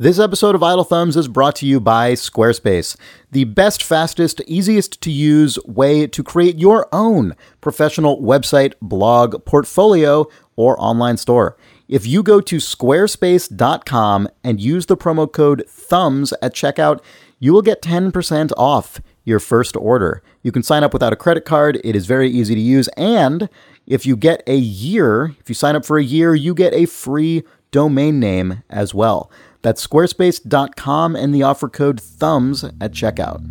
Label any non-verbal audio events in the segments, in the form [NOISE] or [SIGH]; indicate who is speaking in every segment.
Speaker 1: This episode of Idle Thumbs is brought to you by Squarespace, the best, fastest, easiest to use way to create your own professional website, blog, portfolio, or online store. If you go to squarespace.com and use the promo code THUMBS at checkout, you will get 10% off your first order. You can sign up without a credit card, it is very easy to use, and if you get a year, if you sign up for a year, you get a free domain name as well. That's squarespace.com and the offer code THUMBS at checkout.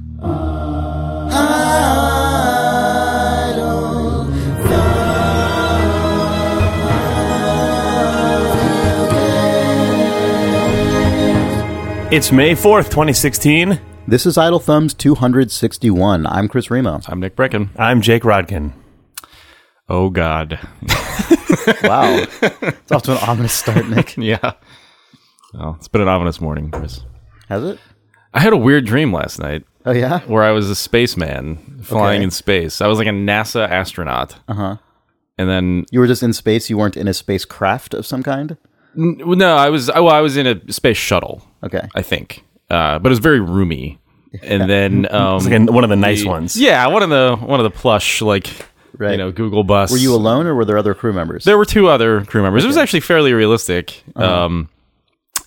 Speaker 2: It's May 4th, 2016.
Speaker 1: This is Idle Thumbs 261. I'm Chris Remo.
Speaker 3: I'm Nick Breckon.
Speaker 2: I'm Jake Rodkin.
Speaker 3: Oh God. [LAUGHS]
Speaker 1: Wow. it's off to an ominous start, Nick. [LAUGHS]
Speaker 3: yeah. Well, it's been an ominous morning, Chris.
Speaker 1: Has it?
Speaker 3: I had a weird dream last night
Speaker 1: Oh, yeah?
Speaker 3: where I was a spaceman flying
Speaker 1: Okay.
Speaker 3: in space. I was like a NASA astronaut.
Speaker 1: Uh huh.
Speaker 3: And then
Speaker 1: You were just in space. You weren't in a spacecraft of some kind?
Speaker 3: n- no, I was oh, I was in a space shuttle,
Speaker 1: Okay.
Speaker 3: I think. Uh, but it was very roomy. [LAUGHS] And then um
Speaker 2: It's like a- one of the nice ones.
Speaker 3: Yeah, one of the one of the plush like
Speaker 1: Right.
Speaker 3: you know, Google bus.
Speaker 1: Were you alone or were there other crew members?
Speaker 3: There were two other crew members. It was actually fairly realistic. Um,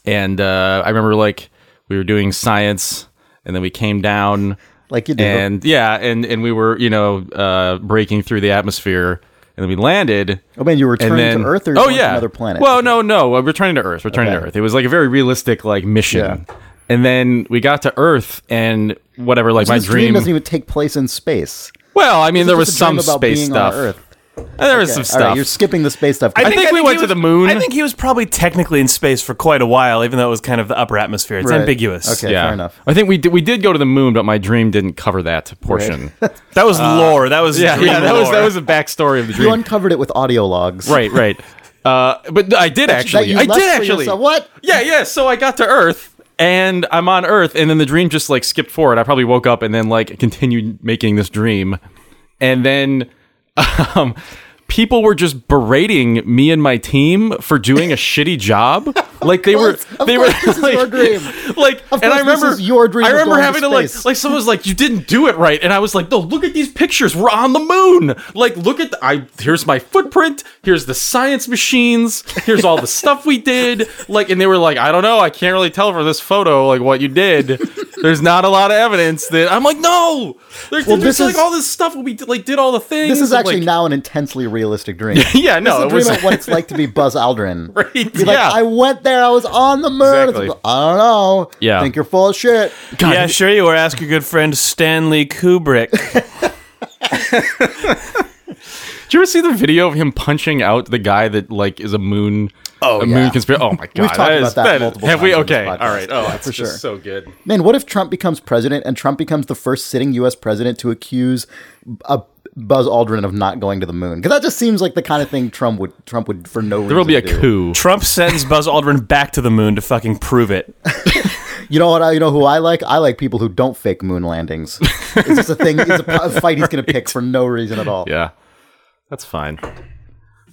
Speaker 3: and uh, I remember like we were doing science, and then we came down,
Speaker 1: like you do.
Speaker 3: and yeah, and and we were you know uh, breaking through the atmosphere, and then we landed.
Speaker 1: oh, man, you were returning
Speaker 3: then
Speaker 1: to Earth or
Speaker 3: oh yeah,
Speaker 1: another planet?
Speaker 3: Well, no, no, we're returning to Earth. Returning
Speaker 1: Okay.
Speaker 3: to Earth. It was like a very realistic like mission.
Speaker 1: Yeah.
Speaker 3: And then we got to Earth, and whatever, like
Speaker 1: So
Speaker 3: my
Speaker 1: this dream
Speaker 3: dream.
Speaker 1: doesn't even take place in space.
Speaker 3: well, I mean, there was some space stuff.
Speaker 1: On Earth.
Speaker 3: There was
Speaker 1: Okay,
Speaker 3: some
Speaker 1: All right,
Speaker 3: stuff.
Speaker 1: you're skipping the space stuff.
Speaker 3: I think we
Speaker 2: he
Speaker 3: went to the moon.
Speaker 2: I think he was probably technically in space for quite a while, even though it was kind of the upper atmosphere. It's
Speaker 1: Right.
Speaker 2: ambiguous.
Speaker 1: Okay, fair enough.
Speaker 3: I think we did, we did go to the moon, but my dream didn't cover that portion. [LAUGHS]
Speaker 2: That was lore. That was [LAUGHS]
Speaker 3: yeah,
Speaker 2: dream
Speaker 3: yeah, that was that was a backstory of the dream.
Speaker 1: You uncovered it with audio logs.
Speaker 3: right, right. Uh, but I did
Speaker 1: That
Speaker 3: actually.
Speaker 1: you
Speaker 3: I
Speaker 1: left
Speaker 3: did
Speaker 1: for
Speaker 3: actually.
Speaker 1: yourself. What?
Speaker 3: Yeah, yeah. So I got to Earth, and I'm on Earth, and then the dream just like skipped forward. I probably woke up and then like continued making this dream, and then [LAUGHS] um, people were just berating me and my team for doing a [LAUGHS] shitty job. Like they were,
Speaker 1: course, of
Speaker 3: they were [LAUGHS] like,
Speaker 1: your dream.
Speaker 3: like,
Speaker 1: Of
Speaker 3: and I remember
Speaker 1: your dream
Speaker 3: I remember
Speaker 1: going to
Speaker 3: having to like, like someone was like, "You didn't do it right," and I was like, "No, look at these pictures. We're on the moon. Like, look at the, I. Here's my footprint. Here's the science machines. Here's all the [LAUGHS] stuff we did. Like, and they were like, "I don't know. I can't really tell from this photo like what you did. There's not a lot of evidence that." I'm like, "No, there's,
Speaker 1: Well,
Speaker 3: there's
Speaker 1: this
Speaker 3: like
Speaker 1: is-
Speaker 3: all this stuff we did, like did all the things."
Speaker 1: This is actually
Speaker 3: like-
Speaker 1: now an intensely realistic dream. [LAUGHS]
Speaker 3: yeah, no,
Speaker 1: This is a
Speaker 3: it
Speaker 1: dream
Speaker 3: was
Speaker 1: of what it's like to be Buzz Aldrin. [LAUGHS]
Speaker 3: Right,
Speaker 1: Be like,
Speaker 3: yeah.
Speaker 1: I went there, I was on the moon.
Speaker 3: Exactly.
Speaker 1: like, I don't know.
Speaker 3: Yeah.
Speaker 1: Think you're full of shit.
Speaker 2: Yeah, sure you were. Ask your good friend Stanley Kubrick. [LAUGHS]
Speaker 3: Did you ever see the video of him punching out the guy that like is a moon?
Speaker 1: Oh,
Speaker 3: a
Speaker 1: yeah.
Speaker 3: moon conspiracy. Oh my god, we've
Speaker 1: talked
Speaker 3: that
Speaker 1: about
Speaker 3: is-
Speaker 1: that
Speaker 3: is-
Speaker 1: multiple
Speaker 3: Have we?
Speaker 1: times on this
Speaker 3: Okay, all right. Oh,
Speaker 1: Yeah,
Speaker 3: it's
Speaker 1: for
Speaker 3: just
Speaker 1: sure.
Speaker 3: so good.
Speaker 1: Man, what if Trump becomes president and Trump becomes the first sitting U.S. president to accuse a Buzz Aldrin of not going to the moon? Because that just seems like the kind of thing Trump would Trump would for no reason.
Speaker 3: There will be a
Speaker 1: do.
Speaker 3: coup.
Speaker 2: Trump sends Buzz Aldrin back to the moon to fucking prove it. [LAUGHS]
Speaker 1: You know what? I, you know who I like? I like people who don't fake moon landings. it's just a thing. It's a, p- a fight he's going to pick for no reason at all.
Speaker 3: Yeah, that's fine.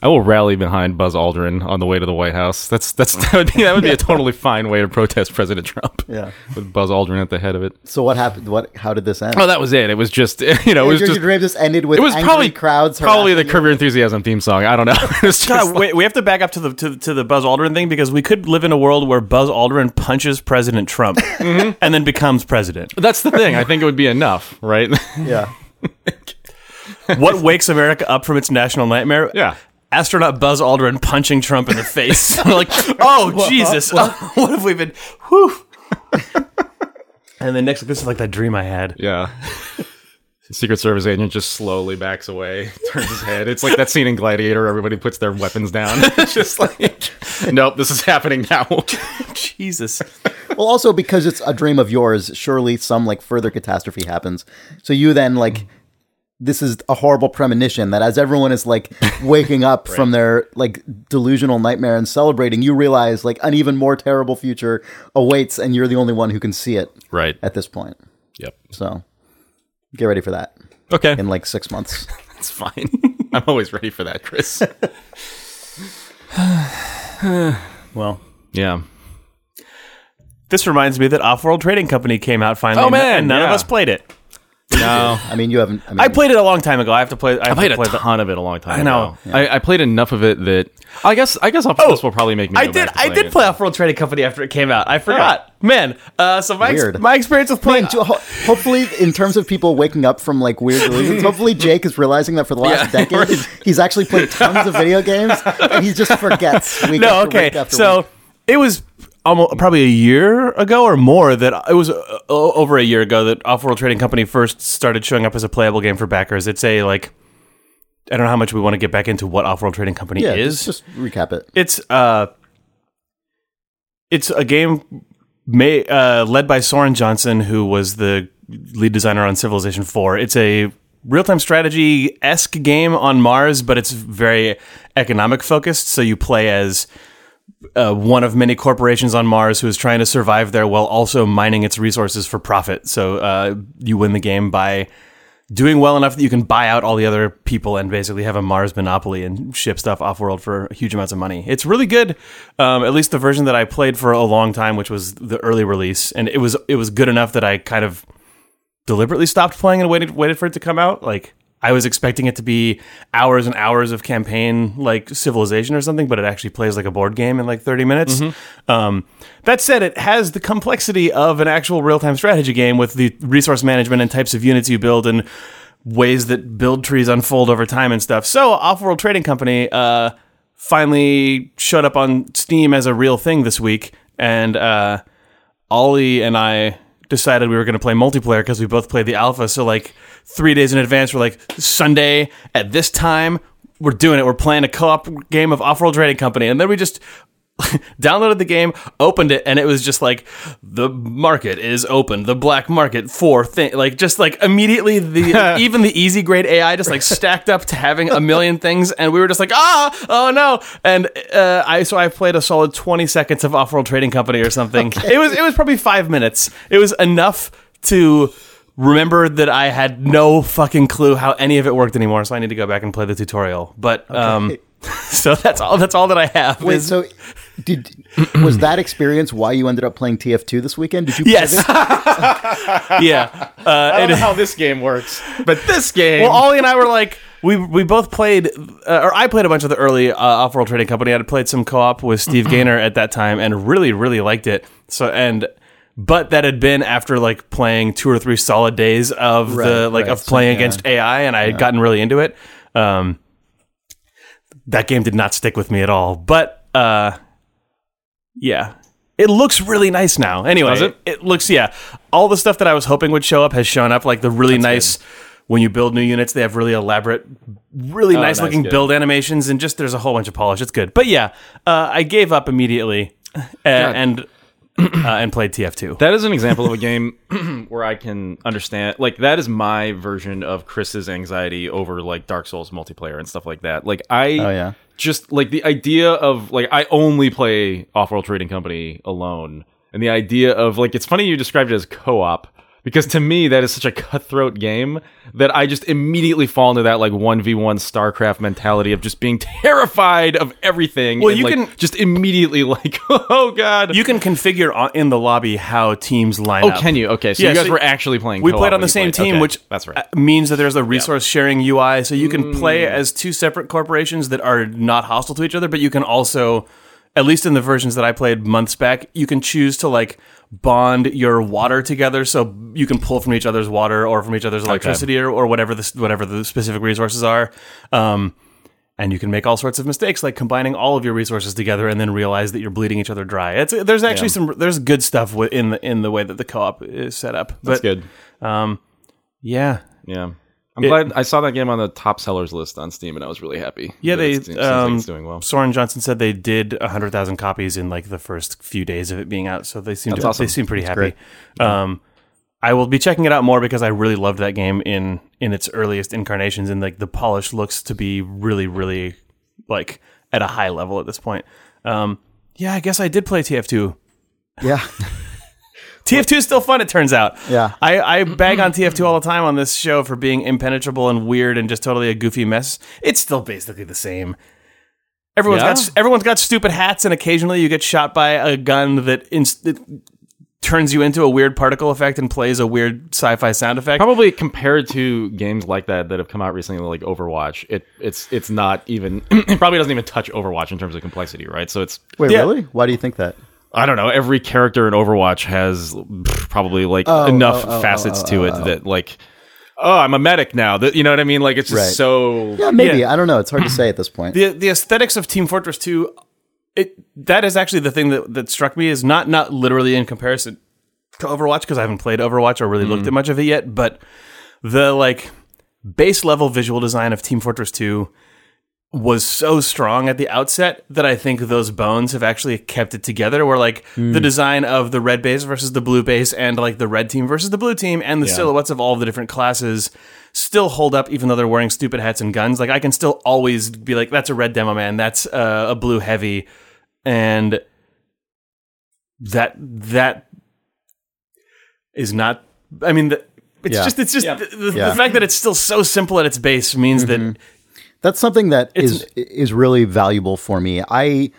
Speaker 3: I will rally behind Buzz Aldrin on the way to the White House. That's that's that would be that would be a [LAUGHS] totally fine way to protest President Trump.
Speaker 1: Yeah.
Speaker 3: with Buzz Aldrin at the head of it.
Speaker 1: So what happened? What? How did this end?
Speaker 3: Oh, that was it. It was just [LAUGHS] you know it was
Speaker 1: your,
Speaker 3: just
Speaker 1: your dream just ended with
Speaker 3: it was
Speaker 1: angry
Speaker 3: probably
Speaker 1: crowds.
Speaker 3: probably the
Speaker 1: harassing
Speaker 3: Curb Your Enthusiasm theme song. I don't know. [LAUGHS] Just
Speaker 2: God,
Speaker 3: like-
Speaker 2: wait, we have to back up to the to, to the Buzz Aldrin thing because we could live in a world where Buzz Aldrin punches President Trump
Speaker 3: Mm-hmm.
Speaker 2: and then becomes president.
Speaker 3: that's the thing. I think it would be enough, right?
Speaker 1: Yeah.
Speaker 2: What wakes America up from its national nightmare?
Speaker 3: yeah.
Speaker 2: Astronaut Buzz Aldrin punching Trump in the face. [LAUGHS] We're like, oh Jesus, [LAUGHS] what have we been? Whew. [LAUGHS] and then next, this is like that dream I had.
Speaker 3: Yeah. The Secret Service agent just slowly backs away, turns his head. It's like that scene in Gladiator. Everybody puts their weapons down. It's just like, nope, this is happening now.
Speaker 2: Jesus.
Speaker 1: Well, also because it's a dream of yours, surely some like further catastrophe happens. So you then like this is a horrible premonition that as everyone is like [LAUGHS] waking up from their like delusional nightmare and celebrating, you realize like an even more terrible future awaits, and you're the only one who can see it
Speaker 3: Right.
Speaker 1: at this point.
Speaker 3: Yep.
Speaker 1: So get ready for that
Speaker 3: Okay.
Speaker 1: in like six months. [LAUGHS]
Speaker 3: That's fine. [LAUGHS] I'm always ready for that, Chris. [SIGHS]
Speaker 2: Well,
Speaker 3: Yeah.
Speaker 2: This reminds me that Off-World Trading Company came out finally.
Speaker 3: Oh,
Speaker 2: and-
Speaker 3: man,
Speaker 2: and none of us played it.
Speaker 3: No, [LAUGHS]
Speaker 1: I mean, you haven't. I, mean,
Speaker 2: I played it a long time ago. I have to play. I,
Speaker 3: I played
Speaker 2: to
Speaker 3: a
Speaker 2: play the-
Speaker 3: ton of it a long time
Speaker 2: I know.
Speaker 3: ago. I, I played enough of it that I guess I guess off this will probably make me.
Speaker 2: I
Speaker 3: go
Speaker 2: did.
Speaker 3: back to
Speaker 2: I did
Speaker 3: it.
Speaker 2: play Off-World Trading Company after it came out. I forgot, man. Uh, so my ex- my experience with playing.
Speaker 1: Man, jo- ho- hopefully, in terms of people waking up from like weird delusions, hopefully Jake is realizing that for the last [LAUGHS]
Speaker 2: Yeah,
Speaker 1: decade, he's actually played tons of video games and he just forgets. Week
Speaker 2: no,
Speaker 1: after
Speaker 2: okay.
Speaker 1: week after
Speaker 2: So
Speaker 1: week.
Speaker 2: it was almost probably a year ago or more that it was uh, over a year ago that Off-World Trading Company first started showing up as a playable game for backers. It's a like. I don't know how much we want to get back into what Off-World Trading Company
Speaker 1: yeah,
Speaker 2: is.
Speaker 1: just, just recap it.
Speaker 2: It's uh, it's a game may, uh, led by Soren Johnson, who was the lead designer on Civilization Four. It's a real time strategy esque game on Mars, but it's very economic focused. So you play as uh, one of many corporations on Mars who is trying to survive there while also mining its resources for profit. So uh, you win the game by doing well enough that you can buy out all the other people and basically have a Mars monopoly and ship stuff off world for huge amounts of money. It's really good. Um, at least the version that I played for a long time, which was the early release, and it was it was good enough that I kind of deliberately stopped playing and waited waited for it to come out. Like I was expecting it to be hours and hours of campaign like Civilization or something, but it actually plays like a board game in like 30 minutes. Um, that said, it has the complexity of an actual real time strategy game with the resource management and types of units you build and ways that build trees unfold over time and stuff. So, Off World Trading Company uh, finally showed up on Steam as a real thing this week, and uh, Ollie and I decided we were going to play multiplayer because we both played the alpha. So like three days in advance, we're like Sunday at this time, we're doing it. We're playing a co-op game of Off-World Trading Company, and then we just [LAUGHS] downloaded the game, opened it, and it was just like the market is open, the black market for thing, like just like immediately the [LAUGHS] even the easy grade AI just like stacked up to having a million [LAUGHS] things, and we were just like ah oh no, and uh, I so I played a solid twenty seconds of Off World Trading Company or something. It was it was probably five minutes. It was enough to remember that I had no fucking clue how any of it worked anymore, so I need to go back and play the tutorial. But um, so that's all. That's all that I have.
Speaker 1: Wait,
Speaker 2: is-
Speaker 1: so did was that experience why you ended up playing TF2 this weekend? Did you? play
Speaker 2: Yes.
Speaker 1: this? [LAUGHS]
Speaker 2: yeah. Uh,
Speaker 3: I don't
Speaker 2: it-
Speaker 3: know how [LAUGHS] this game works, but this game.
Speaker 2: well, Ollie and I were like, we we both played, uh, or I played a bunch of the early uh, Off World Trading Company. I had played some co op with Steve Gaynor at that time, and really, really liked it. So and. But that had been after like playing two or three solid days of the like
Speaker 1: right.
Speaker 2: of playing
Speaker 1: So, yeah.
Speaker 2: against AI, and I had gotten really into it. Um, that game did not stick with me at all. But uh, yeah, it looks really nice now. Anyway,
Speaker 3: Does it?
Speaker 2: it looks yeah. All the stuff that I was hoping would show up has shown up. Like the really nice when you build new units, they have really elaborate, really
Speaker 3: Oh,
Speaker 2: nice
Speaker 3: nice,
Speaker 2: looking
Speaker 3: good.
Speaker 2: build animations, and just there's a whole bunch of polish. It's good. But yeah, uh, I gave up immediately uh, and uh, and played TF2.
Speaker 3: That is an example of a game [CLEARS THROAT] where I can understand. Like that is my version of Chris's anxiety over like Dark Souls multiplayer and stuff like that. Like I,
Speaker 1: Oh, yeah.
Speaker 3: Just like the idea of like I only play Off World Trading Company alone, and the idea of like it's funny you described it as co-op because to me that is such a cutthroat game that I just immediately fall into that like one v one StarCraft mentality of just being terrified of everything.
Speaker 2: Well,
Speaker 3: and,
Speaker 2: you
Speaker 3: like,
Speaker 2: can-
Speaker 3: just immediately like [LAUGHS] oh god.
Speaker 2: You can configure in the lobby how teams line
Speaker 3: Oh,
Speaker 2: up.
Speaker 3: Oh, can you? Okay, so
Speaker 2: Yeah,
Speaker 3: you guys
Speaker 2: so
Speaker 3: were actually playing.
Speaker 2: We played on the same
Speaker 3: played.
Speaker 2: team,
Speaker 3: Okay,
Speaker 2: which
Speaker 3: that's right.
Speaker 2: uh, means that there's a resource sharing UI, so you can play as two separate corporations that are not hostile to each other, but you can also, at least in the versions that I played months back, you can choose to like bond your water together, so you can pull from each other's water or from each other's electricity or, or whatever the whatever the specific resources are. Um, and you can make all sorts of mistakes, like combining all of your resources together, and then realize that you're bleeding each other dry. It's there's actually some there's good stuff in the in the way that the co-op is set up.
Speaker 3: That's good.
Speaker 2: Um, yeah,
Speaker 3: Yeah. I'm glad I saw that game on the top sellers list on Steam, and I was really happy.
Speaker 2: yeah.
Speaker 3: that
Speaker 2: They
Speaker 3: it seems like
Speaker 2: um,
Speaker 3: it's doing well.
Speaker 2: Soren Johnson said they did hundred thousand copies in like the first few days of it being out, so they seem to,
Speaker 3: awesome.
Speaker 2: they seem pretty happy.
Speaker 1: great.
Speaker 2: Um, I will be checking it out more because I really loved that game in in its earliest incarnations, and like the polish looks to be really, really like at a high level at this point. Um, yeah, I guess I did play TF2.
Speaker 1: Yeah. [LAUGHS]
Speaker 2: TF2 is still fun, it turns out.
Speaker 1: Yeah.
Speaker 2: I, I bag on TF2 all the time on this show for being impenetrable and weird and just totally a goofy mess. It's still basically the same. Everyone's
Speaker 3: Yeah?
Speaker 2: got everyone's got stupid hats, and occasionally you get shot by a gun that inst- turns you into a weird particle effect and plays a weird sci-fi sound effect.
Speaker 3: Probably compared to games like that that have come out recently, like Overwatch, it it's it's not even. [CLEARS THROAT] it probably doesn't even touch Overwatch in terms of complexity, right? So it's
Speaker 1: Wait,
Speaker 2: Yeah.
Speaker 1: really? Why do you think that?
Speaker 3: I don't know. Every character in Overwatch has probably like
Speaker 1: Oh,
Speaker 3: enough
Speaker 1: oh, oh,
Speaker 3: facets
Speaker 1: oh,
Speaker 3: to
Speaker 1: oh,
Speaker 3: it
Speaker 1: oh.
Speaker 3: that like, oh, I'm a medic now. That you know what I mean? Like it's just
Speaker 1: Right.
Speaker 3: so.
Speaker 1: Yeah, maybe.
Speaker 2: Yeah.
Speaker 1: I don't know. It's hard to say at this point.
Speaker 2: the the aesthetics of Team Fortress 2 it that is actually the thing that, that struck me is not not literally in comparison to Overwatch because I haven't played Overwatch or really looked mm. at much of it yet, but the like base level visual design of Team Fortress 2 was so strong at the outset that I think those bones have actually kept it together. Where like the design of the red base versus the blue base, and like the red team versus the blue team, and the silhouettes of all the different classes still hold up, even though they're wearing stupid hats and guns. Like I can still always be like, "That's a red demo man. That's uh, a blue heavy," and that that is not. I mean, the, it's
Speaker 1: Yeah.
Speaker 2: just it's just the, the,
Speaker 1: Yeah. Mm-hmm.
Speaker 2: the fact that it's still so simple at its base means that
Speaker 1: That's something that is is really valuable for me. I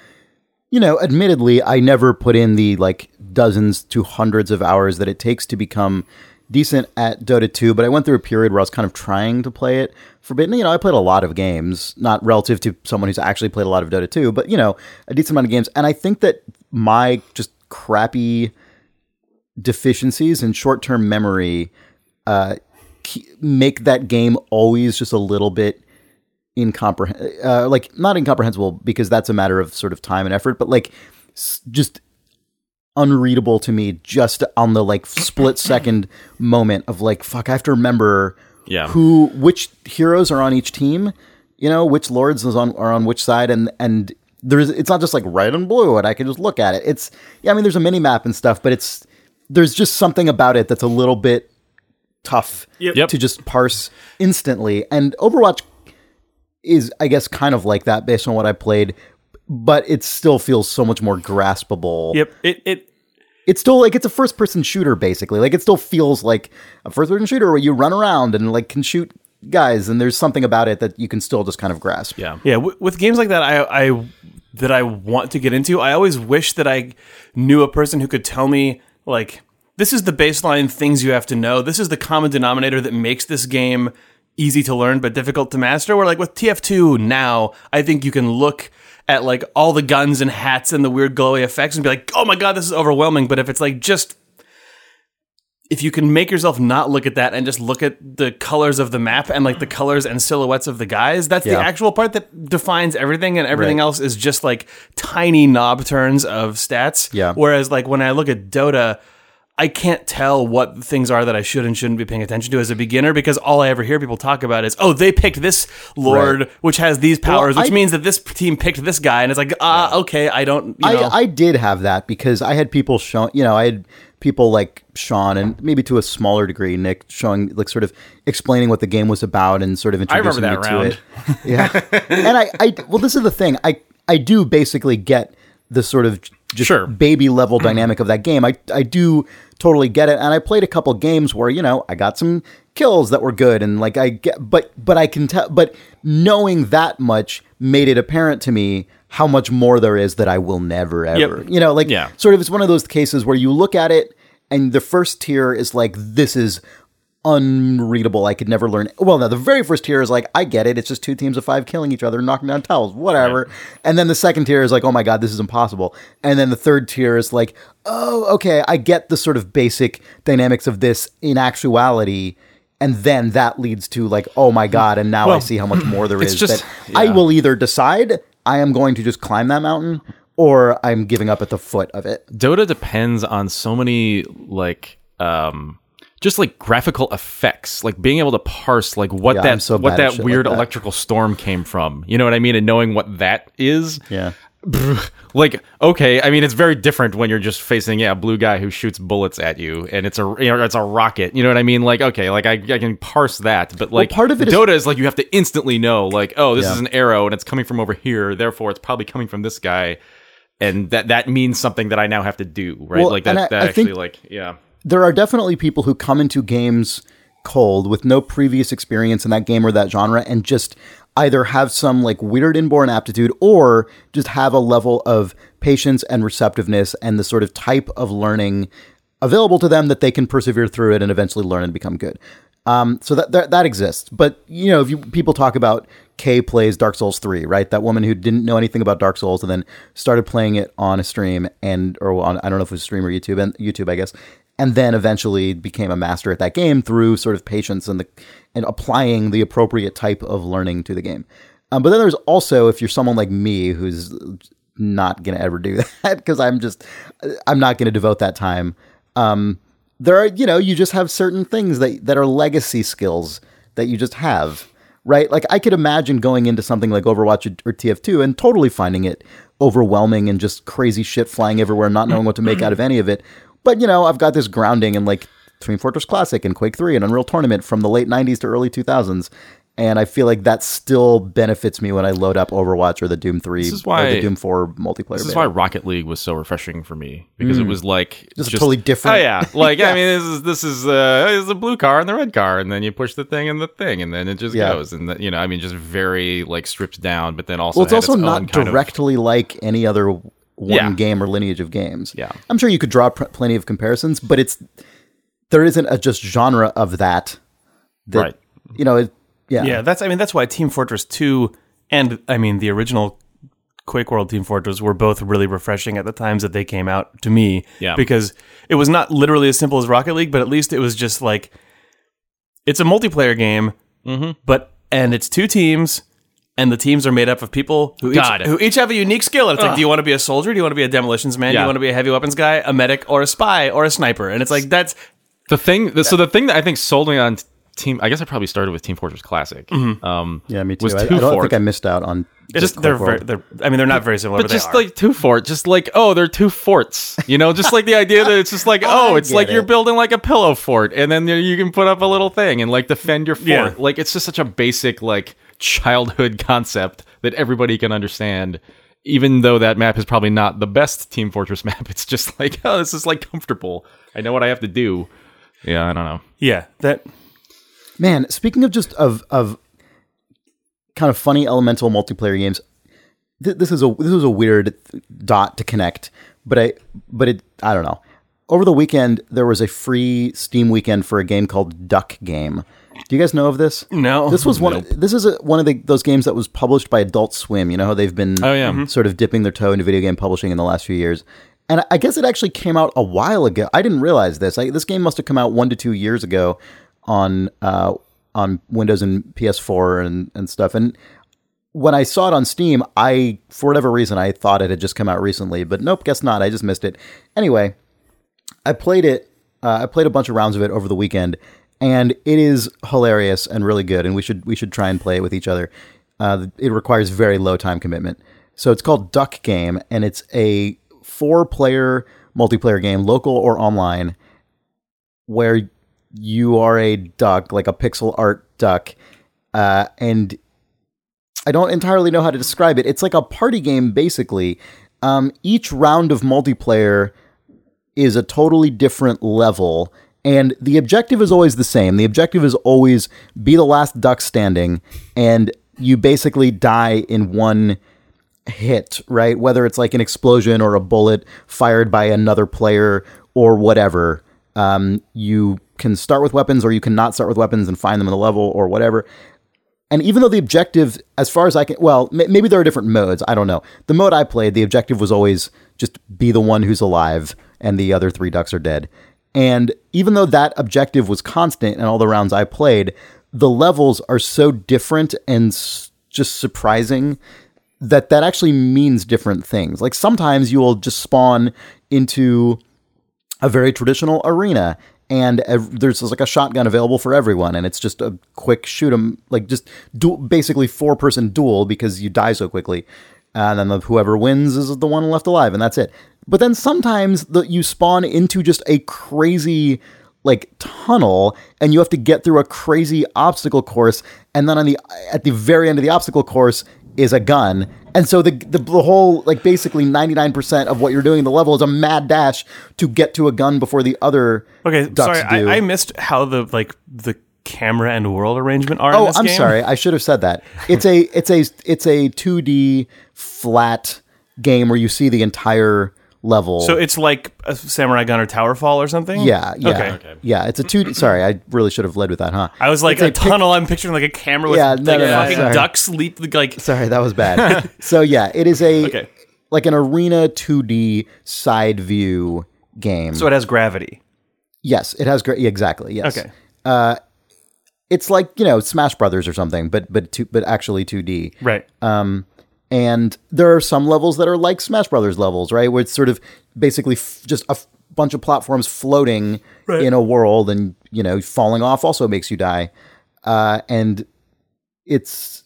Speaker 1: you know, admittedly, I never put in the like dozens to hundreds of hours that it takes to become decent at Dota 2, but I went through a period where I was kind of trying to play it for a bit. And, you know, I played a lot of games, not relative to someone who's actually played a lot of Dota 2, but, you know, a decent amount of games. And I think that my just crappy deficiencies in short term memory uh, make that game always just a little bit incomprehensible, uh, like not incomprehensible because that's a matter of sort of time and effort, but like s- just unreadable to me just on the like split [COUGHS] second moment of like fuck I have to remember
Speaker 3: Yeah.
Speaker 1: who which heroes are on each team you know which lords is on are on which side and and there's it's not just like red and blue and I can just look at it it's yeah I mean there's a mini map and stuff but it's there's just something about it that's a little bit tough
Speaker 3: Yep.
Speaker 1: to just parse instantly and Overwatch is I guess kind of like that based on what I played but it still feels so much more graspable
Speaker 2: yep, it it
Speaker 1: it's still like it's a first person shooter basically like it still feels like a first person shooter where you run around and like can shoot guys and there's something about it that you can still just kind of grasp
Speaker 3: Yeah.
Speaker 2: Yeah, w- with games like that, I, I that I want to get into, I always wish that I knew a person who could tell me like this is the baseline things you have to know. This is the common denominator that makes this game easy to learn but difficult to master. Where like with TF2 now, I think you can look at like all the guns and hats and the weird glowy effects and be like, "Oh my god, this is overwhelming." But if it's like just if you can make yourself not look at that and just look at the colors of the map and like the colors and silhouettes of the guys, that's the actual part that defines everything, and everything
Speaker 1: Right.
Speaker 2: else is just like tiny knob turns of stats.
Speaker 1: Yeah.
Speaker 2: Whereas, like when I look at Dota, I can't tell what things are that I should and shouldn't be paying attention to as a beginner because all I ever hear people talk about is, oh, they picked this lord,
Speaker 1: Right.
Speaker 2: which has these powers, which
Speaker 1: I-
Speaker 2: means that this team picked this guy, and it's like, ah, okay, I don't, you know.
Speaker 1: I, I did have that because I had people show, you know, I had people like Sean and maybe to a smaller degree Nick showing like sort of explaining what the game was about and sort of introducing me to it. Yeah, and I, I, well, this is the thing. I, I do basically get the sort of just
Speaker 3: Sure.
Speaker 1: baby level dynamic of that game. I, I do totally get it, and I played a couple games where you know I got some kills that were good, and like I get, but but I can tell, but knowing that much made it apparent to me how much more there is that I will never ever, you know, like
Speaker 3: Yeah.
Speaker 1: sort of it's one of those cases where you look at it and the first tier is like this is unreadable. I could never learn. Well, no, the very first tier is like I get it. It's just two teams of five killing each other, and knocking down towels, whatever. And then the second tier is like, oh my god, this is impossible. And then the third tier is like, oh, okay, I get the sort of basic dynamics of this in actuality. And then that leads to like, oh my god, and now I see how much more there is.
Speaker 3: just-
Speaker 1: that I will either decide I am going to just climb that mountain, or I'm giving up at the foot of it.
Speaker 3: Dota depends on so many like um just like graphical effects, like being able to parse like what
Speaker 1: Yeah,
Speaker 3: that
Speaker 1: so
Speaker 3: what that weird
Speaker 1: like that.
Speaker 3: electrical storm came from. You know what I mean? And knowing what that is.
Speaker 1: Yeah.
Speaker 3: Like okay, I mean it's very different when you're just facing yeah, a blue guy who shoots bullets at you and it's a you know it's a rocket. You know what I mean? Like okay, like I, I can parse that, but like
Speaker 1: part of it is-
Speaker 3: Dota is like you have to instantly know like oh, this
Speaker 1: Yeah.
Speaker 3: is an arrow and it's coming from over here, therefore it's probably coming from this guy. And that that means something that I now have to do, right?
Speaker 1: Well,
Speaker 3: like that,
Speaker 1: I-
Speaker 3: that
Speaker 1: I
Speaker 3: actually like yeah.
Speaker 1: there are definitely people who come into games cold with no previous experience in that game or that genre and just either have some like weird inborn aptitude or just have a level of patience and receptiveness and the sort of type of learning available to them that they can persevere through it and eventually learn and become good. Um, so that, that that exists. But you know, if you people talk about Kay plays Dark Souls three, right? That woman who didn't know anything about Dark Souls and then started playing it on a stream and or on I don't know if it was stream or YouTube and YouTube, I guess, and then eventually became a master at that game through sort of patience and the and applying the appropriate type of learning to the game. Um, but then there's also if you're someone like me who's not gonna ever do [LAUGHS] that because I'm just I'm not gonna devote that time. Um, there are you know you just have certain things that that are legacy skills that you just have right like i could imagine going into something like overwatch or tf2 and totally finding it overwhelming and just crazy shit flying everywhere not knowing what to make out of any of it but you know i've got this grounding in like Team Fortress Classic and Quake 3 and Unreal Tournament from the late 90s to early 2000s and I feel like that still benefits me when I load up Overwatch or the Doom 3
Speaker 3: is
Speaker 1: or
Speaker 3: why-
Speaker 1: the Doom 4 multiplayer.
Speaker 3: This is
Speaker 1: beta.
Speaker 3: why Rocket League was so refreshing for me because it was like
Speaker 1: Just totally different.
Speaker 3: Oh yeah, [LAUGHS] like I mean, this is this is uh, this is a blue car and the red car, and then you push the thing and the thing, and then it just
Speaker 1: Yeah.
Speaker 3: goes, and the, you know, I mean, just very like stripped down, but then also
Speaker 1: Well, it's also
Speaker 3: its
Speaker 1: not
Speaker 3: kind of-
Speaker 1: directly like any other one
Speaker 3: Yeah.
Speaker 1: game or lineage of games.
Speaker 3: Yeah.
Speaker 1: I'm sure you could draw pr- plenty of comparisons, but it's there isn't a just genre of that. that
Speaker 3: Right.
Speaker 1: You know. It, yeah.
Speaker 2: Yeah, that's I mean that's why Team Fortress 2 and I mean the original Quake World Team Fortress were both really refreshing at the times that they came out to me.
Speaker 3: Yeah.
Speaker 2: Because it was not literally as simple as Rocket League, but at least it was just like it's a multiplayer game, mm-hmm. but and it's two teams. And the teams are made up of people who each,
Speaker 3: God.
Speaker 2: who each have a unique skill. And it's like, do you want to be a soldier? Do you want to be a demolitions man? Do you want to be a heavy weapons guy, a medic, or a spy, or a sniper? And it's like that's
Speaker 3: The thing, the, so the thing that I think sold me on Team, I guess I probably started with Team Fortress Classic. Um,
Speaker 1: Yeah, me too.
Speaker 3: Was
Speaker 1: I, I
Speaker 3: two
Speaker 1: don't
Speaker 3: Fort.
Speaker 1: think I missed out on
Speaker 2: just they're very, they're. I mean, they're not very similar, but,
Speaker 3: but just
Speaker 2: they are.
Speaker 3: like two fort, just like oh, they're two forts. You know, just like the idea that it's just like [LAUGHS] oh, it's
Speaker 1: get
Speaker 3: like you're building like a pillow fort, and then you can put up a little thing and like defend your fort.
Speaker 2: Yeah.
Speaker 3: Like it's just such a basic like childhood [LAUGHS] concept that everybody can understand. Even though that map is probably not the best Team Fortress [LAUGHS] map, it's just like oh, this is like comfortable. I know what I have to do. Yeah, I don't know.
Speaker 2: yeah, that
Speaker 1: Man, speaking of just of of kind of funny elemental multiplayer games, th- this is a this is a weird dot to connect, but I but it I don't know. Over the weekend, there was a free Steam weekend for a game called Duck Game. Do you guys know of this?
Speaker 2: No.
Speaker 1: This was one. This is a, one of the, those games that was published by Adult Swim. You know how they've been
Speaker 3: Oh, yeah. Mhm.
Speaker 1: sort of dipping their toe into video game publishing in the last few years. And I guess it actually came out a while ago. I didn't realize this. Like, this game must have come out one to two years ago on uh, on Windows and PS4 and, and stuff. And when I saw it on Steam, I for whatever reason I thought it had just come out recently, but nope, guess not. I just missed it. Anyway, I played it. Uh, I played a bunch of rounds of it over the weekend, and it is hilarious and really good. And we should we should try and play it with each other. Uh, it requires very low time commitment. So it's called Duck Game, and it's a four player multiplayer game, local or online, where you are a duck, like a pixel art duck, uh, and I don't entirely know how to describe it. It's like a party game, basically. Um, each round of multiplayer is a totally different level, and the objective is always the same. The objective is always be the last duck standing, and you basically die in one hit, right? Whether it's like an explosion or a bullet fired by another player or whatever. Um, you can start with weapons or you can not start with weapons and find them in the level or whatever. And even though the objective, as far as I can, well, m- maybe there are different modes. I don't know. The mode I played, the objective was always just be the one who's alive and the other three ducks are dead. And even though that objective was constant in all the rounds I played, the levels are so different and s- just surprising that that actually means different things. Like sometimes you will just spawn into a very traditional arena and ev- there's like a shotgun available for everyone and it's just a quick shoot 'em like just du- basically four person duel because you die so quickly and then the, whoever wins is the one left alive and that's it but then sometimes the, you spawn into just a crazy like tunnel and you have to get through a crazy obstacle course and then on the at the very end of the obstacle course is a gun and so the, the the whole like basically 99% of what you're doing in the level is a mad dash to get to a gun before the other
Speaker 2: Okay, sorry. I, I missed how the like the camera and world arrangement are. in
Speaker 1: Oh,
Speaker 2: this
Speaker 1: I'm
Speaker 2: game.
Speaker 1: sorry. I should have said that. It's a [LAUGHS] it's a it's a 2D flat game where you see the entire level.
Speaker 2: So it's like a Samurai Gunner Tower Fall or something.
Speaker 1: yeah, yeah,
Speaker 2: Okay.
Speaker 3: Okay.
Speaker 1: yeah. It's a two. D Sorry, I really should have led with that, huh?
Speaker 2: I was like
Speaker 1: It's
Speaker 2: a,
Speaker 1: a pic-
Speaker 2: tunnel. I'm picturing like a camera with
Speaker 1: Yeah, no,
Speaker 2: like
Speaker 1: no, no,
Speaker 2: fucking
Speaker 1: sorry.
Speaker 2: ducks leap like.
Speaker 1: Sorry, that was bad. [LAUGHS] so yeah, it is a
Speaker 2: Okay.
Speaker 1: like an arena 2D side view game.
Speaker 2: So it has gravity.
Speaker 1: yes, it has great. Exactly. Yes.
Speaker 2: Okay.
Speaker 1: Uh, It's like you know Smash Brothers or something, but but two, but actually 2D.
Speaker 2: Right.
Speaker 1: Um, and there are some levels that are like Smash Brothers levels, right? Where it's sort of basically f- just a f- bunch of platforms floating in a world, and you know, falling off also makes you die. Uh, and it's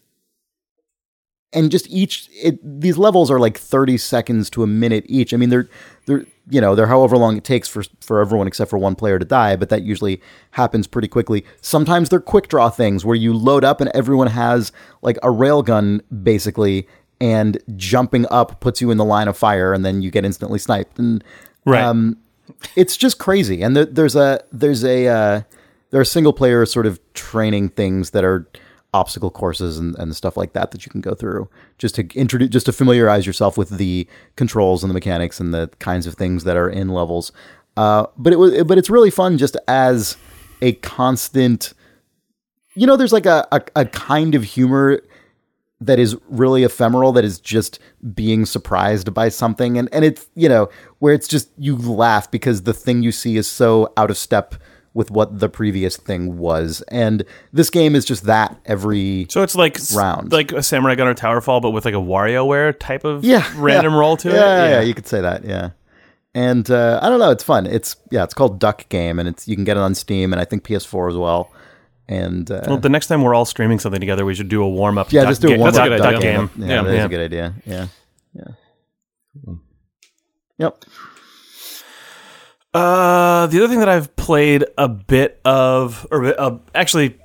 Speaker 1: and just each it, these levels are like 30 seconds to a minute each. I mean, they're they're you know they're however long it takes for for everyone except for one player to die, but that usually happens pretty quickly. Sometimes they're quick draw things where you load up and everyone has like a railgun basically, and jumping up puts you in the line of fire, and then you get instantly sniped. And
Speaker 2: Right.
Speaker 1: um, it's just crazy. And there, there's a there's a uh, there are single player sort of training things that are obstacle courses and, and stuff like that that you can go through just to introduce just to familiarize yourself with the controls and the mechanics and the kinds of things that are in levels. Uh, but it was but it's really fun just as a constant. You know, there's like a, a, a kind of humor that is really ephemeral that is just being surprised by something and and it's you know where it's just you laugh because the thing you see is so out of step with what the previous thing was. And this game is just that every
Speaker 2: So it's like s-
Speaker 1: Round.
Speaker 2: like a Samurai Gunner Tower Fall, but with like a WarioWare type of
Speaker 1: yeah [LAUGHS]
Speaker 2: random
Speaker 1: yeah.
Speaker 2: roll to
Speaker 1: yeah,
Speaker 2: it.
Speaker 1: yeah yeah you could say that yeah. And uh, I don't know it's fun. It's yeah it's called Duck Game and it's you can get it on Steam and I think PS4 as well. And uh,
Speaker 2: Well, the next time we're all streaming something together, we should do a warm up.
Speaker 1: yeah just do a warm
Speaker 3: That's a
Speaker 1: up
Speaker 3: good
Speaker 1: Duck
Speaker 3: idea.
Speaker 1: Game.
Speaker 2: Yeah,
Speaker 1: yeah, that is a good idea. Yeah yeah. Yep
Speaker 2: Uh, the other thing that I've played a bit of, or uh, actually,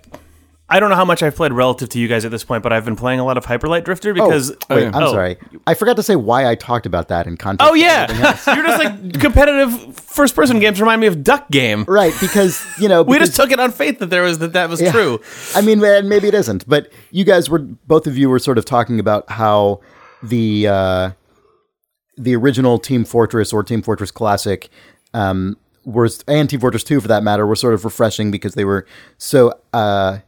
Speaker 2: I don't know how much I've played relative to you guys at this point, but I've been playing a lot of Hyperlight Drifter because.
Speaker 1: oh, wait,
Speaker 3: yeah.
Speaker 1: I'm
Speaker 2: Oh.
Speaker 1: sorry. I forgot to say why I talked about that in context.
Speaker 2: Oh yeah, [LAUGHS] you're just like competitive first-person games remind me of Duck Game.
Speaker 1: right. Because you know, [LAUGHS]
Speaker 2: We just took it on faith that there was that that was
Speaker 1: yeah.
Speaker 2: true.
Speaker 1: I mean, maybe it isn't, but you guys were both of you were sort of talking about how the uh, the original Team Fortress or Team Fortress Classic um, were, and Team Fortress Two for that matter, were sort of refreshing because they were so. Uh,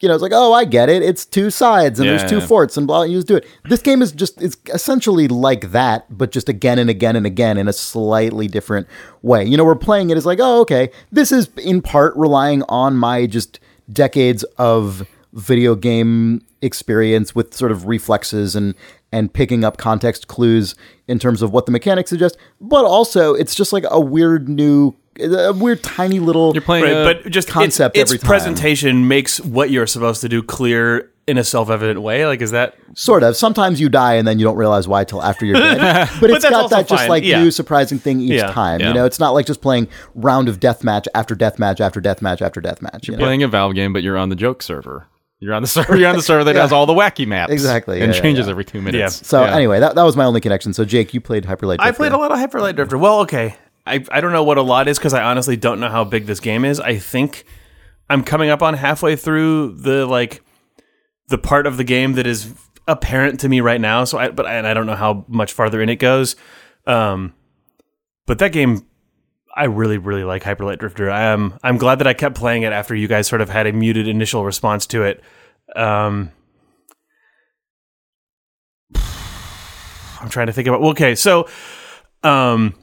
Speaker 1: you know, it's like, oh, I get it. It's two sides and
Speaker 3: Yeah,
Speaker 1: there's two
Speaker 3: yeah.
Speaker 1: forts and blah. You just do it. This game is just it's essentially like that, but just again and again and again in a slightly different way. You know, we're playing it as like, oh, okay, this is in part relying on my just decades of video game experience with sort of reflexes and and picking up context clues in terms of what the mechanics suggest, but also it's just like a weird new, a weird tiny little.
Speaker 3: You're playing
Speaker 2: Right,
Speaker 3: a,
Speaker 2: but just
Speaker 1: concept
Speaker 2: its,
Speaker 1: every
Speaker 2: its
Speaker 1: time.
Speaker 2: presentation makes what you're supposed to do clear in a self-evident way. Like, is that
Speaker 1: Sort of. Sometimes you die and then you don't realize why till after you're dead. [LAUGHS] But it's
Speaker 2: that's
Speaker 1: got
Speaker 2: also
Speaker 1: that just
Speaker 2: fine.
Speaker 1: like
Speaker 2: Yeah.
Speaker 1: new surprising thing each
Speaker 2: Yeah.
Speaker 1: time.
Speaker 3: Yeah.
Speaker 1: You know, it's not like just playing round of deathmatch after deathmatch after deathmatch after deathmatch. You know?
Speaker 3: playing a Valve game, but you're on the joke server. You're on the server. You're on the server that [LAUGHS] has all the wacky maps.
Speaker 1: Exactly,
Speaker 3: and
Speaker 1: yeah, yeah,
Speaker 3: changes
Speaker 1: yeah.
Speaker 3: every two minutes.
Speaker 1: So
Speaker 3: Yeah.
Speaker 1: anyway, that, that was my only connection. So Jake, you played Hyperlight.
Speaker 2: I
Speaker 1: Drifter.
Speaker 2: I played a lot of Hyperlight Drifter. Well, okay. I, I don't know what a lot is because I honestly don't know how big this game is. I think I'm coming up on halfway through the like the part of the game that is apparent to me right now. So I but I, and I don't know how much farther in it goes. Um, but that game, I really really like Hyperlight Drifter. I am I'm glad that I kept playing it after you guys sort of had a muted initial response to it. Um, I'm trying to think about. Okay, so um,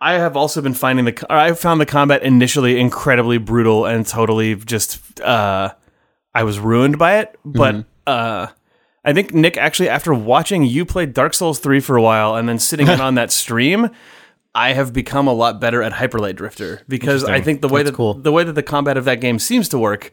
Speaker 2: I have also been finding the. I found the combat initially incredibly brutal and totally just. Uh, I was ruined by it, but uh, I think Nick actually after watching you play Dark Souls three for a while and then sitting in [LAUGHS] on that stream. I have become a lot better at Hyperlight Drifter because I think the way that
Speaker 1: cool.
Speaker 2: the way that the combat of that game seems to work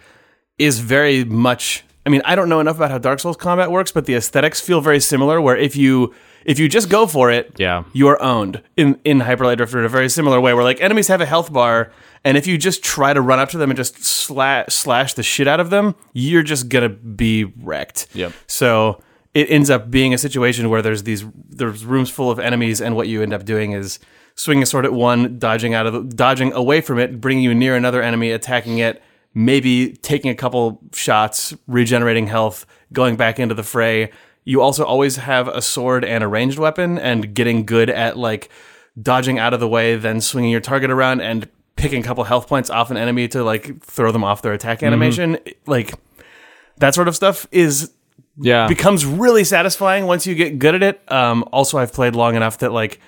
Speaker 2: is very much I mean, I don't know enough about how Dark Souls combat works, but the aesthetics feel very similar where if you if you just go for it,
Speaker 3: Yeah.
Speaker 2: you are owned in in Hyperlight Drifter in a very similar way where like enemies have a health bar and if you just try to run up to them and just slash slash the shit out of them, you're just going to be wrecked.
Speaker 3: Yep.
Speaker 2: So it ends up being a situation where there's these there's rooms full of enemies and what you end up doing is swinging a sword at one, dodging out of dodging away from it, bringing you near another enemy, attacking it, maybe taking a couple shots, regenerating health, going back into the fray. You also always have a sword and a ranged weapon and getting good at like dodging out of the way, then swinging your target around and picking a couple health points off an enemy to like throw them off their attack animation. Like that sort of stuff is
Speaker 3: Yeah.
Speaker 2: becomes really satisfying once you get good at it. Um, also, I've played long enough that like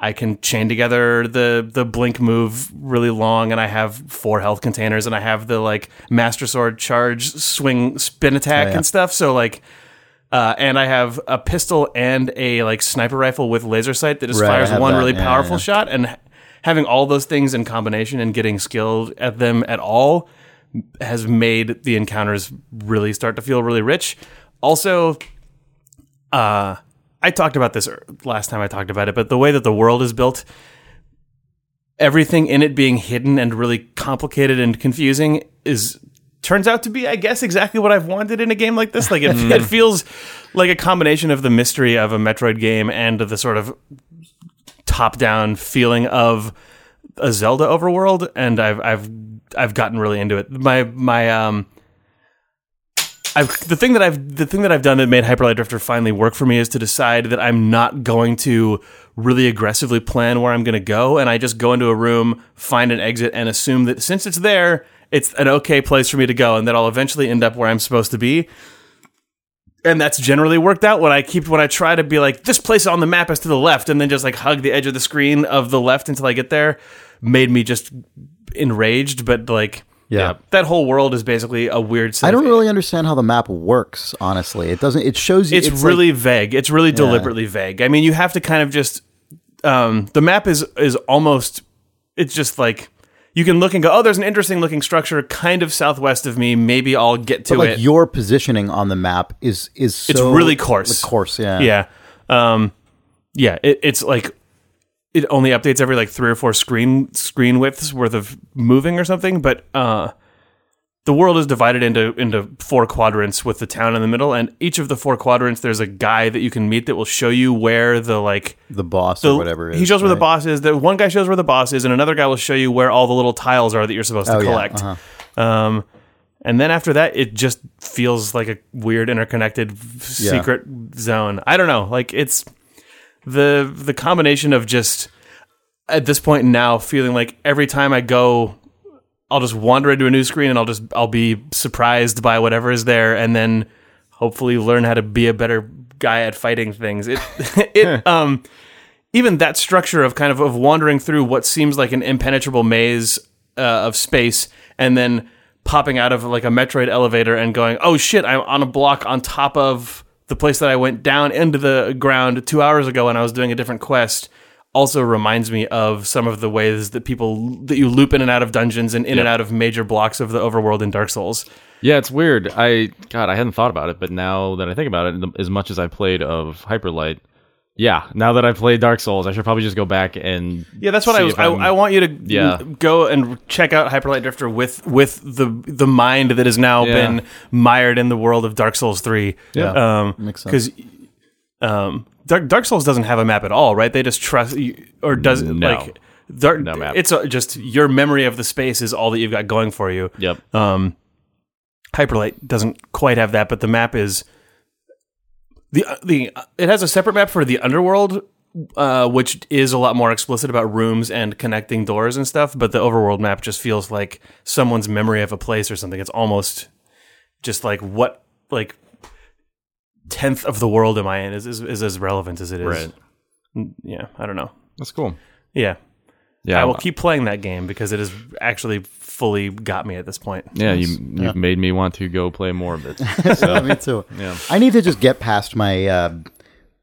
Speaker 2: I can chain together the the blink move really long, and I have four health containers, and I have the like master sword charge swing spin attack
Speaker 1: Oh, yeah.
Speaker 2: and stuff. So like. Uh, and I have a pistol and a like sniper rifle with laser sight that just
Speaker 1: Right,
Speaker 2: fires one
Speaker 1: that.
Speaker 2: really
Speaker 1: Yeah,
Speaker 2: powerful
Speaker 1: yeah.
Speaker 2: shot. And having all those things in combination and getting skilled at them at all has made the encounters really start to feel really rich. Also, uh, I talked about this er- last time I talked about it, but the way that the world is built, everything in it being hidden and really complicated and confusing is turns out to be, I guess, exactly what I've wanted in a game like this. Like it, [LAUGHS] it feels like a combination of the mystery of a Metroid game and the sort of top-down feeling of a Zelda overworld, and I've I've I've gotten really into it. My my um. I've, the thing that I've the thing that I've done that made Hyperlight Drifter finally work for me is to decide that I'm not going to really aggressively plan where I'm going to go, and I just go into a room, find an exit, and assume that since it's there, it's an okay place for me to go, and that I'll eventually end up where I'm supposed to be. And that's generally worked out when I keep when I try to be like this place on the map is to the left, and then just like hug the edge of the screen of the left until I get there, made me just enraged. But like,
Speaker 1: Yeah.
Speaker 2: that whole world is basically a weird.
Speaker 1: I don't really understand how the map works. Honestly, it doesn't. It shows you.
Speaker 2: it's,
Speaker 1: like-
Speaker 2: really vague. It's really deliberately vague. I mean, you have to kind of just um, the map is is almost it's just like you can look and go, oh, there's an interesting looking structure kind of southwest of me. Maybe I'll get to
Speaker 1: but, like
Speaker 2: it.
Speaker 1: your positioning on the map is is so
Speaker 2: It's really coarse.
Speaker 1: like, coarse, yeah.
Speaker 2: yeah, um, yeah. It, it's like it only updates every like three or four screen screen widths worth of moving or something. But uh, the world is divided into into four quadrants with the town in the middle, and each of the four quadrants there's a guy that you can meet that will show you where the like
Speaker 1: The boss
Speaker 2: the,
Speaker 1: or whatever.
Speaker 2: he shows where the boss is. The one guy shows where the boss is, and another guy will show you where all the little tiles are that you're supposed to
Speaker 1: Oh, yeah,
Speaker 2: collect.
Speaker 1: uh-huh.
Speaker 2: Um, and then after that, it just feels like a weird interconnected f-
Speaker 1: Yeah.
Speaker 2: secret zone. I don't know. Like it's the the combination of just at this point now feeling like every time I go. I'll just wander into a new screen and I'll just I'll be surprised by whatever is there and then hopefully learn how to be a better guy at fighting things. It [LAUGHS] it [LAUGHS] um even that structure of kind of of wandering through what seems like an impenetrable maze uh, of space and then popping out of like a Metroid elevator and going, "Oh shit, I'm on a block on top of the place that I went down into the ground 2 hours ago when I was doing a different quest." Also reminds me of some of the ways that people that you loop in and out of dungeons and in and out of major blocks of the overworld in Dark Souls.
Speaker 3: Yeah, it's weird. I God, I hadn't thought about it, but now that I think about it, as much as I played of Hyperlight, yeah, now that I've played Dark Souls, I should probably just go back and
Speaker 2: Yeah, that's what I was. I,
Speaker 3: I'm-
Speaker 2: want you to
Speaker 3: Yeah.
Speaker 2: go and check out Hyperlight Drifter with with the the mind that has now
Speaker 3: Yeah.
Speaker 2: been mired in the world of Dark Souls three.
Speaker 1: Yeah.
Speaker 2: um,
Speaker 1: Makes sense.
Speaker 2: because um, Dark Dark Souls doesn't have a map at all, right? They just trust or does it
Speaker 3: No.
Speaker 2: like Dark,
Speaker 3: No map.
Speaker 2: It's a, just your memory of the space is all that you've got going for you.
Speaker 3: Yep.
Speaker 2: Um, Hyperlight doesn't quite have that, but the map is the the it has a separate map for the underworld, uh, which is a lot more explicit about rooms and connecting doors and stuff. But the overworld map just feels like someone's memory of a place or something. It's almost just like what like tenth of the world am I in is is, is as relevant as it is.
Speaker 3: Right.
Speaker 2: Mm, Yeah, I don't know.
Speaker 3: That's cool.
Speaker 2: Yeah,
Speaker 3: Yeah,
Speaker 2: I will keep playing that game because it has actually fully got me at this point.
Speaker 3: Yeah, you you've made me want to go play more of it. [LAUGHS]
Speaker 1: Yeah, me too. Yeah. I need to just get past my uh,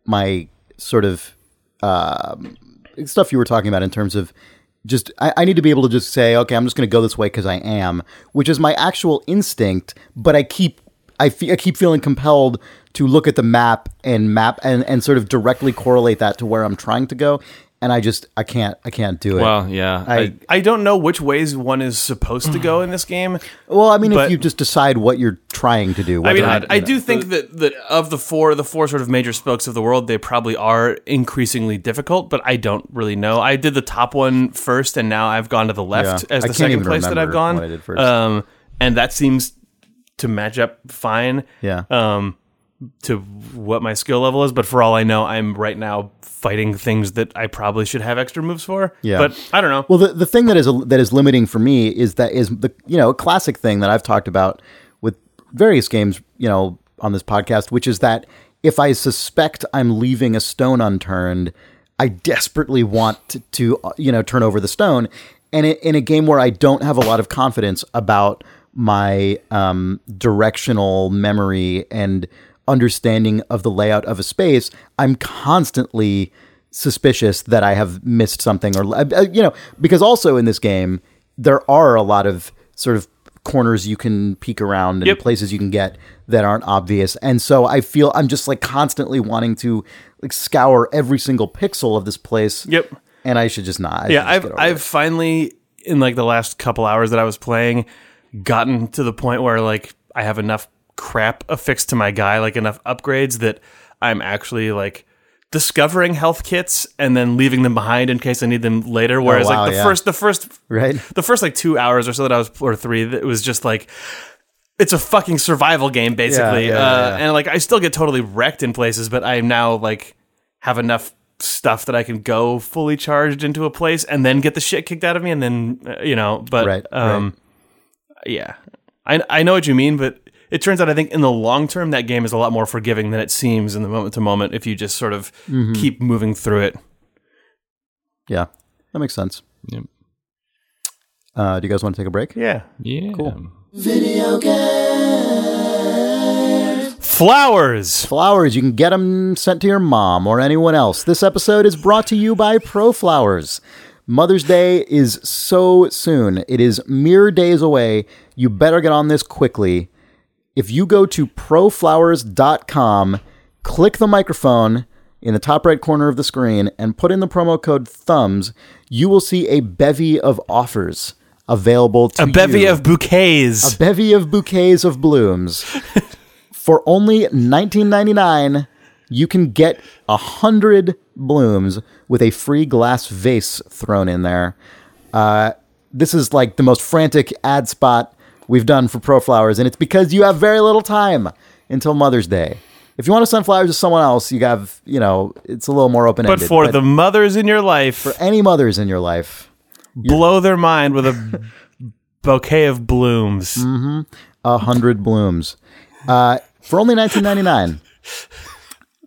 Speaker 1: my sort of um stuff you were talking about in terms of just I, I need to be able to just say okay I'm just going to go this way because I am which is my actual instinct but I keep I, fe- I keep feeling compelled to look at the map and map and, and sort of directly correlate that to where I'm trying to go and I just I can't I can't do it.
Speaker 3: well, yeah,
Speaker 1: I,
Speaker 3: I,
Speaker 2: I don't know which ways one is supposed to go in this game.
Speaker 1: well, I mean,
Speaker 2: but-
Speaker 1: if you just decide what you're trying to do,
Speaker 2: I mean,
Speaker 1: whether-
Speaker 2: I, I do think that, that of the four, the four sort of major spokes of the world, they probably are increasingly difficult. But I don't really know. I did the top one first, and now I've gone to the left
Speaker 1: Yeah.
Speaker 2: as
Speaker 1: I
Speaker 2: the
Speaker 1: can't
Speaker 2: second
Speaker 1: even
Speaker 2: place that I've gone.
Speaker 1: what I did first.
Speaker 2: Um, and that seems to match up fine.
Speaker 1: yeah,
Speaker 2: Um, to what my skill level is, but for all I know, I'm right now fighting things that I probably should have extra moves for.
Speaker 1: Yeah.
Speaker 2: But I don't know.
Speaker 1: Well, the, the thing that is that is limiting for me is that is the you know a classic thing that I've talked about with various games you know on this podcast, which is that if I suspect I'm leaving a stone unturned, I desperately want to, to you know turn over the stone, and it, in a game where I don't have a lot of confidence about my um, directional memory and understanding of the layout of a space, I'm constantly suspicious that I have missed something or uh, you know because also in this game there are a lot of sort of corners you can peek around and
Speaker 2: Yep.
Speaker 1: places you can get that aren't obvious and so I feel I'm just like constantly wanting to like scour every single pixel of this place
Speaker 2: Yep.
Speaker 1: and I should just not I
Speaker 2: Yeah, I've I've
Speaker 1: it.
Speaker 2: finally in like the last couple hours that I was playing gotten to the point where like I have enough crap affixed to my guy, like enough upgrades that I'm actually like discovering health kits and then leaving them behind in case I need them later. Whereas
Speaker 1: Oh, wow,
Speaker 2: like the
Speaker 1: yeah.
Speaker 2: first the first
Speaker 1: right
Speaker 2: the first like two hours or so that I was or three, that it was just like it's a fucking survival game basically,
Speaker 1: yeah,
Speaker 2: uh,
Speaker 1: yeah.
Speaker 2: and like I still get totally wrecked in places, but I now like have enough stuff that I can go fully charged into a place and then get the shit kicked out of me, and then uh, you know, but
Speaker 1: Right,
Speaker 2: um, yeah, I I know what you mean, but. It turns out, I think, in the long term, that game is a lot more forgiving than it seems in the moment to moment if you just sort of
Speaker 1: Mm-hmm.
Speaker 2: keep moving through it.
Speaker 1: yeah that makes sense
Speaker 3: Yep.
Speaker 1: uh, do you guys want to take a break
Speaker 2: Yeah.
Speaker 3: Yeah.
Speaker 1: Cool. Video game.
Speaker 2: Flowers.
Speaker 1: Flowers, you can get them sent to your mom or anyone else. This episode is brought to you by Pro Flowers. Mother's Day is so soon. It is mere days away. You better get on this quickly. If you go to proflowers.com, click the microphone in the top right corner of the screen, and put in the promo code THUMBS, you will see a bevy of offers available to
Speaker 2: A bevy
Speaker 1: you
Speaker 2: of bouquets.
Speaker 1: A bevy of bouquets of blooms. [LAUGHS] For only $19.99, you can get a hundred blooms with a free glass vase thrown in there. Uh, this is like the most frantic ad spot we've done for ProFlowers, and it's because you have very little time until Mother's Day. If you want to send flowers to someone else, you have, you know, it's a little more open
Speaker 2: but
Speaker 1: ended.
Speaker 2: for the mothers in your life, for
Speaker 1: any mothers in your life,
Speaker 2: blow their mind with a bouquet of blooms.
Speaker 1: a hundred blooms. Uh, for only nineteen ninety nine.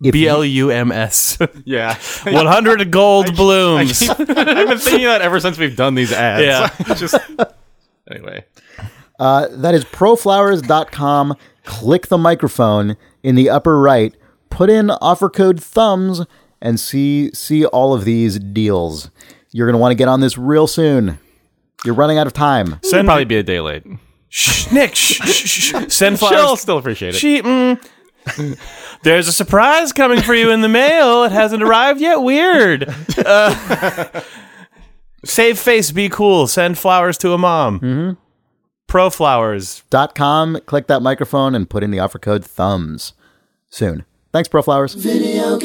Speaker 2: B L U M S. [LAUGHS]
Speaker 3: Yeah. [LAUGHS]
Speaker 2: 100 gold blooms.
Speaker 3: I've been thinking that ever since we've done these ads.
Speaker 2: Yeah. [LAUGHS]
Speaker 3: Just anyway.
Speaker 1: Uh, that is proflowers.com. Click the microphone in the upper right, put in offer code thumbs, and see see all of these deals. You're going to want to get on this real soon. You're running out of time.
Speaker 3: Send probably be a day late.
Speaker 2: Shh, Nick, shh, shh, shh, shh. [LAUGHS] Send
Speaker 3: She'll
Speaker 2: flowers.
Speaker 3: still appreciate it.
Speaker 2: She, mm, [LAUGHS] there's a surprise coming for you in the mail. It hasn't arrived yet. Weird. Uh, [LAUGHS] save face, be cool. Send flowers to a mom. Mm-hmm. Pro flowers.
Speaker 1: Dot com. Click that microphone and put in the offer code thumbs soon. Thanks, ProFlowers. Video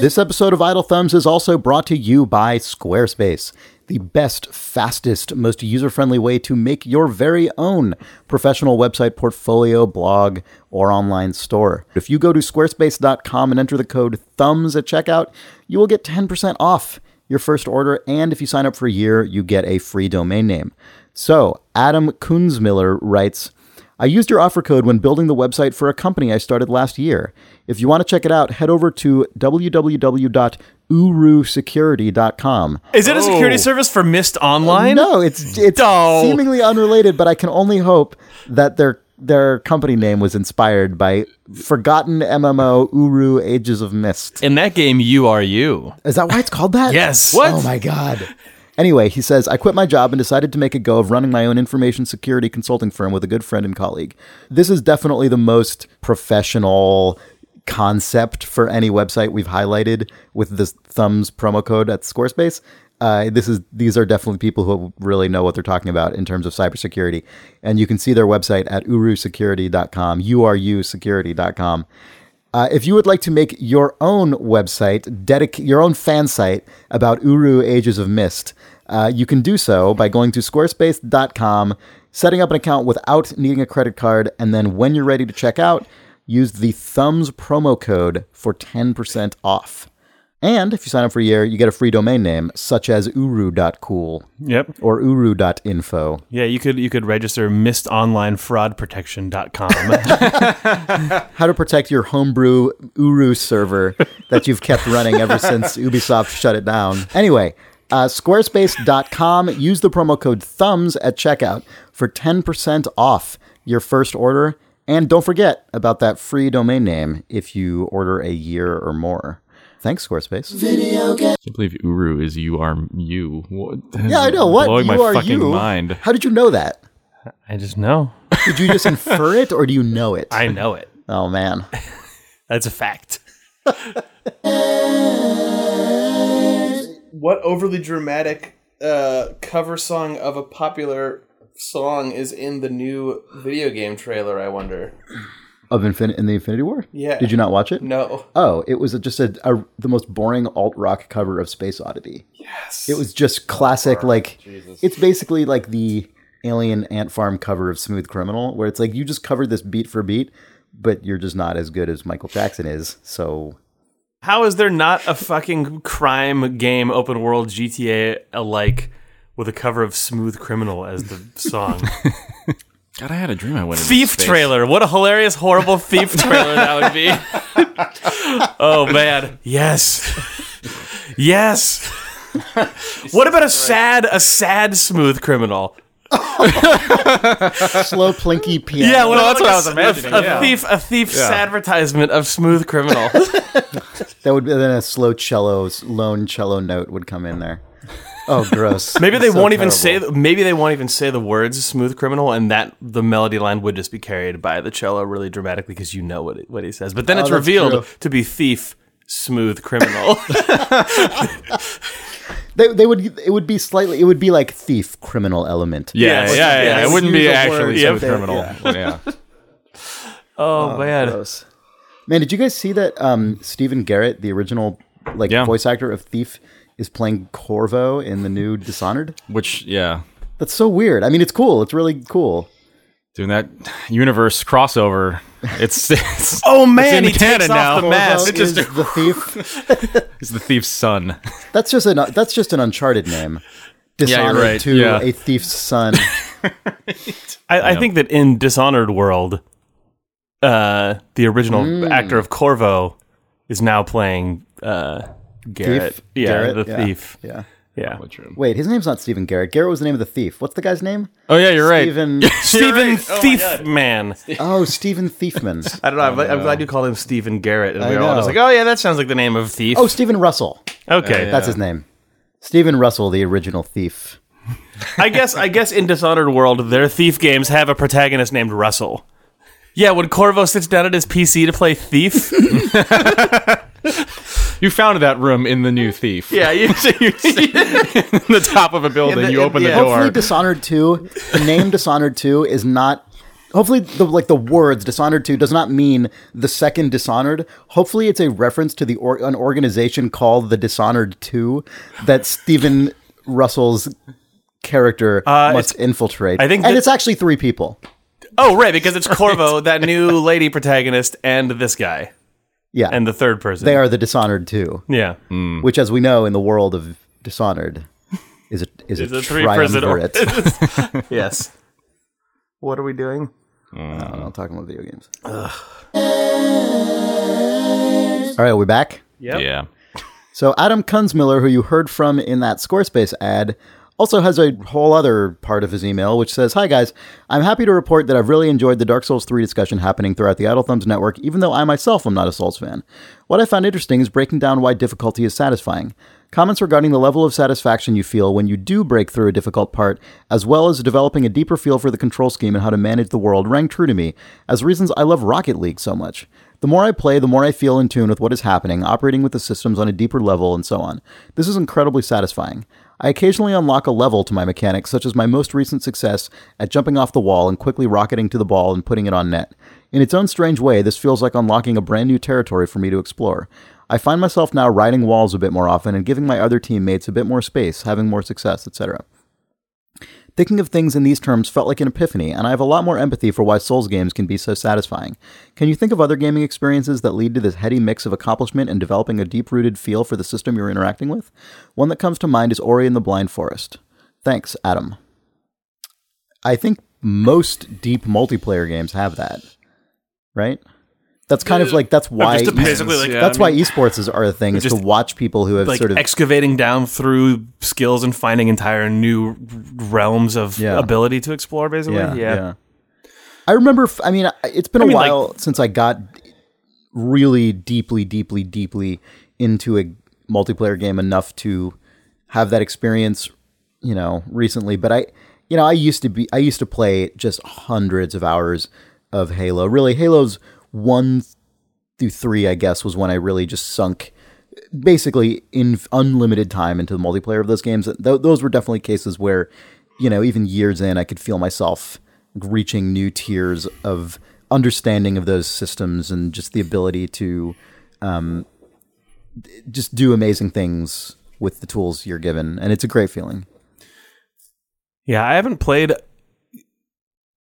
Speaker 1: This episode of Idle Thumbs is also brought to you by Squarespace, the best, fastest, most user friendly way to make your very own professional website portfolio, blog, or online store. If you go to squarespace.com and enter the code THUMBS at checkout, you will get 10% off your first order, and if you sign up for a year, you get a free domain name. So, Adam Kunzmiller writes, I used your offer code when building the website for a company I started last year. If you want to check it out, head over to www.urusecurity.com.
Speaker 2: Is it a security
Speaker 3: Oh.
Speaker 2: service for Myst Online?
Speaker 1: No, it's it's
Speaker 2: Oh.
Speaker 1: seemingly unrelated, but I can only hope that their their company name was inspired by forgotten MMO Uru Ages of Myst.
Speaker 2: In that game, you are you.
Speaker 1: Is that why it's called that?
Speaker 2: Yes.
Speaker 1: Oh what? Oh my god. Anyway, he says, I quit my job and decided to make a go of running my own information security consulting firm with a good friend and colleague. This is definitely the most professional concept for any website we've highlighted with this thumbs promo code at Squarespace. Uh, this is these are definitely people who really know what they're talking about in terms of cybersecurity, and you can see their website at urusecurity.com, urusecurity.com. Uh, if you would like to make your own website, dedic- your own fan site about Uru Ages of Myst, uh, you can do so by going to squarespace.com setting up an account without needing a credit card, and then when you're ready to check out, use the Thumbs promo code for 10% off. And if you sign up for a year, you get a free domain name, such as uru.cool
Speaker 2: Yep.
Speaker 1: or uru.info.
Speaker 2: Yeah, you could you could register mistonlinefraudprotection.com. [LAUGHS]
Speaker 1: How to protect your homebrew Uru server that you've kept running ever since [LAUGHS] Ubisoft shut it down. Anyway, uh, squarespace.com. Use the promo code THUMBS at checkout for 10% off your first order. And don't forget about that free domain name if you order a year or more. Thanks, Squarespace. Video game.
Speaker 3: I can't believe Uru is you are you. What?
Speaker 1: Yeah, I know. What?
Speaker 3: Blowing
Speaker 1: you
Speaker 3: my
Speaker 1: are
Speaker 3: fucking
Speaker 1: you.
Speaker 3: mind.
Speaker 1: How did you know that?
Speaker 2: I just know.
Speaker 1: Did you just infer it or do you know it? [LAUGHS]
Speaker 2: I know it.
Speaker 1: oh, man. [LAUGHS]
Speaker 2: That's a fact. [LAUGHS]
Speaker 4: what overly dramatic uh, cover song of a popular song is in the new video game trailer? I wonder.
Speaker 1: Of Infin- in the Infinity War?
Speaker 4: Yeah.
Speaker 1: Did you not watch it?
Speaker 4: No.
Speaker 1: Oh, it was a, just a, a the most boring alt rock cover of Space Oddity.
Speaker 4: Yes.
Speaker 1: It was just classic, like it's basically like the Alien Ant Farm cover of Smooth Criminal, where it's like you just covered this beat for beat, but you're just not as good as Michael Jackson is. So
Speaker 2: How is there not a fucking crime game open world GTA alike with a cover of Smooth Criminal as the song? [LAUGHS]
Speaker 3: God, I had a dream I went into
Speaker 2: thief
Speaker 3: space.
Speaker 2: trailer. What a hilarious, horrible thief [LAUGHS] trailer that would be. [LAUGHS] oh man. Yes. Yes. what about a sad a sad smooth criminal? [LAUGHS]
Speaker 1: slow plinky piano.
Speaker 2: Yeah, well,
Speaker 3: that's what I was
Speaker 2: a,
Speaker 3: imagining,
Speaker 2: A,
Speaker 3: yeah.
Speaker 2: thief, a thief's
Speaker 3: Yeah.
Speaker 2: advertisement of smooth criminal.
Speaker 1: that would be then a slow cello, lone cello note would come in there. Oh, gross. [LAUGHS]
Speaker 2: Maybe they
Speaker 1: So
Speaker 2: won't even
Speaker 1: terrible.
Speaker 2: say. Maybe they won't even say the words "smooth criminal," and that the melody line would just be carried by the cello really dramatically because you know what it, what he says. But then
Speaker 1: Oh,
Speaker 2: it's revealed
Speaker 1: true.
Speaker 2: to be thief, smooth criminal. [LAUGHS] [LAUGHS]
Speaker 1: They, they would it would be slightly it would be like thief criminal element.
Speaker 3: Yeah,
Speaker 2: Yes.
Speaker 3: yeah, yeah.
Speaker 2: Yes.
Speaker 3: It wouldn't be actually
Speaker 1: word
Speaker 3: smooth
Speaker 1: that-
Speaker 3: criminal.
Speaker 1: yeah.
Speaker 3: Yeah.
Speaker 2: oh, man,
Speaker 1: Gross. Man, did you guys see that um, Stephen Garrett, the original like
Speaker 3: Yeah.
Speaker 1: voice actor of Thief, is playing Corvo in the new Dishonored?
Speaker 3: Which, yeah,
Speaker 1: That's so weird. I mean, it's cool. It's really cool.
Speaker 3: doing that universe crossover. It's, [LAUGHS] it's [LAUGHS]
Speaker 2: oh man,
Speaker 3: in
Speaker 2: he
Speaker 3: the
Speaker 2: takes
Speaker 3: canon
Speaker 2: off
Speaker 3: now.
Speaker 2: the mask.
Speaker 1: Corvo is the thief. [LAUGHS]
Speaker 3: he's the thief's son.
Speaker 1: That's just an that's just an Uncharted name. Dishonored
Speaker 3: right.
Speaker 1: to
Speaker 3: Yeah.
Speaker 1: a thief's son.
Speaker 2: I, I think that in Dishonored World, uh, the original
Speaker 1: Hmm.
Speaker 2: actor of Corvo is now playing uh, Garrett.
Speaker 1: Thief?
Speaker 2: Yeah,
Speaker 1: Garrett?
Speaker 2: the
Speaker 1: Yeah.
Speaker 2: thief.
Speaker 1: Yeah.
Speaker 2: Yeah,
Speaker 1: Wait, his name's not Stephen Garrett. Garrett was the name of the thief. What's the guy's name?
Speaker 3: Oh yeah, you're right.
Speaker 1: Stephen. [LAUGHS]
Speaker 2: Stephen oh Thief Man.
Speaker 1: oh, Stephen Thiefman. [LAUGHS]
Speaker 2: I don't know. I'm, oh, I'm glad you called him Stephen Garrett, and
Speaker 1: I
Speaker 2: we were all just like, "Oh yeah, that sounds like the name of thief."
Speaker 1: Oh, Stephen Russell.
Speaker 2: okay.
Speaker 1: Oh, That's his name. Stephen Russell, the original thief. [LAUGHS]
Speaker 2: I guess. I guess in Dishonored World, their thief games have a protagonist named Russell. Yeah, when Corvo sits down at his PC to play Thief.
Speaker 3: You found that room in the new thief.
Speaker 2: yeah, you, [LAUGHS]
Speaker 3: in the top of a building.
Speaker 2: Yeah, the-
Speaker 3: you open the
Speaker 2: yeah.
Speaker 3: door.
Speaker 1: Hopefully, Dishonored Two, the name Dishonored Two is not. Hopefully, the like the words Dishonored Two does not mean the second Dishonored. Hopefully, it's a reference to the or, an organization called the Dishonored Two that Stephen Russell's character
Speaker 2: Uh,
Speaker 1: must infiltrate.
Speaker 2: I think
Speaker 1: and
Speaker 2: that-
Speaker 1: it's actually three people.
Speaker 2: Oh, right, because it's Corvo, [LAUGHS] that new lady protagonist, and this guy,
Speaker 1: Yeah,
Speaker 2: and the third person.
Speaker 1: they are the Dishonored too.
Speaker 2: Yeah. Mm.
Speaker 1: which, as we know, in the world of Dishonored, is a is a,
Speaker 2: It's a three-person
Speaker 1: triumvirate.
Speaker 2: Yes. What are we doing?
Speaker 1: I don't know, talking about video games. All right, we're we back?
Speaker 2: Yep.
Speaker 3: Yeah.
Speaker 1: So Adam Kunzmiller, who you heard from in that Squarespace ad, also has a whole other part of his email which says, "Hi guys, I'm happy to report that I've really enjoyed the Dark Souls 3 discussion happening throughout the Idle Thumbs network, even though I myself am not a Souls fan. What I found interesting is breaking down why difficulty is satisfying. Comments regarding the level of satisfaction you feel when you do break through a difficult part, as well as developing a deeper feel for the control scheme and how to manage the world, rang true to me as reasons I love Rocket League so much." The more I play, the more I feel in tune with what is happening, operating with the systems on a deeper level, and so on. This is incredibly satisfying. I occasionally unlock a level to my mechanics, such as my most recent success at jumping off the wall and quickly rocketing to the ball and putting it on net. In its own strange way, this feels like unlocking a brand new territory for me to explore. I find myself now riding walls a bit more often and giving my other teammates a bit more space, having more success, etc. Thinking of things in these terms felt like an epiphany, and I have a lot more empathy for why Souls games can be so satisfying. Can you think of other gaming experiences that lead to this heady mix of accomplishment and developing a deep rooted feel for the system you're interacting with? One that comes to mind is Ori and the Blind Forest. Thanks, Adam. I think most deep multiplayer games have that, right? That's kind of like that's why
Speaker 2: just
Speaker 1: e-
Speaker 2: basically, like,
Speaker 3: yeah,
Speaker 1: that's
Speaker 3: I
Speaker 1: why esports is are a thing is to
Speaker 2: Just,
Speaker 1: watch people who have
Speaker 2: like
Speaker 1: sort of
Speaker 2: excavating down through skills and finding entire new realms of
Speaker 1: Yeah.
Speaker 2: ability to explore. Basically,
Speaker 1: yeah,
Speaker 2: yeah.
Speaker 1: yeah. I remember. f- I mean, I- it's been a
Speaker 2: mean, like-
Speaker 1: while since I got really deeply, deeply, deeply into a multiplayer game enough to have that experience. You know, recently, but I, you know, I used to be. I used to play just hundreds of hours of Halo. Really, Halo's one through three, I guess, was when I really just sunk basically in unlimited time into the multiplayer of those games. Th- those were definitely cases where, you know, even years in, I could feel myself reaching new tiers of understanding of those systems and just the ability to um, just do amazing things with the tools you're given. And it's a great feeling.
Speaker 2: Yeah, I haven't played.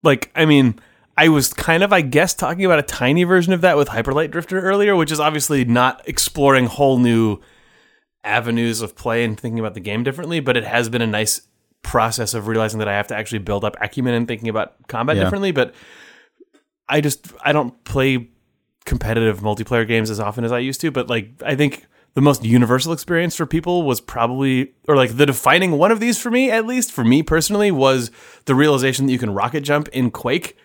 Speaker 2: Like, I mean, I was kind of, I guess, talking about a tiny version of that with Hyper Light Drifter earlier, which is obviously not exploring whole new avenues of play and thinking about the game differently, but it has been a nice process of realizing that I have to actually build up acumen and thinking about combat
Speaker 1: Yeah.
Speaker 2: differently. But I just, I don't play competitive multiplayer games as often as I used to, but like, I think the most universal experience for people was probably, or like the defining one of these for me, at least for me personally, was the realization that you can rocket jump in Quake.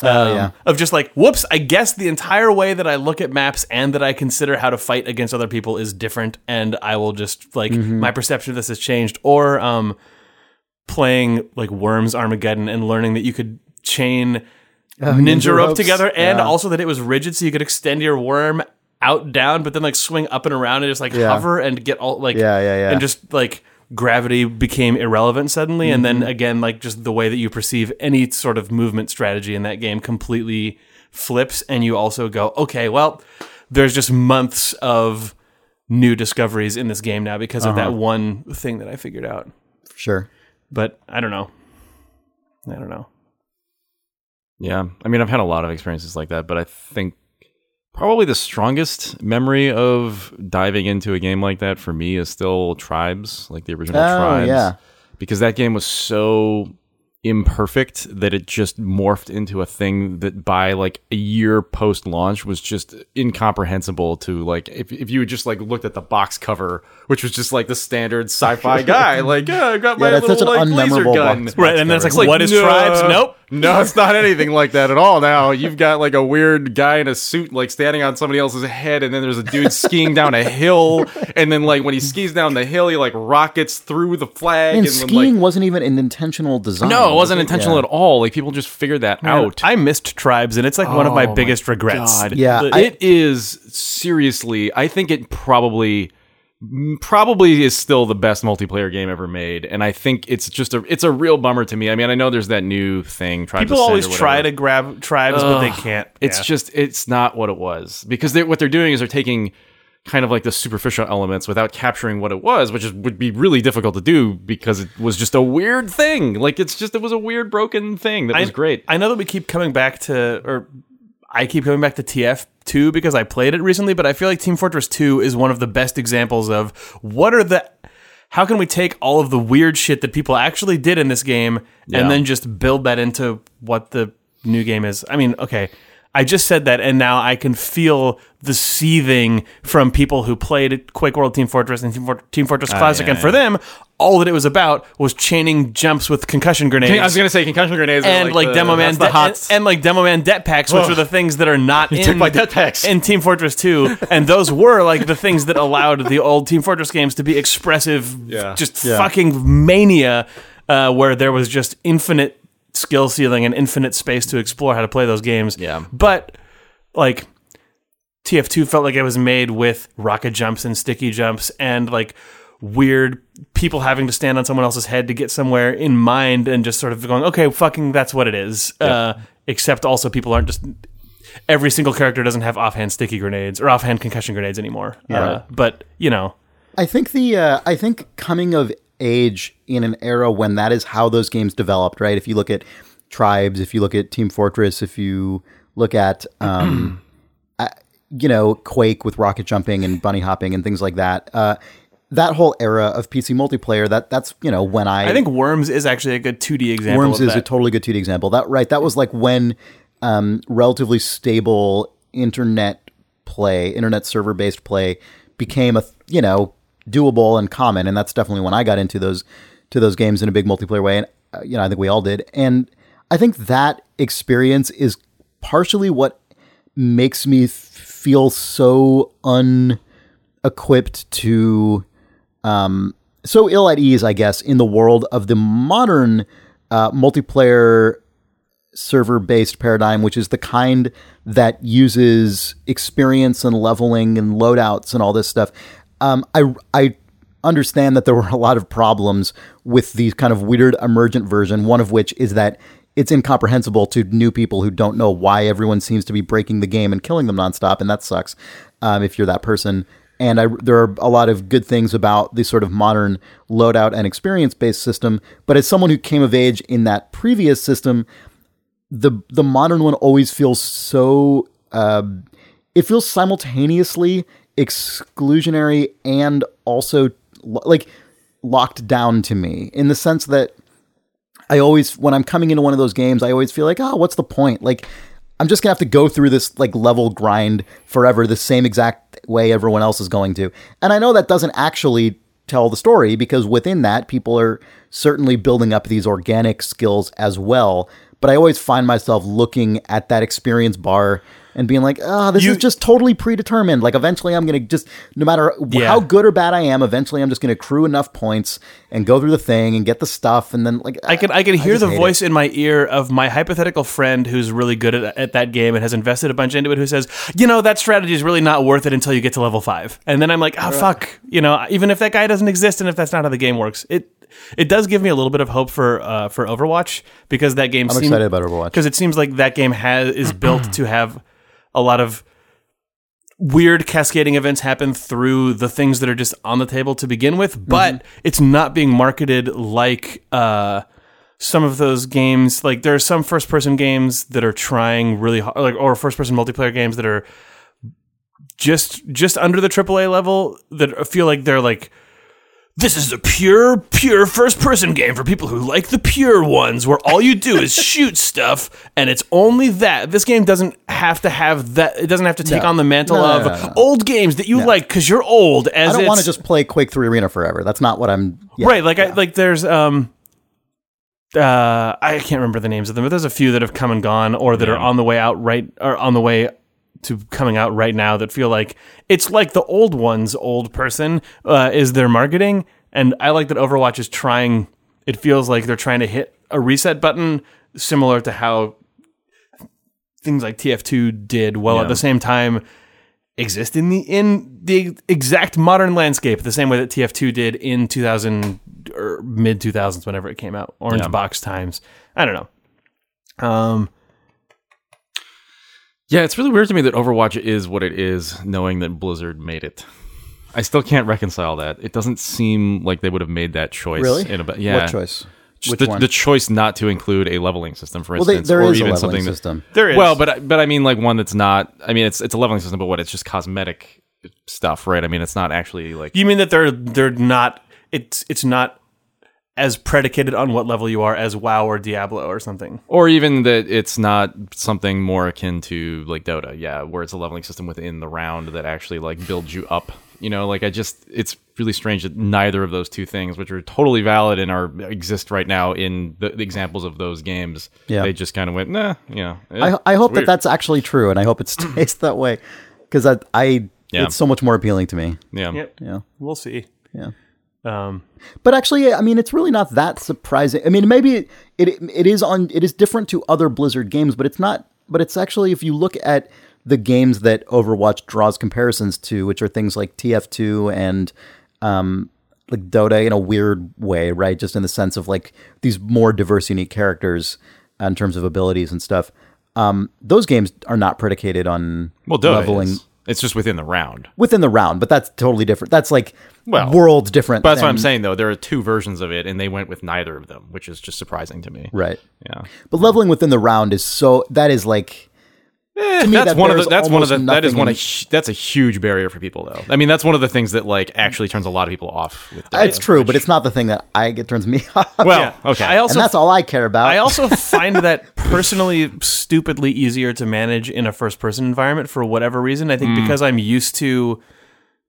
Speaker 2: Um,
Speaker 1: yeah.
Speaker 2: Of just like, whoops, I guess the entire way that I look at maps and that I consider how to fight against other people is different, and I will just like my perception of this has changed. Or um, playing like Worms Armageddon and learning that you could chain ninja,
Speaker 1: ninja
Speaker 2: rope together, and
Speaker 1: Yeah.
Speaker 2: also that it was rigid, so you could extend your worm out down, but then like swing up and around and just like
Speaker 1: Yeah.
Speaker 2: hover and get all like
Speaker 1: Yeah, yeah, yeah.
Speaker 2: and just like gravity became irrelevant suddenly, and
Speaker 1: Mm-hmm.
Speaker 2: then again like just the way that you perceive any sort of movement strategy in that game completely flips, and you also go, okay, well, there's just months of new discoveries in this game now because of
Speaker 1: Uh-huh.
Speaker 2: that one thing that I figured out.
Speaker 1: Sure.
Speaker 2: But I don't know. I don't know.
Speaker 3: Yeah. I mean, I've had a lot of experiences like that, but I think probably the strongest memory of diving into a game like that for me is still Tribes, like the original
Speaker 1: Oh,
Speaker 3: Tribes.
Speaker 1: yeah.
Speaker 3: Because that game was so imperfect that it just morphed into a thing that by like a year post launch was just incomprehensible to like if, if you had just like looked at the box cover which was just like the standard sci-fi guy [LAUGHS] like yeah i got my
Speaker 1: that's
Speaker 3: little
Speaker 1: such an
Speaker 3: like laser gun
Speaker 1: box-
Speaker 2: Right, and then it's like,
Speaker 3: like,
Speaker 2: what is
Speaker 3: no.
Speaker 2: tribes? Nope.
Speaker 3: no, it's not anything like that at all. Now you've got like a weird guy in a suit, like standing on somebody else's head, and then there's a dude skiing down a hill, and then like when he skis down the hill, he like rockets through the flag.
Speaker 1: And
Speaker 3: then,
Speaker 1: skiing
Speaker 3: like,
Speaker 1: wasn't even an intentional design.
Speaker 3: no, it
Speaker 1: was
Speaker 3: wasn't intentional
Speaker 1: Yeah.
Speaker 3: at all. Like people just figured that out.
Speaker 2: I missed tribes, and it's like one of my
Speaker 3: Oh
Speaker 2: biggest regrets.
Speaker 3: God.
Speaker 1: Yeah,
Speaker 2: The-
Speaker 1: I-
Speaker 3: it is seriously. I think it probably probably is still the best multiplayer game ever made, and I think it's just a it's a real bummer to me. I mean, I know there's that new thing. Tribes
Speaker 2: people always try to grab tribes, but they can't.
Speaker 3: It's
Speaker 2: Yeah.
Speaker 3: just it's not what it was because they, what they're doing is they're taking kind of like the superficial elements without capturing what it was, which is, would be really difficult to do because it was just a weird thing. Like it's just it was a weird broken thing that was great.
Speaker 2: I know that we keep coming back to, or I keep coming back to TF2 because I played it recently, but I feel like Team Fortress 2 is one of the best examples of what are the. How can we take all of the weird shit that people actually did in this game
Speaker 3: Yeah.
Speaker 2: and then just build that into what the new game is? I mean, okay, I just said that, and now I can feel the seething from people who played Quake World Team Fortress and Team, For- Team Fortress Classic,
Speaker 3: Ah, yeah,
Speaker 2: and for
Speaker 3: yeah.
Speaker 2: them, all that it was about was chaining jumps with concussion grenades
Speaker 3: I was gonna say concussion grenades
Speaker 2: and like,
Speaker 3: the-
Speaker 2: demo man de- and, and, like demo man det packs, which
Speaker 3: Ugh.
Speaker 2: are the things that are not [LAUGHS] in
Speaker 3: my det packs.
Speaker 2: in Team Fortress 2, and those were like the things that allowed the old Team Fortress games to be expressive,
Speaker 3: Yeah.
Speaker 2: just fucking mania, uh, where there was just infinite skill ceiling and infinite space to explore how to play those games.
Speaker 3: Yeah.
Speaker 2: but like TF2 felt like it was made with rocket jumps and sticky jumps and like weird people having to stand on someone else's head to get somewhere in mind and just sort of going, okay, fucking that's what it is. Uh, except also people aren't just every single character doesn't have offhand sticky grenades or offhand concussion grenades anymore. Uh, but you know,
Speaker 1: I think the uh, I think coming of age in an era when that is how those games developed, right? If you look at Tribes, if you look at Team Fortress, if you look at, um, [CLEARS THROAT] you know, Quake with rocket jumping and bunny hopping and things like that. Uh, that whole era of PC multiplayer, that that's you know when I
Speaker 2: I think Worms is actually a good 2D example.
Speaker 1: Worms is a totally good 2D example. That right, that was like when um, relatively stable internet play, internet server based play became a you know doable and common, and that's definitely when I got into those to those games in a big multiplayer way. And uh, you know, I think we all did, and I think that experience is partially what makes me feel so unequipped to um, so ill at ease, I guess, in the world of the modern uh, multiplayer server based paradigm, which is the kind that uses experience and leveling and loadouts and all this stuff. Um, I, I understand that there were a lot of problems with the kind of weird emergent version, one of which is that it's incomprehensible to new people who don't know why everyone seems to be breaking the game and killing them nonstop, and that sucks um, if you're that person. And I, there are a lot of good things about the sort of modern loadout and experience based system. But as someone who came of age in that previous system, the the modern one always feels so uh, it feels simultaneously exclusionary and also like locked down to me in the sense that I always when I'm coming into one of those games, I always feel like, oh, what's the point? Like I'm just gonna have to go through this like level grind forever, the same exact way everyone else is going to. And I know that doesn't actually tell the story because within that, people are certainly building up these organic skills as well. But I always find myself looking at that experience bar and being like, ah, this
Speaker 2: You-
Speaker 1: is just totally predetermined. Like eventually I'm gonna just no matter
Speaker 2: Yeah.
Speaker 1: how good or bad I am, eventually I'm just gonna accrue enough points and go through the thing and get the stuff and then like
Speaker 2: I can I can hear
Speaker 1: just
Speaker 2: the voice in my ear of my hypothetical friend who's really good at, at that game and has invested a bunch into it. Who says, you know, that strategy is really not worth it until you get to level five. And then I'm like, oh fuck, you know, even if that guy doesn't exist and if that's not how the game works, it it does give me a little bit of hope for uh, for Overwatch because that game.
Speaker 1: I'm excited about Overwatch.
Speaker 2: because it seems like that game has is [CLEARS THROAT] built to have a lot of weird cascading events happen through the things that are just on the table to begin with, but it's not being marketed like uh, some of those games. Like there are some first person games that are trying really hard, like or first person multiplayer games that are just just under the AAA level that feel like they're like this is a pure, pure first person game for people who like the pure ones where all you do is [LAUGHS] shoot stuff and it's only that. This game doesn't have to have that, it doesn't have to take
Speaker 1: No.
Speaker 2: on the mantle
Speaker 1: No, no,
Speaker 2: of
Speaker 1: no, no,
Speaker 2: old games that you like because you're old. As
Speaker 1: I don't
Speaker 2: it's-
Speaker 1: want to just play Quake 3 Arena forever. That's not what I'm yeah.
Speaker 2: right like I, like there's um uh I can't remember the names of them but there's a few that have come and gone or that are on the way out right or on the way to coming out right now that feel like it's like the old ones old person uh, is their marketing. And I like that Overwatch is trying it feels like they're trying to hit a reset button similar to how things like TF2 did while at the same time exist in the in the exact modern landscape the same way that TF2 did in 2000 or mid 2000s whenever it came out. Orange
Speaker 3: Yeah.
Speaker 2: box times. I don't know. Um
Speaker 3: Yeah, it's really weird to me that Overwatch is what it is, knowing that Blizzard made it. I still can't reconcile that. It doesn't seem like they would have made that choice.
Speaker 1: Really?
Speaker 3: In a, yeah.
Speaker 1: What choice? Which
Speaker 3: the,
Speaker 1: one?
Speaker 3: the choice not to include a leveling system, for
Speaker 1: well, they,
Speaker 3: instance,
Speaker 1: there
Speaker 3: or
Speaker 1: is a
Speaker 3: even
Speaker 1: leveling
Speaker 3: something that-
Speaker 1: system.
Speaker 2: there is
Speaker 3: well, but I- but I mean, like one that's not. I mean, it's it's a leveling system, but what? It's just cosmetic stuff, right? I mean, it's not actually like.
Speaker 2: you mean that they're they're not it's it's not as predicated on what level you are as WoW or Diablo or something
Speaker 3: Or even that it's not something more akin to like Dota, yeah, where it's a leveling system within the round that actually like builds you up. You know, like I just it's really strange that neither of those two things, which are totally valid and are exist right now in the, the examples of those games,
Speaker 1: Yeah.
Speaker 3: they just kind of went, nah, you know.
Speaker 1: I, I hope
Speaker 3: it's
Speaker 1: that that's actually true, and I hope it [LAUGHS] stays that way because I, I
Speaker 3: Yeah.
Speaker 1: it's so much more appealing to me.
Speaker 3: yeah.
Speaker 2: yep
Speaker 1: Yeah,
Speaker 2: we'll see
Speaker 1: yeah.
Speaker 2: Um
Speaker 1: But actually, I mean, it's really not that surprising. I mean, maybe it, it it is on it is different to other Blizzard games, but it's not. But it's actually if you look at the games that Overwatch draws comparisons to, which are things like TF2 and um, like Dota in a weird way, right? Just in the sense of like these more diverse, unique characters in terms of abilities and stuff. Um, those games are not predicated on
Speaker 3: Well, Dota
Speaker 1: leveling.
Speaker 3: is. It's just within the round.
Speaker 1: within the round, but that's totally different. That's like
Speaker 3: Well,
Speaker 1: worlds different.
Speaker 3: But that's what I'm saying, though. There are two versions of it, and they went with neither of them, which is just surprising to me.
Speaker 1: Right.
Speaker 3: Yeah.
Speaker 1: But leveling within the round is so that is like
Speaker 3: Eh,
Speaker 1: me,
Speaker 3: that's
Speaker 1: that
Speaker 3: one of the that's one of the that is one of hu- that's a huge barrier for people though. I mean, that's one of the things that like actually turns a lot of people off. With Dota,
Speaker 1: it's true,
Speaker 3: which-
Speaker 1: but it's not the thing that I get turns me [LAUGHS] off.
Speaker 3: well,
Speaker 2: Yeah.
Speaker 3: okay.
Speaker 2: I also
Speaker 1: and that's all I care about.
Speaker 2: I also [LAUGHS] find that personally stupidly easier to manage in a first person environment for whatever reason. I think because I'm used to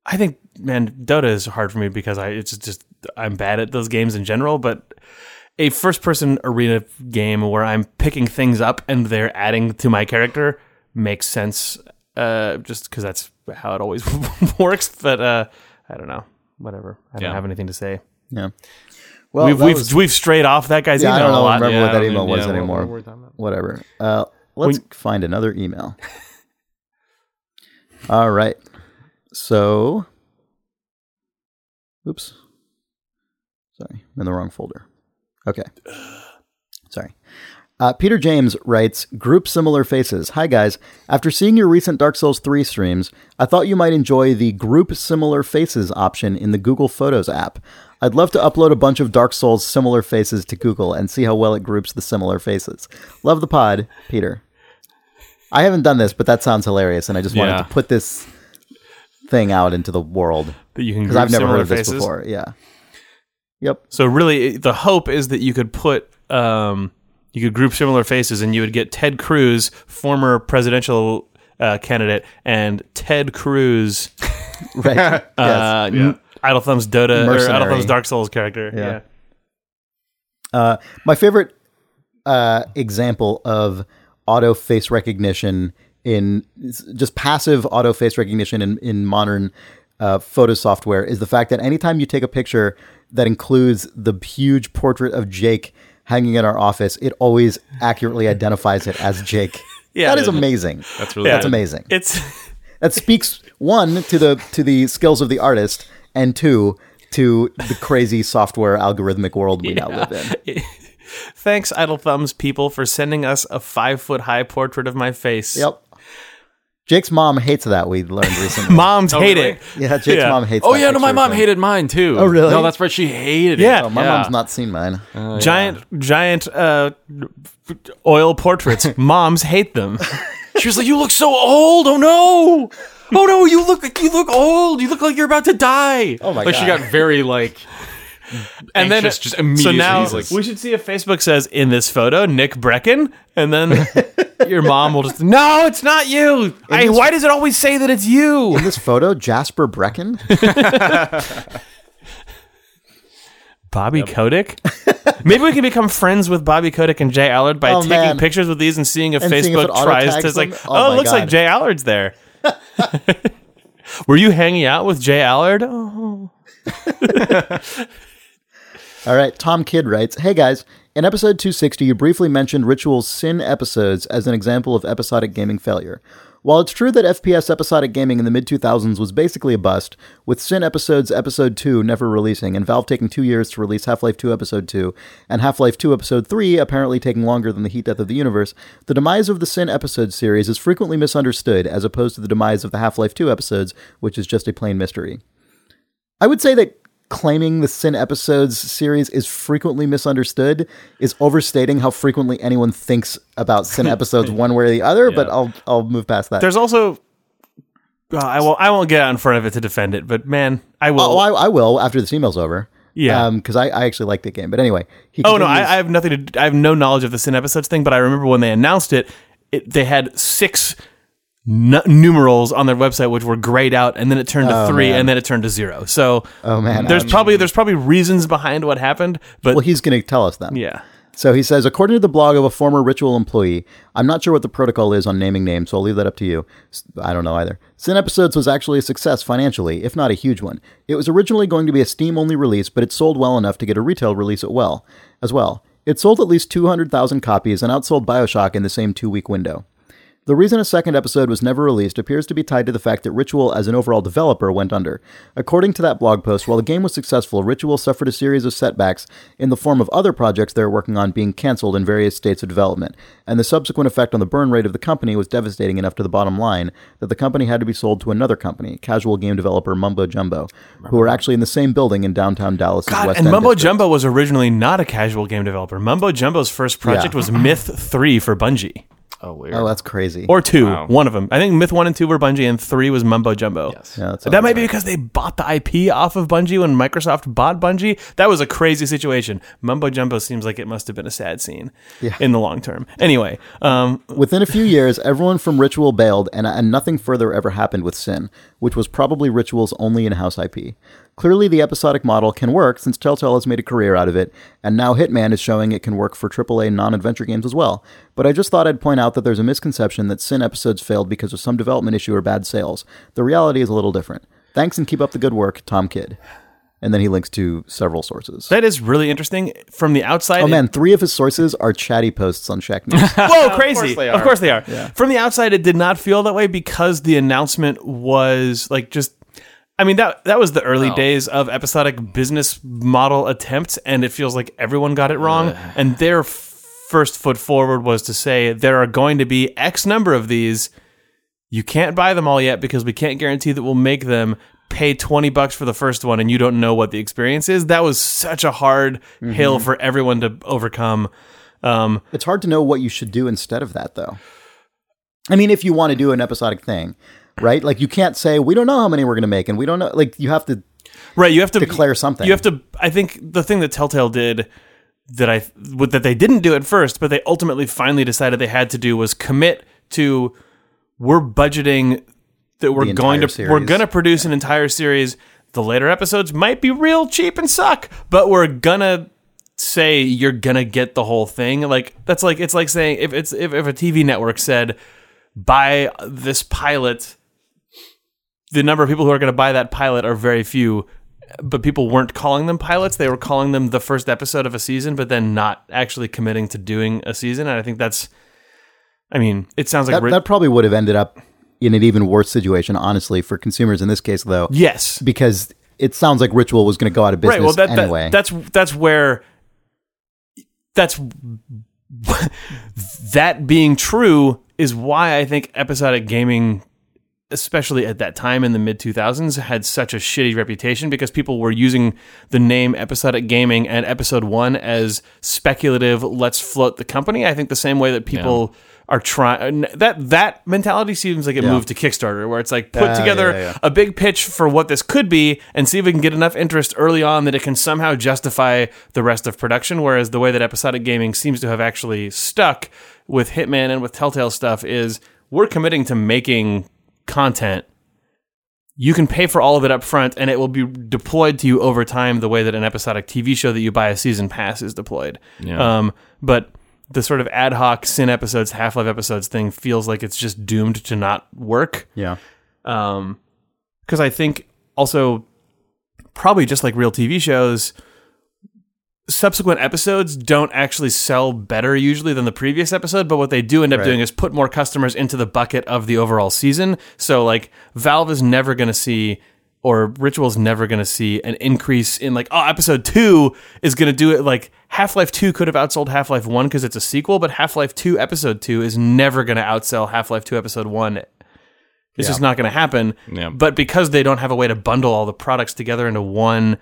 Speaker 2: I think man, Dota is hard for me because I it's just I'm bad at those games in general, but a first person arena game where I'm picking things up and they're adding to my character makes sense uh just cuz that's how it always [LAUGHS] works, but uh I don't know. Whatever. I don't
Speaker 3: Yeah.
Speaker 2: have anything to say.
Speaker 1: yeah. Well,
Speaker 2: we've we've,
Speaker 1: was-
Speaker 2: we've strayed off that guy's
Speaker 1: yeah, I don't
Speaker 2: a
Speaker 1: know,
Speaker 2: lot.
Speaker 1: remember
Speaker 3: Yeah,
Speaker 1: what that email was
Speaker 3: yeah,
Speaker 1: anymore.
Speaker 3: what were we talking?
Speaker 1: Whatever. Uh, let's find another email. All right. So, oops. Sorry, I'm in the wrong folder. Okay. Sorry. Uh, Peter James writes, Group Similar Faces. Hi, guys. After seeing your recent Dark Souls 3 streams, I thought you might enjoy the Group Similar Faces option in the Google Photos app. I'd love to upload a bunch of Dark Souls similar faces to Google and see how well it groups the similar faces. Love the pod, Peter. I haven't done this, but that sounds hilarious, and I just wanted
Speaker 3: Yeah.
Speaker 1: to put this thing out into the world
Speaker 2: that you can
Speaker 1: because I've never heard of this
Speaker 2: faces.
Speaker 1: before. Yeah. Yep.
Speaker 2: So really, the hope is that you could put, um, you could group similar faces, and you would get Ted Cruz, former presidential uh, candidate, and Ted Cruz, [LAUGHS]
Speaker 1: Right. [LAUGHS] yes.
Speaker 2: uh, n- Idle Thumbs Dota or Idle Thumbs Dark Souls character.
Speaker 1: Yeah.
Speaker 2: Yeah.
Speaker 1: Uh, my favorite uh, example of auto face recognition in just passive auto face recognition in, in modern uh, photo software is the fact that anytime you take a picture that includes the huge portrait of Jake hanging in our office, it always accurately identifies it as Jake. [LAUGHS]
Speaker 2: Yeah.
Speaker 1: that is amazing.
Speaker 3: That's really
Speaker 1: That's amazing.
Speaker 2: It's [LAUGHS]
Speaker 1: That speaks one to the to the skills of the artist, and two to the crazy software algorithmic world we now live in. [LAUGHS]
Speaker 2: thanks, Idle Thumbs people, for sending us a five foot high portrait of my face.
Speaker 1: Yep. Jake's mom hates that. We learned recently. [LAUGHS]
Speaker 2: Moms hate it.
Speaker 1: yeah, Jake's
Speaker 2: Yeah.
Speaker 1: mom hates.
Speaker 3: Oh
Speaker 1: that
Speaker 3: yeah, no, my
Speaker 1: picture
Speaker 3: mom
Speaker 1: thing.
Speaker 3: hated mine too.
Speaker 1: Oh, really?
Speaker 3: No, that's right. She hated it.
Speaker 2: Yeah.
Speaker 1: Oh, my
Speaker 3: Yeah.
Speaker 1: mom's not seen mine.
Speaker 2: Giant, giant uh, oil portraits. [LAUGHS] Moms hate them. [LAUGHS]
Speaker 3: She was like, "You look so old. Oh no, oh no, you look like you look old. You look like you're about to die."
Speaker 1: Oh my
Speaker 3: like she
Speaker 1: God.
Speaker 3: got very like,
Speaker 2: and then
Speaker 3: just
Speaker 2: so now
Speaker 3: like,
Speaker 2: we should see if Facebook says in this photo Nick Breckon, and then [LAUGHS] your mom will just no, it's not you. I, why does it always say that it's you?
Speaker 1: In this photo, Jasper Breckon. [LAUGHS]
Speaker 2: Bobby Kotick. Maybe we can become friends with Bobby Kotick and J Allard by
Speaker 1: Oh,
Speaker 2: taking
Speaker 1: man.
Speaker 2: pictures with these and seeing if
Speaker 1: And seeing if
Speaker 2: Facebook tries to. It's like, oh,
Speaker 1: Oh
Speaker 2: it looks like J Allard's there. [LAUGHS] Were you hanging out with J Allard? Oh.
Speaker 1: All right, Tom Kidd writes, "Hey guys, in episode 260, you briefly mentioned Ritual's Sin episodes as an example of episodic gaming failure. While it's true that FPS episodic gaming in the mid 2000s was basically a bust, with Sin episodes Episode 2 never releasing, and Valve taking two years to release Half Life 2 Episode 2, and Half Life 2 Episode 3 apparently taking longer than the heat death of the universe, the demise of the Sin episode series is frequently misunderstood as opposed to the demise of the Half Life 2 episodes, which is just a plain mystery." I would say that claiming the Sin episodes series is frequently misunderstood is overstating how frequently anyone thinks about Sin [LAUGHS] episodes one way or the other. But I'll I'll move past that.
Speaker 2: There's also. Well, I won't. I won't get out in front of it to defend it, but man, I will.
Speaker 1: oh, oh I, I will after this email's over.
Speaker 2: Yeah.
Speaker 1: Um, because I, I actually like the game. But anyway, he
Speaker 2: Oh no, I, I have nothing to. I have no knowledge of the Sin episodes thing, but I remember when they announced it, it they had six n- numerals on their website which were grayed out, and then it turned to oh, three,
Speaker 1: man.
Speaker 2: and then it turned to zero. So
Speaker 1: Oh, man.
Speaker 2: there's probably there's probably reasons behind what happened, but
Speaker 1: well, he's going to tell us them.
Speaker 2: yeah,
Speaker 1: So he says, according to the blog of a former Ritual employee, I'm not sure what the protocol is on naming names, so I'll leave that up to you. I don't know either. Sin Episodes was actually a success financially, if not a huge one. It was originally going to be a Steam only release, but it sold well enough to get a retail release at well as well. It sold at least 200,000 copies and outsold Bioshock in the same two week window. The reason a second episode was never released appears to be tied to the fact that Ritual, as an overall developer, went under. According to that blog post, while the game was successful, Ritual suffered a series of setbacks in the form of other projects they were working on being cancelled in various states of development, and the subsequent effect on the burn rate of the company was devastating enough to the bottom line that the company had to be sold to another company, casual game developer Mumbo Jumbo, who were actually in the same building in downtown Dallas.
Speaker 2: God,
Speaker 1: West
Speaker 2: and
Speaker 1: End
Speaker 2: Mumbo
Speaker 1: district.
Speaker 2: Jumbo was originally not a casual game developer. Mumbo Jumbo's first project
Speaker 1: Yeah.
Speaker 2: was Myth 3 for Bungie.
Speaker 3: Oh, weird.
Speaker 1: Oh, that's crazy.
Speaker 2: Or 2,
Speaker 3: Wow.
Speaker 2: one of them. I think Myth 1 and 2 were Bungie and 3 was Mumbo Jumbo.
Speaker 3: Yes.
Speaker 1: yeah,
Speaker 2: That might be because they bought the IP off of Bungie when Microsoft bought Bungie. That was a crazy situation. Mumbo Jumbo seems like it must have been a sad scene in the long term. Anyway, um,
Speaker 1: Within a few years, everyone from Ritual bailed, and, and nothing further ever happened with Sin, which was probably Ritual's only in house IP. Clearly, the episodic model can work since Telltale has made a career out of it, and now Hitman is showing it can work for AAA non adventure games as well. But I just thought I'd point out that there's a misconception that Sin episodes failed because of some development issue or bad sales. The reality is a little different. Thanks and keep up the good work, Tom Kidd. And then he links to several sources.
Speaker 2: that is really interesting. From the outside,
Speaker 1: Oh
Speaker 2: it-
Speaker 1: man, three of his sources are chatty posts on Shack News. [LAUGHS]
Speaker 2: Whoa, crazy!
Speaker 3: they
Speaker 2: Of
Speaker 3: are.
Speaker 2: course they are. From the outside, it did not feel that way because the announcement was like just. I mean that that was the early days of episodic business model attempts, and it feels like everyone got it wrong. And their f- first foot forward was to say there are going to be X number of these. You can't buy them all yet because we can't guarantee that we'll make them. Pay twenty bucks for the first one, and you don't know what the experience is. That was such a hard hill for everyone to overcome. Um,
Speaker 1: It's hard to know what you should do instead of that, though. I mean, if you want to do an episodic thing, right? Like, you can't say, we don't know how many we're going to make, and we don't know. Like, you have to.
Speaker 2: Right, you have to
Speaker 1: declare something.
Speaker 2: You have to. I think the thing that Telltale did that I that they didn't do at first, but they ultimately finally decided they had to do was commit to we're budgeting that we're going to
Speaker 1: entire
Speaker 2: we're going to produce an entire series. The later episodes might be real cheap and suck, but we're gonna say you're gonna get the whole thing. Like that's like it's like saying if it's if, if a TV network said buy this pilot the number of people who are going to buy that pilot are very few but people weren't calling them pilots. They were calling them the first episode of a season but then not actually committing to doing a season and i think that's i mean it sounds like
Speaker 1: That,
Speaker 2: ri-
Speaker 1: that probably would have ended up in an even worse situation, honestly, for consumers in this case, though,
Speaker 2: yes.
Speaker 1: Because it sounds like Ritual was going to go out of business
Speaker 2: right well that, that-
Speaker 1: anyway.
Speaker 2: that's that's where that's [LAUGHS] that being true is why i think episodic gaming especially at that time in the mid 2000s had such a shitty reputation because people were using the name episodic gaming and episode 1 as speculative let's float the company i think the same way that people are trying that that mentality seems like it moved to kickstarter where it's like put
Speaker 1: Yeah,
Speaker 2: together
Speaker 1: yeah, yeah.
Speaker 2: a big pitch for what this could be and see if we can get enough interest early on that it can somehow justify the rest of production. Whereas the way that episodic gaming seems to have actually stuck with Hitman and with Telltale stuff is we're committing to making content. You can pay for all of it up front and it will be deployed to you over time the way that an episodic TV show that you buy a season pass is deployed.
Speaker 3: Yeah.
Speaker 2: Um, but the sort of ad hoc sin episodes, Half Life episodes thing feels like it's just doomed to not work
Speaker 1: yeah.
Speaker 2: um because i think also probably just like real tv shows subsequent episodes don't actually sell better usually than the previous episode but what they do end up
Speaker 1: Right.
Speaker 2: doing is put more customers into the bucket of the overall season so like valve is never going to see or ritual's never going to see an increase in like oh episode 2 is going to do it like half-life 2 could have outsold half-life 1 because it's a sequel but half-life 2 episode 2 is never going to outsell half-life 2 episode 1 it's just not going to happen.
Speaker 3: Yeah.
Speaker 2: But because they don't have a way to bundle all the products together into one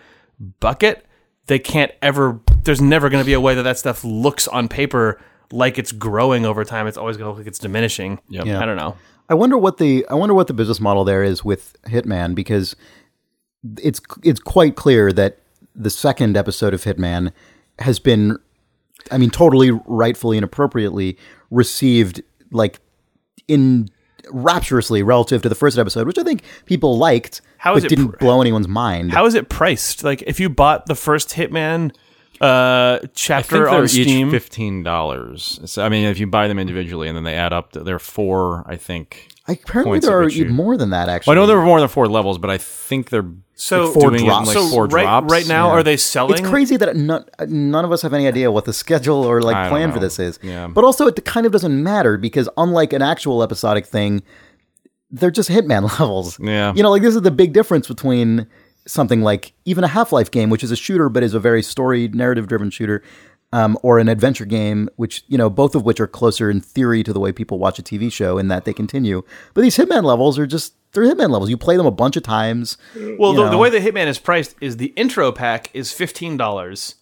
Speaker 2: bucket, they can't ever. There's never going to be a way that that stuff looks on paper like it's growing over time. It's always going to look like it's diminishing.
Speaker 3: Yep.
Speaker 1: Yeah.
Speaker 2: I don't know.
Speaker 1: I wonder what the I wonder what the business model there is with Hitman because it's it's quite clear that the second episode of Hitman has been I mean totally rightfully and appropriately received like in rapturously relative to the first episode which I think people liked
Speaker 2: How
Speaker 1: but
Speaker 2: it
Speaker 1: didn't
Speaker 2: pr-
Speaker 1: blow anyone's mind.
Speaker 2: How is it priced? Like if you bought the first Hitman uh,
Speaker 3: I think
Speaker 2: chapter
Speaker 3: they're
Speaker 2: on
Speaker 3: each fifteen dollars. So, I mean, if you buy them individually and then they add up, they're four. I think.
Speaker 1: Apparently,
Speaker 3: points
Speaker 1: there are
Speaker 3: you-
Speaker 1: even more than that. Actually,
Speaker 3: Well, I know there were more than four levels, but I think they're
Speaker 2: So
Speaker 3: like,
Speaker 1: four
Speaker 3: doing
Speaker 1: drops.
Speaker 3: it in like
Speaker 2: so
Speaker 3: four
Speaker 2: right,
Speaker 3: drops.
Speaker 2: right now,
Speaker 3: Yeah.
Speaker 2: are they selling?
Speaker 1: It's crazy that none, none of us have any idea what the schedule or like
Speaker 3: I don't
Speaker 1: plan for this is.
Speaker 3: Yeah.
Speaker 1: But also, it kind of doesn't matter because unlike an actual episodic thing, they're just Hitman [LAUGHS] levels.
Speaker 3: Yeah.
Speaker 1: You know, like this is the big difference between something like even a Half Life game, which is a shooter but is a very story narrative driven shooter, um, or an adventure game, which you know both of which are closer in theory to the way people watch a TV show in that they continue. But these Hitman levels are just they're Hitman levels. You play them a bunch of times.
Speaker 2: Well, the, the way the Hitman is priced is the intro pack is fifteen dollars,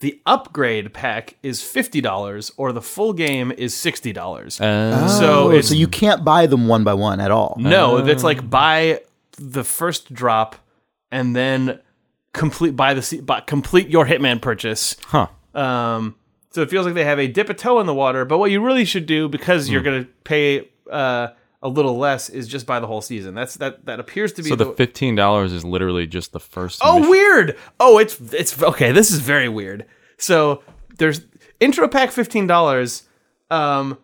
Speaker 2: the upgrade pack is fifty dollars, or the full game is sixty dollars.
Speaker 3: Uh,
Speaker 2: so
Speaker 1: Oh, so you can't buy them one by one at all.
Speaker 2: no, that's like buy the first drop and then complete buy the buy, complete your Hitman purchase.
Speaker 3: huh.
Speaker 2: Um, so it feels like they have a dip a toe in the water. But what you really should do, because
Speaker 3: Hmm.
Speaker 2: you're going to pay uh, a little less, is just buy the whole season. That's that that appears to be
Speaker 3: So the
Speaker 2: the
Speaker 3: fifteen dollars is literally just the first.
Speaker 2: Oh,
Speaker 3: mission.
Speaker 2: weird. Oh, it's it's okay. This is very weird. So there's intro pack fifteen dollars. Um,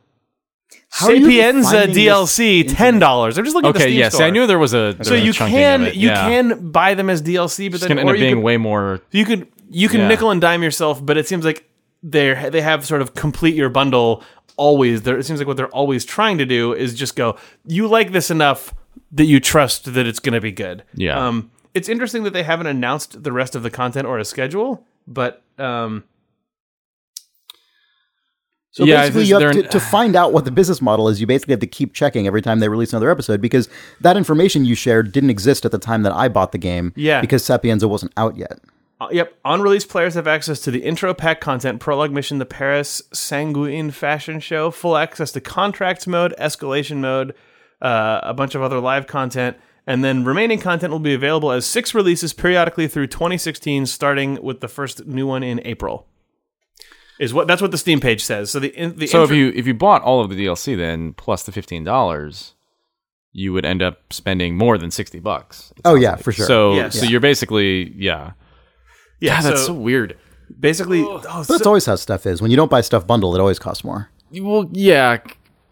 Speaker 1: How are
Speaker 2: Sapienza DLC ten dollars. I'm just looking at the
Speaker 3: Okay,
Speaker 2: Steam
Speaker 3: yes,
Speaker 2: store.
Speaker 3: I knew there was a. there
Speaker 2: So
Speaker 3: was
Speaker 2: you
Speaker 3: chunking
Speaker 2: can
Speaker 3: of it,
Speaker 2: you
Speaker 3: yeah.
Speaker 2: can buy them as DLC, but
Speaker 3: It's
Speaker 2: then
Speaker 3: gonna end
Speaker 2: or
Speaker 3: up
Speaker 2: you
Speaker 3: being
Speaker 2: could,
Speaker 3: way more.
Speaker 2: you could you can
Speaker 3: Yeah.
Speaker 2: nickel and dime yourself, but it seems like they they have sort of complete your bundle always. There, it seems like what they're always trying to do is just go. You like this enough that you trust that it's going to be good.
Speaker 3: Yeah.
Speaker 2: Um, it's interesting that they haven't announced the rest of the content or a schedule, but um,
Speaker 1: So
Speaker 3: Yeah,
Speaker 1: basically, you have to, to find out what the business model is. You basically have to keep checking every time they release another episode because that information you shared didn't exist at the time that I bought the game.
Speaker 2: Yeah.
Speaker 1: because Sapienza wasn't out yet.
Speaker 2: Uh, yep. unreleased players have access to the intro pack content, prologue mission, the Paris Sanguine fashion show, full access to contracts mode, escalation mode, uh, a bunch of other live content, and then remaining content will be available as six releases periodically through 2016, starting with the first new one in April. Is what that's what the Steam page says. So the in, the
Speaker 3: So if you if you bought all of the DLC, then plus the fifteen dollars, you would end up spending more than sixty bucks.
Speaker 1: Oh yeah,
Speaker 3: like.
Speaker 1: for sure.
Speaker 3: So
Speaker 2: Yes.
Speaker 3: so you're basically yeah.
Speaker 2: Yeah,
Speaker 3: God, that's
Speaker 2: so
Speaker 3: so weird.
Speaker 2: basically, oh,
Speaker 1: But
Speaker 2: so-
Speaker 1: that's always how stuff is. When you don't buy stuff bundled, it always costs more.
Speaker 3: Well, yeah,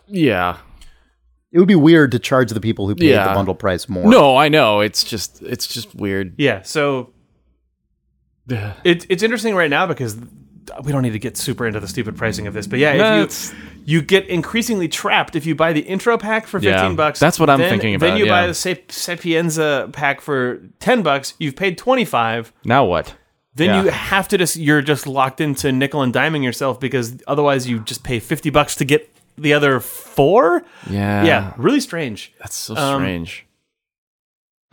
Speaker 3: yeah.
Speaker 1: It would be weird to charge the people who paid
Speaker 3: Yeah.
Speaker 1: the bundle price more.
Speaker 3: No, I know. It's just it's just weird.
Speaker 2: yeah, so it, it's interesting right now because we don't need to get super into the stupid pricing of this, but yeah,
Speaker 3: No,
Speaker 2: if you you get increasingly trapped if you buy the intro pack for
Speaker 3: Yeah,
Speaker 2: fifteen bucks.
Speaker 3: that's what I'm
Speaker 2: then-
Speaker 3: thinking
Speaker 2: Then
Speaker 3: about,
Speaker 2: you buy the Sap- Sapienza pack for ten bucks. You've paid twenty five.
Speaker 3: Now what?
Speaker 2: Then
Speaker 3: Yeah.
Speaker 2: you have to just you're just locked into nickel and diming yourself because otherwise you just pay fifty bucks to get the other four.
Speaker 3: Yeah,
Speaker 2: Yeah, really strange.
Speaker 3: That's so
Speaker 2: Um,
Speaker 3: strange.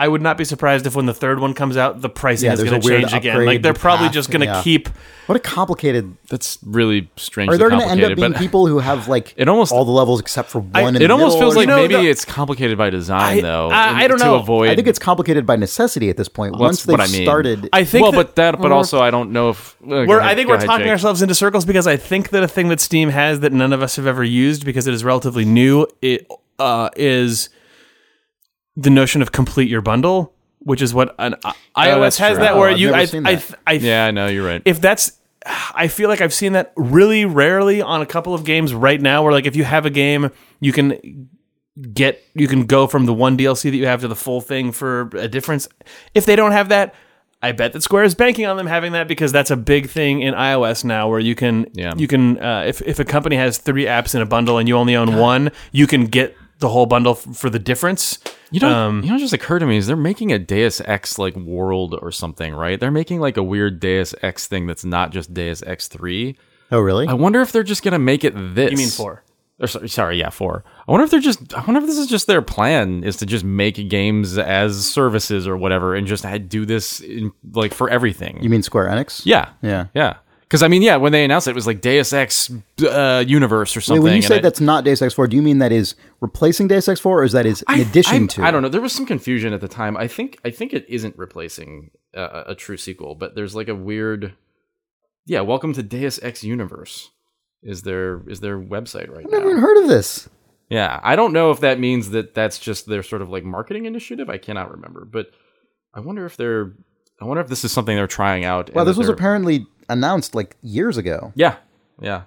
Speaker 2: I would not be surprised if when the third one comes out, the pricing
Speaker 1: Yeah,
Speaker 2: is going to change again. Like they're probably
Speaker 1: path,
Speaker 2: just going to
Speaker 1: yeah.
Speaker 2: keep.
Speaker 1: What a complicated.
Speaker 3: That's really strange.
Speaker 1: Are there
Speaker 3: going
Speaker 1: going to end up being people who have like
Speaker 3: It almost-
Speaker 1: all the levels except for one? in
Speaker 3: It
Speaker 1: the
Speaker 3: almost feels
Speaker 1: or
Speaker 3: like
Speaker 2: know,
Speaker 3: maybe
Speaker 2: the-
Speaker 3: it's complicated by design,
Speaker 2: I-
Speaker 3: though.
Speaker 2: I-
Speaker 3: and
Speaker 2: I don't
Speaker 3: to
Speaker 2: know.
Speaker 3: avoid.
Speaker 1: I think it's complicated by necessity at this point.
Speaker 3: Well,
Speaker 1: Once
Speaker 3: that's
Speaker 1: they've
Speaker 3: I mean.
Speaker 1: started,
Speaker 2: I think.
Speaker 3: well,
Speaker 2: that-
Speaker 3: but that, but also, I don't know if. uh,
Speaker 2: We're,
Speaker 3: ahead-
Speaker 2: I think we're
Speaker 3: ahead,
Speaker 2: talking
Speaker 3: Jake.
Speaker 2: ourselves into circles because I think that a thing that Steam has that none of us have ever used because it is relatively new it, uh, is the notion of complete your bundle, which is what an uh, iOS
Speaker 3: Oh,
Speaker 2: has
Speaker 3: true.
Speaker 2: that
Speaker 1: Oh,
Speaker 2: where
Speaker 1: I've
Speaker 2: you I, I,
Speaker 1: that.
Speaker 2: I,
Speaker 3: Yeah, I know you're right.
Speaker 2: if that's I feel like I've seen that really rarely on a couple of games right now where like if you have a game you can get you can go from the one DLC that you have to the full thing for a difference. If they don't have that, I bet that Square is banking on them having that because that's a big thing in iOS now where you can
Speaker 3: Yeah.
Speaker 2: you can uh, if if a company has 3 apps in a bundle and you only own one, you can get the whole bundle f- for the difference.
Speaker 3: You know,
Speaker 2: Um,
Speaker 3: you know, what just occurred to me is they're making a Deus Ex like world or something, right? They're making like a weird Deus Ex thing that's not just Deus Ex three.
Speaker 1: oh really?
Speaker 3: I wonder if they're just gonna make it this.
Speaker 2: You mean 4?
Speaker 3: Or sorry, sorry, yeah, four. I wonder if they're just. I wonder if this is just their plan is to just make games as services or whatever, and just do this in, like for everything.
Speaker 1: you mean Square Enix?
Speaker 3: yeah,
Speaker 1: Yeah.
Speaker 3: yeah. Because I mean, yeah, when they announced it, it was like Deus Ex uh, Universe or
Speaker 1: Wait,
Speaker 3: something.
Speaker 1: when you say
Speaker 3: I-
Speaker 1: that's not Deus Ex 4, do you mean that is replacing Deus Ex 4 or is that is in
Speaker 3: I-
Speaker 1: addition
Speaker 3: I,
Speaker 1: to?
Speaker 3: I don't know. There was some confusion at the time. I think I think it isn't replacing uh, a true sequel, but there's like a weird. Yeah, welcome to Deus Ex Universe. Is their is their website right now.
Speaker 1: I've never even heard of this.
Speaker 3: Yeah, I don't know if that means that that's just their sort of like marketing initiative. I cannot remember, but I wonder if they're. I wonder if this is something they're trying out.
Speaker 1: Well, this was apparently announced like years ago.
Speaker 3: Yeah, yeah.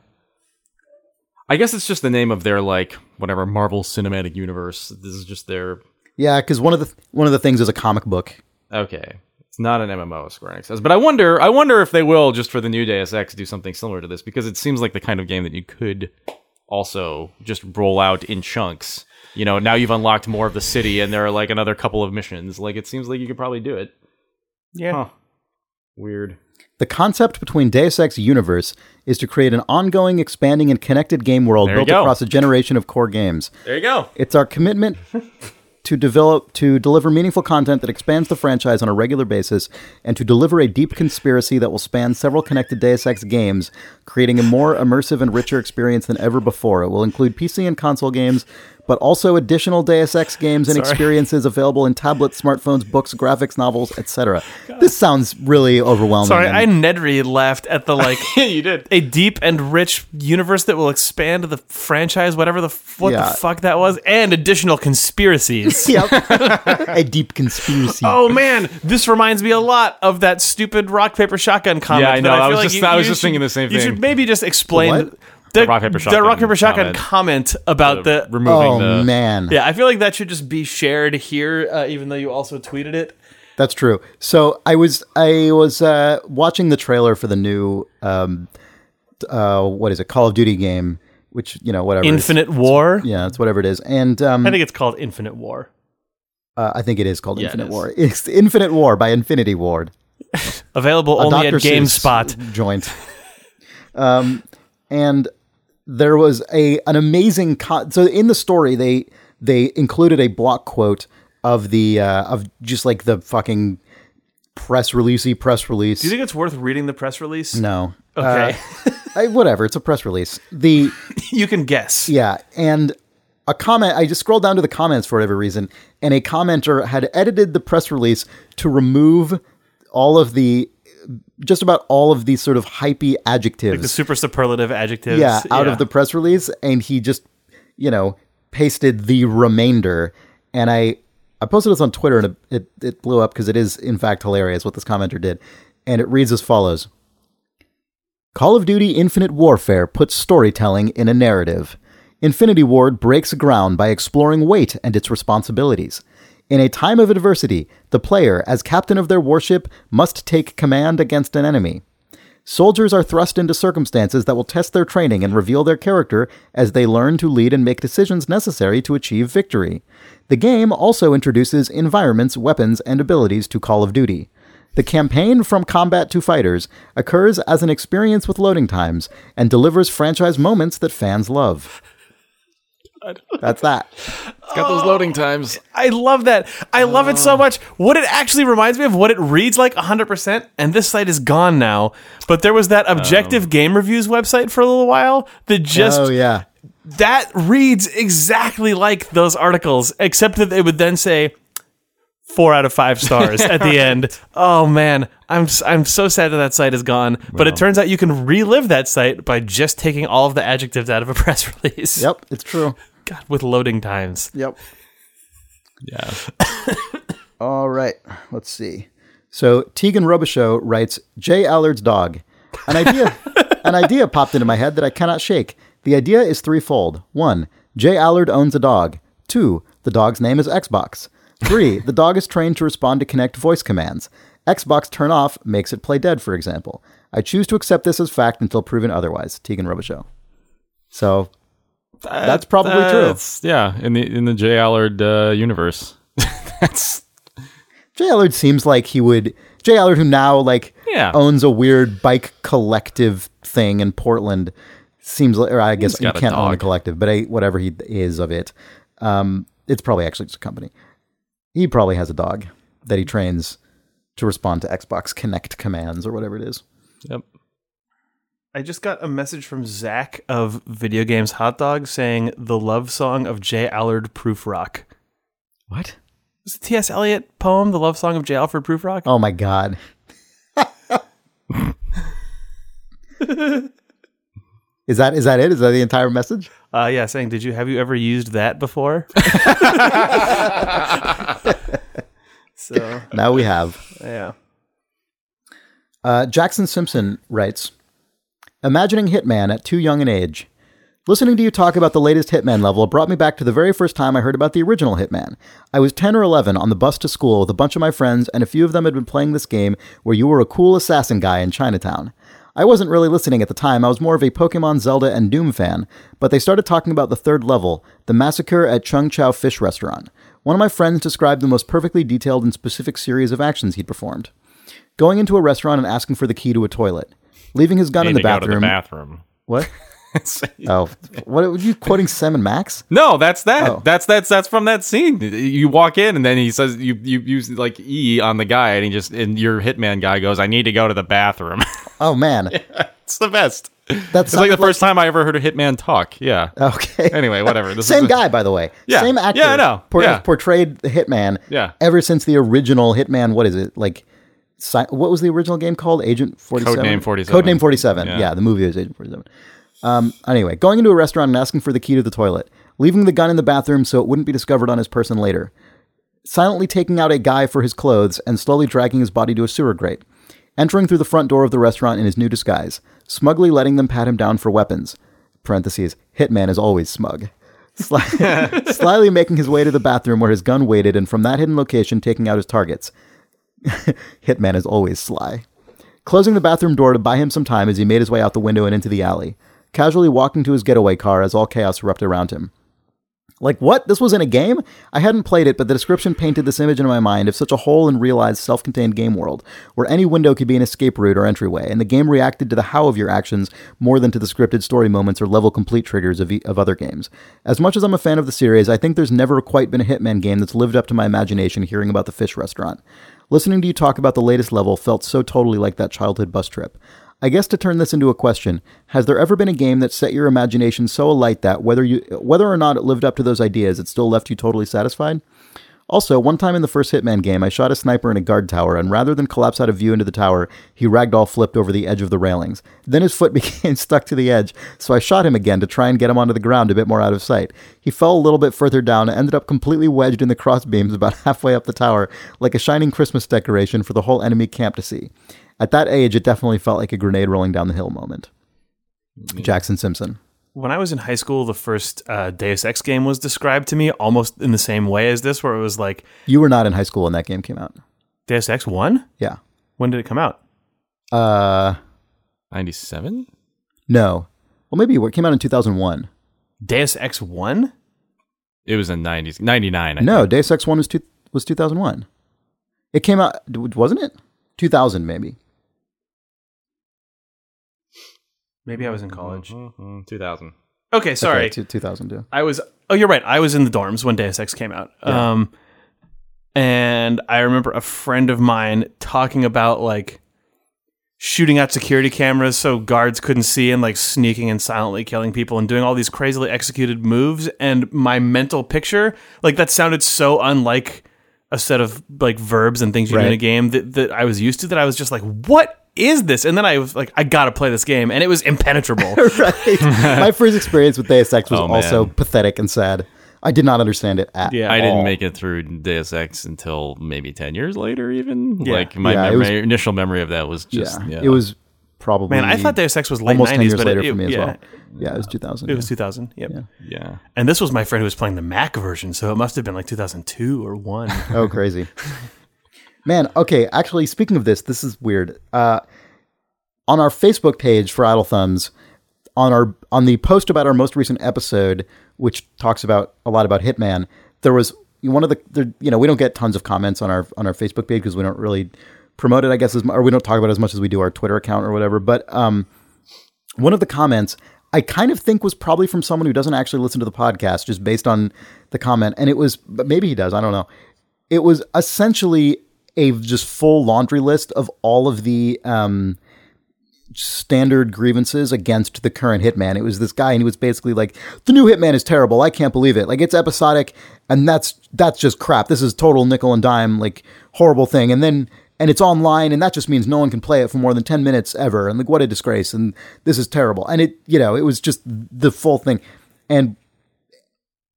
Speaker 3: I guess it's just the name of their like whatever Marvel Cinematic Universe. This is just their
Speaker 1: Yeah, because one of the one of the things is a comic book.
Speaker 3: okay. It's not an MMO, Square Enix says, but I wonder. I wonder if they will just for the new Deus Ex do something similar to this because it seems like the kind of game that you could also just roll out in chunks. You know, now you've unlocked more of the city, and there are like another couple of missions. Like it seems like you could probably do it.
Speaker 2: Yeah.
Speaker 3: Huh. Weird.
Speaker 1: The concept between Deus Ex Universe is to create an ongoing, expanding, and connected game world built
Speaker 3: go.
Speaker 1: across a generation of core games.
Speaker 3: There you go.
Speaker 1: It's our commitment [LAUGHS] to develop to deliver meaningful content that expands the franchise on a regular basis and to deliver a deep conspiracy that will span several connected Deus Ex games, creating a more immersive and richer experience than ever before. It will include PC and console games, but also additional Deus Ex games and experiences available in tablets, smartphones, books, graphics novels, etc. This sounds really overwhelming.
Speaker 2: Sorry,
Speaker 1: and-
Speaker 2: I Nedry laughed at the like [LAUGHS]
Speaker 3: you did.
Speaker 2: a deep and rich universe that will expand the franchise, whatever the what
Speaker 1: Yeah.
Speaker 2: the fuck that was, and additional conspiracies. [LAUGHS]
Speaker 1: Yep. [LAUGHS] a deep conspiracy.
Speaker 2: Oh man, this reminds me a lot of that stupid rock paper shotgun comic.
Speaker 3: Yeah, I
Speaker 2: that
Speaker 3: know. I
Speaker 2: feel
Speaker 3: was
Speaker 2: like
Speaker 3: just-
Speaker 2: you-
Speaker 3: I was
Speaker 2: you
Speaker 3: just thinking the same thing.
Speaker 2: You should maybe just explain
Speaker 1: The what?
Speaker 2: The,
Speaker 3: rock, paper,
Speaker 2: the
Speaker 3: shotgun
Speaker 2: rock paper shotgun
Speaker 3: comment.
Speaker 2: comment about the.
Speaker 3: removing
Speaker 1: Oh,
Speaker 3: the
Speaker 1: man.
Speaker 2: yeah, I feel like that should just be shared here, uh, even though you also tweeted it.
Speaker 1: That's true. So I was I was uh, watching the trailer for the new um, uh, what is it Call of Duty game, which you know whatever it is.
Speaker 2: Infinite War.
Speaker 1: Yeah, it's whatever it is, and um,
Speaker 2: I think it's called Infinite War.
Speaker 1: uh, I think it is called
Speaker 3: Yeah,
Speaker 1: Infinite
Speaker 3: is.
Speaker 1: War. It's Infinite War by Infinity Ward.
Speaker 2: Available
Speaker 1: A
Speaker 2: only at
Speaker 1: Dr. Seuss
Speaker 2: GameSpot.
Speaker 1: joint. [LAUGHS] um, and there was a an amazing co- so in the story they they included a block quote of the uh, of just like the fucking press releasey press release.
Speaker 2: Do you think it's worth reading the press release?
Speaker 1: no.
Speaker 2: Okay,
Speaker 1: Uh, [LAUGHS] I, whatever. It's a press release. The [LAUGHS]
Speaker 2: you can guess.
Speaker 1: yeah, and a comment. I just scrolled down to the comments for whatever reason, and a commenter had edited the press release to remove all of the, just about all of these sort of hypey adjectives.
Speaker 2: The super superlative adjectives.
Speaker 1: yeah, out of the press release, and he just, you know, pasted the remainder. And I, I posted this on Twitter, and it it, it blew up because it is in fact hilarious what this commenter did, and it reads as follows. Call of Duty Infinite Warfare puts storytelling in a narrative. Infinity Ward breaks ground by exploring weight and its responsibilities. In a time of adversity, the player, as captain of their warship, must take command against an enemy. Soldiers are thrust into circumstances that will test their training and reveal their character as they learn to lead and make decisions necessary to achieve victory. The game also introduces environments, weapons, and abilities to Call of Duty. The campaign From Combat to Fighters occurs as an experience with loading times and delivers franchise moments that fans love. That's that.
Speaker 3: It's got those loading times.
Speaker 2: I love that. I love it
Speaker 1: Uh.
Speaker 2: so much. What it actually reminds me of, what it reads like 100%, and this site is gone now, but there was that objective game reviews website for a little while that just,
Speaker 1: oh yeah.
Speaker 2: that reads exactly like those articles, except that they would then say, Four out of five stars at the [LAUGHS] end. Oh man, I'm s- I'm so sad that that site is gone. But it turns out you can relive that site by just taking all of the adjectives out of a [LAUGHS] press release.
Speaker 1: Yep, it's true.
Speaker 2: God, with loading times.
Speaker 1: Yep.
Speaker 3: Yeah. [COUGHS]
Speaker 1: All right, let's see. So Tegan Robichaux writes, J Allard's dog. An idea, [LAUGHS] an idea popped into my head that I cannot shake. The idea is threefold. One, J Allard owns a dog. Two, the dog's name is Xbox. Three, the dog is trained to respond to Kinect voice commands. Xbox turn off makes it play dead, for example. I choose to accept this as fact until proven otherwise. Tegan Robichaux. So that's probably true.
Speaker 3: Yeah, in the in the J Allard uh, universe. [LAUGHS] That's
Speaker 1: J Allard seems like he would. J Allard, who now like
Speaker 3: Yeah.
Speaker 1: owns a weird bike collective thing in Portland, seems like. Or I guess you
Speaker 3: got a
Speaker 1: can't own a collective, but a, whatever he is of it, um, it's probably actually just a company. He probably has a dog that he trains to respond to Xbox Kinect commands or whatever it is.
Speaker 3: yep.
Speaker 2: I just got a message from Zach of Video Games Hot Dog saying the love song of J Allard Prufrock.
Speaker 1: What?
Speaker 2: Is the T.S. Eliot poem, The Love Song of J. Alfred Prufrock?
Speaker 1: Oh my god. [LAUGHS] is that is that it? Is that the entire message?
Speaker 2: Uh, yeah, saying, did you have you ever used that before? [LAUGHS] [LAUGHS] so,
Speaker 1: Now we have.
Speaker 2: yeah.
Speaker 1: Uh, Jackson Simpson writes Imagining Hitman at too young an age. Listening to you talk about the latest Hitman level brought me back to the very first time I heard about the original Hitman. I was 10 or 11 on the bus to school with a bunch of my friends, and a few of them had been playing this game where you were a cool assassin guy in Chinatown. I wasn't really listening at the time, I was more of a Pokemon, Zelda, and Doom fan, but they started talking about the third level, the massacre at Cheung Chau Fish Restaurant. One of my friends described the most perfectly detailed and specific series of actions he'd performed. Going into a restaurant and asking for the key to a toilet. Leaving his gun in the
Speaker 3: to go to
Speaker 1: bathroom.
Speaker 3: the bathroom.
Speaker 1: what? [LAUGHS] Oh, what were you quoting Sam and Max?
Speaker 3: No, that's that.
Speaker 1: Oh.
Speaker 3: That's that's that's from that scene. You walk in and then he says you you use like E on the guy and he just and your hitman guy goes, I need to go to the bathroom. [LAUGHS]
Speaker 1: Oh man,
Speaker 3: it's the best.
Speaker 1: that's
Speaker 3: like the first time I ever heard a hitman talk. Yeah.
Speaker 1: Okay.
Speaker 3: Anyway, whatever. This [LAUGHS]
Speaker 1: Same
Speaker 3: is
Speaker 1: guy, by the way.
Speaker 3: Yeah.
Speaker 1: Same actor.
Speaker 3: Yeah, I know.
Speaker 1: por-
Speaker 3: Yeah.
Speaker 1: Portrayed the Hitman.
Speaker 3: Yeah.
Speaker 1: Ever since the original Hitman, what is it like? What was the original game called? Agent Forty Seven.
Speaker 3: Codename 47.
Speaker 1: Codename Forty Seven.
Speaker 3: Yeah.
Speaker 1: Yeah. the movie was Agent Forty Seven. Um, anyway, going into a restaurant and asking for the key to the toilet, leaving the gun in the bathroom so it wouldn't be discovered on his person later, silently taking out a guy for his clothes and slowly dragging his body to a sewer grate, entering through the front door of the restaurant in his new disguise, smugly letting them pat him down for weapons. Parentheses, Hitman is always smug. [LAUGHS] Sly- [LAUGHS] slyly making his way to the bathroom where his gun waited, and from that hidden location taking out his targets. [LAUGHS] Hitman is always sly. Closing the bathroom door to buy him some time as he made his way out the window and into the alley, casually walking to his getaway car as all chaos erupted around him. Like, what? This was in a game? I hadn't played it, but the description painted this image in my mind of such a whole and realized self contained game world, where any window could be an escape route or entryway, and the game reacted to the how of your actions more than to the scripted story moments or level complete triggers of, e- of other games. As much as I'm a fan of the series, I think there's never quite been a Hitman game that's lived up to my imagination hearing about the fish restaurant. Listening to you talk about the latest level felt so totally like that childhood bus trip. I guess to turn this into a question, has there ever been a game that set your imagination so alight that whether you whether or not it lived up to those ideas, it still left you totally satisfied? Also, one time in the first Hitman game, I shot a sniper in a guard tower, and rather than collapse out of view into the tower, he ragdoll flipped over the edge of the railings. Then his foot [LAUGHS] became stuck to the edge, so I shot him again to try and get him onto the ground a bit more out of sight. He fell a little bit further down and ended up completely wedged in the crossbeams [LAUGHS] about halfway up the tower, like a shining Christmas decoration for the whole enemy camp to see. At that age, it definitely felt like a grenade rolling down the hill moment. Mm. Jackson Simpson.
Speaker 2: When I was in high school, the first uh, Deus Ex game was described to me almost in the same way as this, where it was like
Speaker 1: You were not in high school when that game came out.
Speaker 2: Deus Ex One.
Speaker 1: Yeah.
Speaker 2: When did it come out?
Speaker 1: Uh,
Speaker 3: 97?
Speaker 1: no. Well, maybe it came out in 2001.
Speaker 2: Deus Ex One.
Speaker 3: It was in 90s. 99.
Speaker 1: No,
Speaker 3: think.
Speaker 1: Deus Ex One was two, was 2001. It came out, wasn't it? 2000 maybe.
Speaker 2: Maybe I was in college.
Speaker 3: Mhm, 2000.
Speaker 2: Okay, sorry.
Speaker 1: Okay, two- 2002.
Speaker 2: I was. Oh, you're right. I was in the dorms when Deus Ex came out. Um, and I remember a friend of mine talking about like shooting out security cameras so guards couldn't see and like sneaking and silently killing people and doing all these crazily executed moves. And my mental picture, like that, sounded so unlike a set of like verbs and things you do in a game that, that I was used to that I was just like, what is this? And then I was like, I gotta play this game, and it was impenetrable. [LAUGHS]
Speaker 1: right. My [LAUGHS] first experience with Deus Ex was
Speaker 3: Oh, man.
Speaker 1: also pathetic and sad. I did not understand it at
Speaker 2: Yeah.
Speaker 3: I didn't make it through Deus Ex until maybe 10 years later, even.
Speaker 2: Yeah.
Speaker 3: Like, my
Speaker 1: Yeah, it
Speaker 3: memory, initial memory of that was just.
Speaker 1: Yeah.
Speaker 3: Yeah.
Speaker 1: It was probably
Speaker 2: Man, I thought Deus Ex was late
Speaker 1: almost 10
Speaker 2: 90s,
Speaker 1: years
Speaker 2: but
Speaker 1: later
Speaker 2: it,
Speaker 1: for me as well. Yeah, it was 2000.
Speaker 2: It
Speaker 1: yeah.
Speaker 2: was 2000. Yep.
Speaker 3: Yeah.
Speaker 2: And this was my friend who was playing the Mac version, so it must have been like 2002 or 1.
Speaker 1: Oh, crazy. [LAUGHS] Man, okay, actually, speaking of this, this is weird. Uh, on our Facebook page for Idle Thumbs, on our on the post about our most recent episode, which talks about a lot about Hitman, there was one of the you know we don't get tons of comments on our on our Facebook page because we don't really promote it, I guess, as, or we don't talk about it as much as we do our Twitter account or whatever. But um, one of the comments I kind of think was probably from someone who doesn't actually listen to the podcast, just based on the comment, and it was but maybe he does, I don't know. It was essentially a just full laundry list of all of the um, standard grievances against the current Hitman. It was this guy, and he was basically like, "The new Hitman is terrible. I can't believe it. Like it's episodic, and that's that's just crap. This is total nickel and dime, like horrible thing." And then and it's online, and that just means no one can play it for more than ten minutes ever. And like, what a disgrace! And this is terrible. And it, you know, it was just the full thing. And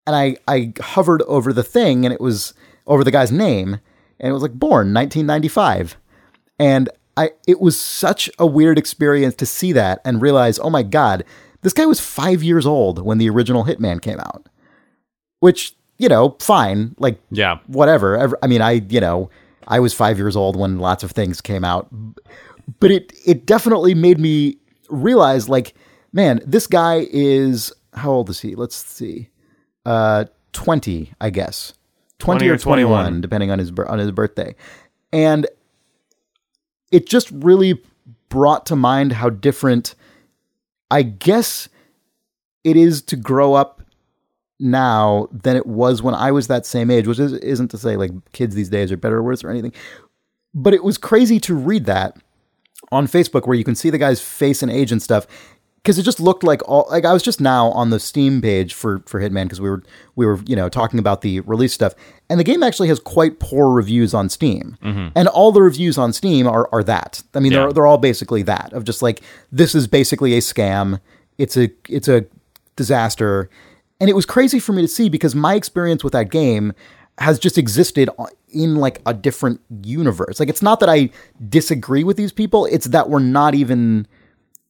Speaker 1: and I I hovered over the thing, and it was over the guy's name, and it was like born 1995, and I it was such a weird experience to see that and realize, oh my god, This guy was five years old when the original Hitman came out, which you know, fine, like
Speaker 3: Yeah.
Speaker 1: whatever. I mean, I you know, I was five years old when lots of things came out, but it it definitely made me realize, like, man, this guy is how old is he? Let's see, uh, twenty, I guess, twenty,
Speaker 2: 20
Speaker 1: or
Speaker 2: or
Speaker 1: twenty
Speaker 2: 21.
Speaker 1: depending on his on his birthday, and it just really brought to mind how different, I guess, it is to grow up now than it was when I was that same age, which is, isn't to say like kids these days are better or worse or anything. But it was crazy to read that on Facebook where you can see the guy's face and age and stuff because it just looked like all like I was just now on the Steam page for for Hitman because we were we were you know talking about the release stuff and the game actually has quite poor reviews on Steam. Mm-hmm. And all the reviews on Steam are are that. I mean
Speaker 3: Yeah.
Speaker 1: they're they're all basically that of just like this is basically a scam. It's a it's a disaster. And it was crazy for me to see because my experience with that game has just existed in like a different universe. Like it's not that I disagree with these people. It's that we're not even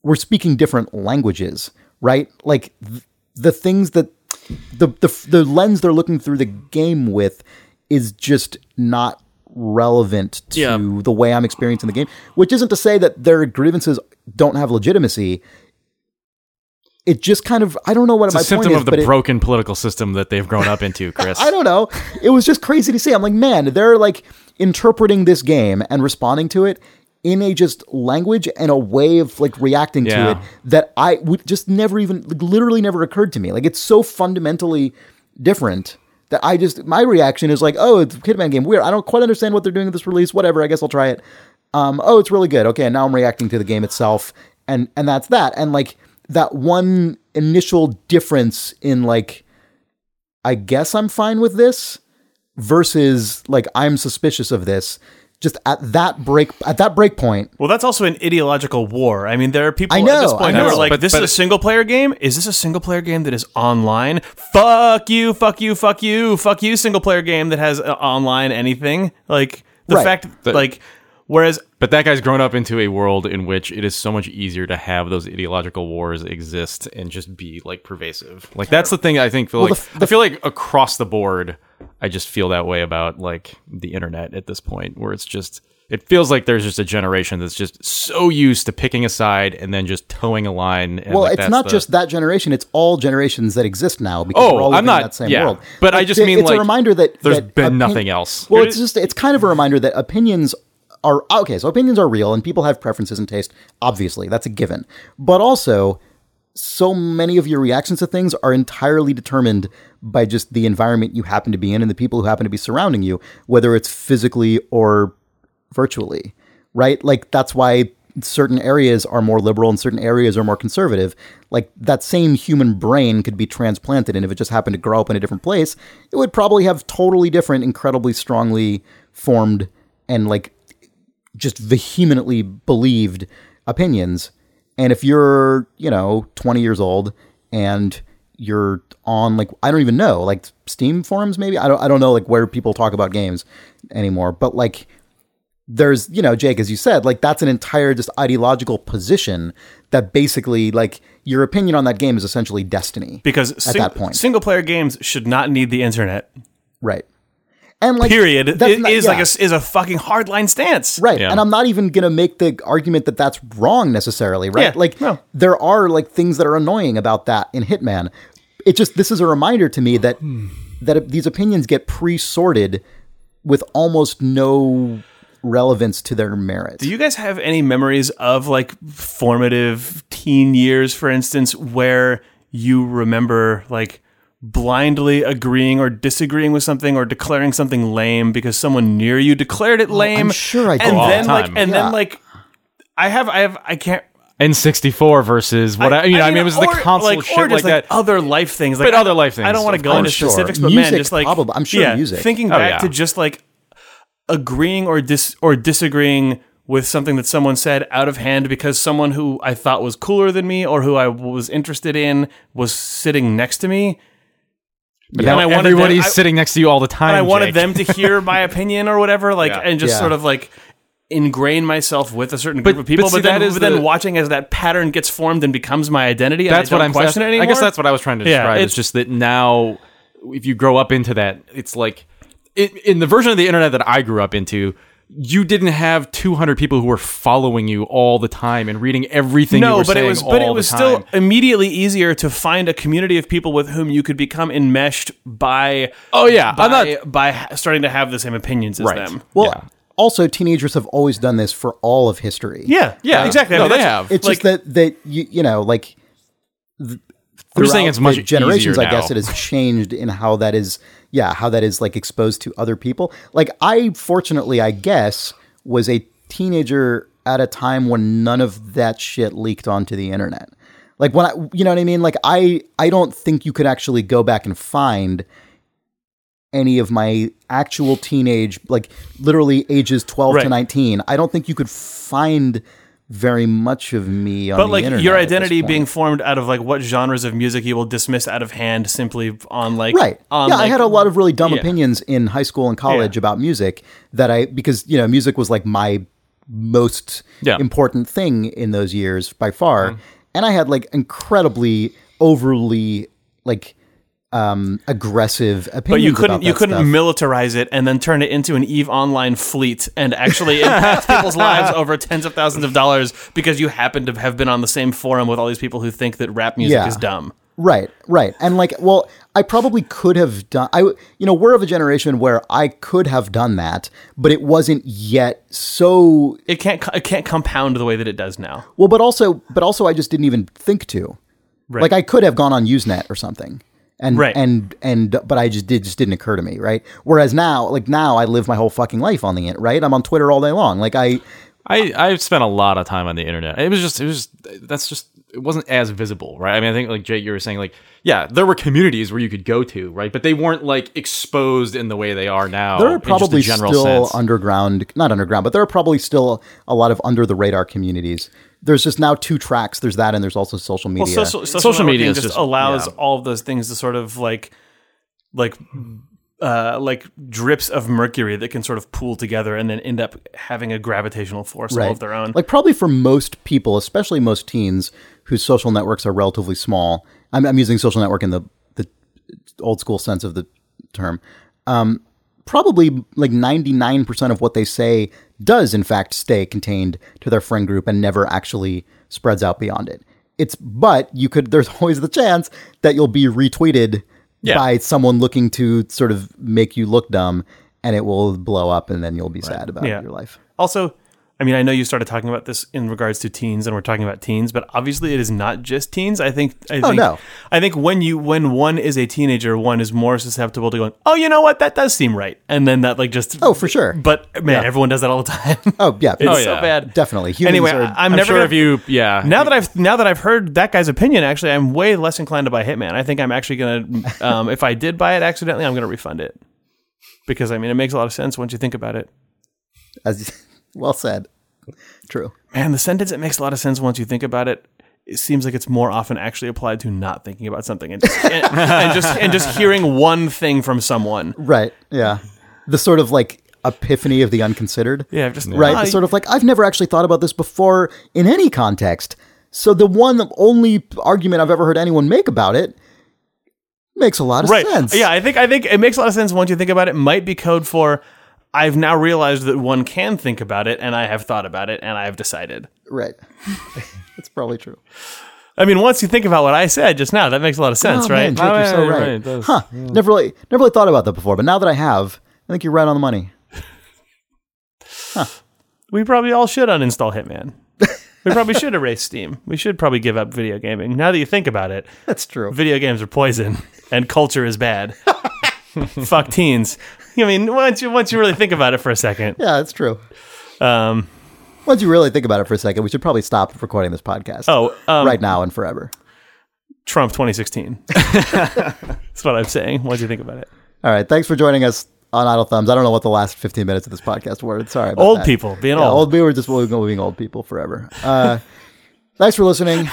Speaker 1: we're speaking different languages, right? Like th- the things that the, the the lens they're looking through the game with is just not relevant to
Speaker 3: Yeah.
Speaker 1: the way I'm experiencing the game. Which isn't to say that their grievances don't have legitimacy. It just kind of I don't know what
Speaker 3: It's
Speaker 1: my
Speaker 3: a symptom
Speaker 1: is,
Speaker 3: of the
Speaker 1: it-
Speaker 3: broken political system that they've grown up into, [LAUGHS] Chris.
Speaker 1: I don't know. It was just crazy to see. I'm like, man, they're like interpreting this game and responding to it in a just language and a way of like reacting to it that I would just never even like, literally never occurred to me. Like it's so fundamentally different that I just my reaction is like, oh, it's a Hitman game. Weird. I don't quite understand what they're doing with this release. Whatever. I guess I'll try it. Um, oh, it's really good. Okay, and now I'm reacting to the game itself, and and that's that. And like that one initial difference in like I guess I'm fine with this versus like I'm suspicious of this. Just at that break at that break point,
Speaker 2: Well, that's also an ideological war. I mean, there are people
Speaker 1: I
Speaker 2: at this
Speaker 1: know,
Speaker 2: point
Speaker 1: I
Speaker 2: who are
Speaker 1: know.
Speaker 2: like,
Speaker 3: But-
Speaker 2: "This
Speaker 3: but-
Speaker 2: is a single player game. Is this a single player game that is online? Fuck you, fuck you, fuck you, fuck you. Single player game that has uh, online anything like the
Speaker 1: Right.
Speaker 2: fact,
Speaker 3: That-
Speaker 2: like, whereas
Speaker 3: But that guy's grown up into a world in which it is so much easier to have those ideological wars exist and just be like pervasive. Like that's the thing I think. Feel like
Speaker 1: the-
Speaker 3: I feel like across the board, I just feel that way about like the internet at this point, where it's just it feels like there's just a generation that's just so used to picking a side and then just toeing a line. And
Speaker 1: well,
Speaker 3: like,
Speaker 1: it's not
Speaker 3: the-
Speaker 1: just that generation; it's all generations that exist now because
Speaker 3: Oh,
Speaker 1: we're all
Speaker 3: I'm
Speaker 1: living in
Speaker 3: not-
Speaker 1: that same
Speaker 3: yeah.
Speaker 1: world.
Speaker 3: But I just
Speaker 1: it-
Speaker 3: mean,
Speaker 1: it's
Speaker 3: like,
Speaker 1: a reminder that
Speaker 3: there's
Speaker 1: that
Speaker 3: been
Speaker 1: opin-
Speaker 3: nothing else.
Speaker 1: Well, it's just it's kind of a reminder that opinions are okay. So opinions are real, and people have preferences and taste. Obviously, that's a given. But also, so many of your reactions to things are entirely determined by just the environment you happen to be in and the people who happen to be surrounding you, whether it's physically or virtually, right? Like that's why certain areas are more liberal and certain areas are more conservative. Like that same human brain could be transplanted, and if it just happened to grow up in a different place, it would probably have totally different, incredibly strongly formed and like just vehemently believed opinions. And if you're, you know, 20 years old and you're on like I don't even know, like Steam forums maybe. I don't I don't know like where people talk about games anymore, but like there's, you know, Jake as you said, like that's an entire just ideological position that basically like your opinion on that game is essentially destiny.
Speaker 2: because
Speaker 1: at
Speaker 2: sing-
Speaker 1: that point.
Speaker 2: single player games should not need the internet.
Speaker 1: Right. And like
Speaker 2: Period.
Speaker 1: that's
Speaker 2: It
Speaker 1: not-
Speaker 2: is
Speaker 1: yeah.
Speaker 2: like a is a fucking hardline stance.
Speaker 1: Right.
Speaker 3: Yeah.
Speaker 1: And I'm not even going to make the argument that that's wrong necessarily, right?
Speaker 2: Yeah,
Speaker 1: like
Speaker 2: no.
Speaker 1: there are like things that are annoying about that in Hitman. It just this is a reminder to me that hmm. that these opinions get pre-sorted with almost no relevance to their merit.
Speaker 2: Do you guys have any memories of like formative teen years, for instance, where you remember like blindly agreeing or disagreeing with something or declaring something lame because someone near you declared it lame?
Speaker 1: I'm sure I do.
Speaker 2: And
Speaker 3: all
Speaker 2: then
Speaker 3: the
Speaker 2: like
Speaker 3: time.
Speaker 2: and
Speaker 1: Yeah.
Speaker 2: then like I have I have I can't
Speaker 3: N64 versus what I, you know. I mean, it was the console
Speaker 2: like,
Speaker 3: shit
Speaker 2: or just
Speaker 3: like that.
Speaker 2: other life things, like
Speaker 3: But other life things.
Speaker 2: I don't want to
Speaker 3: of
Speaker 2: go into
Speaker 1: course. Sure.
Speaker 2: specifics, but
Speaker 1: Music,
Speaker 2: man, just like
Speaker 1: probably. I'm sure
Speaker 2: yeah,
Speaker 1: music.
Speaker 2: Thinking
Speaker 3: Oh,
Speaker 2: back
Speaker 3: yeah.
Speaker 2: to just like agreeing or dis or disagreeing with something that someone said out of hand because someone who I thought was cooler than me or who I was interested in was sitting next to me.
Speaker 3: But
Speaker 2: then I wanted
Speaker 3: everybody's
Speaker 2: them- I-
Speaker 3: sitting next to you all the time.
Speaker 2: And I wanted
Speaker 3: Jake.
Speaker 2: them to hear my [LAUGHS] opinion or whatever, like,
Speaker 3: Yeah.
Speaker 2: and just
Speaker 1: Yeah.
Speaker 2: sort of like, ingrain myself with a certain group
Speaker 3: But-
Speaker 2: of people,
Speaker 3: but
Speaker 2: but, then,
Speaker 3: that is
Speaker 2: but then
Speaker 3: the-
Speaker 2: watching as that pattern gets formed and becomes my identity. and
Speaker 3: that's what I'm
Speaker 2: question it
Speaker 3: saying.
Speaker 2: anymore.
Speaker 3: I guess that's what I was trying to describe.
Speaker 2: it's-
Speaker 3: it's just that now, if you grow up into that, it's like it, in the version of the internet that I grew up into. You didn't have 200 people who were following you all the time and reading everything. you
Speaker 2: no,
Speaker 3: were
Speaker 2: but it
Speaker 3: saying
Speaker 2: was but it was still immediately easier to find a community of people with whom you could become enmeshed by.
Speaker 3: Oh, yeah.
Speaker 2: by,
Speaker 3: not-
Speaker 2: by starting to have the same opinions as
Speaker 3: Right.
Speaker 2: them.
Speaker 1: Well,
Speaker 3: Yeah.
Speaker 1: also teenagers have always done this for all of history.
Speaker 2: Yeah,
Speaker 3: Yeah.
Speaker 2: exactly. I
Speaker 3: No,
Speaker 2: mean,
Speaker 3: they have.
Speaker 1: It's
Speaker 2: Like-
Speaker 1: just that that you you know like th-
Speaker 3: I'm saying it's much
Speaker 1: generations.
Speaker 3: easier
Speaker 1: I guess it has changed in how that is. Yeah, how that is like exposed to other people. Like I, fortunately, I guess, was a teenager at a time when none of that shit leaked onto the internet. Like when I, you know what I mean? Like I, I don't think you could actually go back and find any of my actual teenage, like literally ages 12 to 19. I don't think you could find very much of me on
Speaker 2: but
Speaker 1: the
Speaker 2: like
Speaker 1: internet
Speaker 2: your identity being formed out of like what genres of music you will dismiss out of hand simply on like
Speaker 1: right
Speaker 2: on
Speaker 1: yeah i had a lot of really dumb
Speaker 2: yeah.
Speaker 1: opinions in high school and college
Speaker 2: Yeah.
Speaker 1: about music that i because you know music was like my most
Speaker 3: Yeah.
Speaker 1: important thing in those years by far
Speaker 2: Mm-hmm.
Speaker 1: and i had like incredibly overly like um aggressive
Speaker 2: but you couldn't you couldn't
Speaker 1: stuff.
Speaker 2: militarize it and then turn it into an Eve Online fleet and actually impact [LAUGHS] people's lives over tens of thousands of dollars because you happen to have been on the same forum with all these people who think that rap music
Speaker 1: Yeah.
Speaker 2: is dumb.
Speaker 1: Right, right. And like, well, I probably could have done I you know, we're of a generation where I could have done that, but it wasn't yet so
Speaker 2: It can't it can't compound the way that it does now.
Speaker 1: well, but also but also I just didn't even think to. Like I could have gone on Usenet or something. And
Speaker 2: Right.
Speaker 1: and and but I just did just didn't occur to me, right? Whereas now, like now I live my whole fucking life on the internet, right? I'm on Twitter all day long. Like I
Speaker 3: I I've spent a lot of time on the internet. It was just it was just that's just it wasn't as visible, right? I mean, I think like Jake, you were saying, like yeah, there were communities where you could go to, right? But they weren't like exposed in the way they are now.
Speaker 1: there are probably
Speaker 3: general
Speaker 1: still
Speaker 3: sense.
Speaker 1: underground, not underground, but there are probably still a lot of under the radar communities. There's just now two tracks. There's that, and there's also social media.
Speaker 2: Well, social, social,
Speaker 3: Social media
Speaker 2: just,
Speaker 3: just-
Speaker 2: allows
Speaker 3: yeah.
Speaker 2: all of those things to sort of like like uh, like drips of mercury that can sort of pool together and then end up having a gravitational force all of their own.
Speaker 1: Like probably for most people, especially most teens whose social networks are relatively small. I'm, I'm using social network in the the old school sense of the term. Um, probably like 99% of what they say does in fact stay contained to their friend group and never actually spreads out beyond it. It's but you could there's [LAUGHS] always the chance that you'll be retweeted
Speaker 3: Yeah.
Speaker 1: by someone looking to sort of make you look dumb and it will blow up and then you'll be sad about
Speaker 2: Yeah.
Speaker 1: your life.
Speaker 2: Also, I mean, I know you started talking about this in regards to teens, and we're talking about teens, but obviously, it is not just teens. I think. I think,
Speaker 1: Oh, no.
Speaker 2: I think when you when one is a teenager, one is more susceptible to going, "Oh, you know what? That does seem right," and then that like just
Speaker 1: Oh, for sure.
Speaker 2: But man, everyone does that all the time. [LAUGHS]
Speaker 1: Oh yeah, [LAUGHS]
Speaker 2: it's
Speaker 3: Oh,
Speaker 2: so bad.
Speaker 1: definitely. Humans
Speaker 2: Anyway,
Speaker 1: are,
Speaker 2: I- I'm,
Speaker 3: I'm
Speaker 2: never
Speaker 3: sure
Speaker 2: gonna,
Speaker 3: if you yeah
Speaker 2: now that I've now that I've heard that guy's opinion, actually, I'm way less inclined to buy Hitman. I think I'm actually gonna, um, if I did buy it accidentally, I'm gonna refund it because I mean it makes a lot of sense once you think about it.
Speaker 1: as well said. True.
Speaker 2: Man, the sentence it makes a lot of sense once you think about it. It seems like it's more often actually applied to not thinking about something and just, and, and just and just hearing one thing from someone.
Speaker 1: Right. Yeah. The sort of like epiphany of the unconsidered.
Speaker 2: Yeah, just
Speaker 1: Right.
Speaker 2: ah,
Speaker 1: the sort of like I've never actually thought about this before in any context. So the one the only argument I've ever heard anyone make about it makes a lot of
Speaker 2: right.
Speaker 1: sense.
Speaker 2: Yeah, I think I think it makes a lot of sense once you think about it. Might be code for I've now realized that one can think about it, and I have thought about it, and I have decided.
Speaker 1: Right. [LAUGHS] That's probably true.
Speaker 2: I mean, once you think about what I said just now, that makes a lot of sense,
Speaker 1: Oh,
Speaker 2: right?
Speaker 1: man, Jake, you're so
Speaker 3: right,
Speaker 1: right.
Speaker 3: right, it does.
Speaker 1: Huh. Never really never really thought about that before, but now that I have, I think you're right on the money. [LAUGHS]
Speaker 2: We probably all should uninstall Hitman. we probably should erase Steam. We should probably give up video gaming. Now that you think about it,
Speaker 1: That's true.
Speaker 2: video games are poison and culture is bad. [LAUGHS] Fuck teens. [LAUGHS] I mean, once you once you really think about it for a second, [LAUGHS]
Speaker 1: Yeah, that's true.
Speaker 2: um,
Speaker 1: Once you really think about it for a second, we should probably stop recording this podcast.
Speaker 2: oh, um,
Speaker 1: right now and forever.
Speaker 2: Trump 2016. [LAUGHS] That's what I'm saying. What Once you think about it,
Speaker 1: All right. Thanks for joining us on Idle Thumbs. I don't know what the last 15 minutes of this podcast were. Sorry about
Speaker 2: old
Speaker 1: that.
Speaker 2: people being
Speaker 1: Yeah,
Speaker 2: old.
Speaker 1: old people are just being old people forever. Uh, thanks for listening.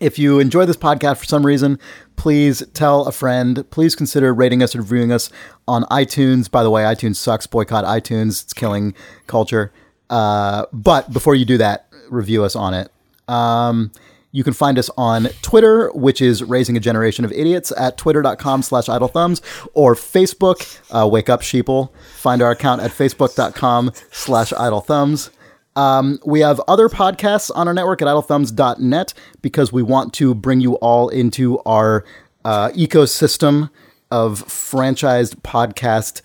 Speaker 1: If you enjoy this podcast for some reason, please tell a friend. Please consider rating us and reviewing us on iTunes. By the way, iTunes sucks. Boycott iTunes. It's killing culture. Uh, but before you do that, review us on it. Um, you can find us on Twitter, which is Raising a Generation of Idiots at twitter.com slash idle thumbs, or Facebook, uh, Wake Up Sheeple. Find our account at facebook.com slash idle thumbs. Um, we have other podcasts on our network at idlethumbs.net because we want to bring you all into our uh, ecosystem of franchised podcast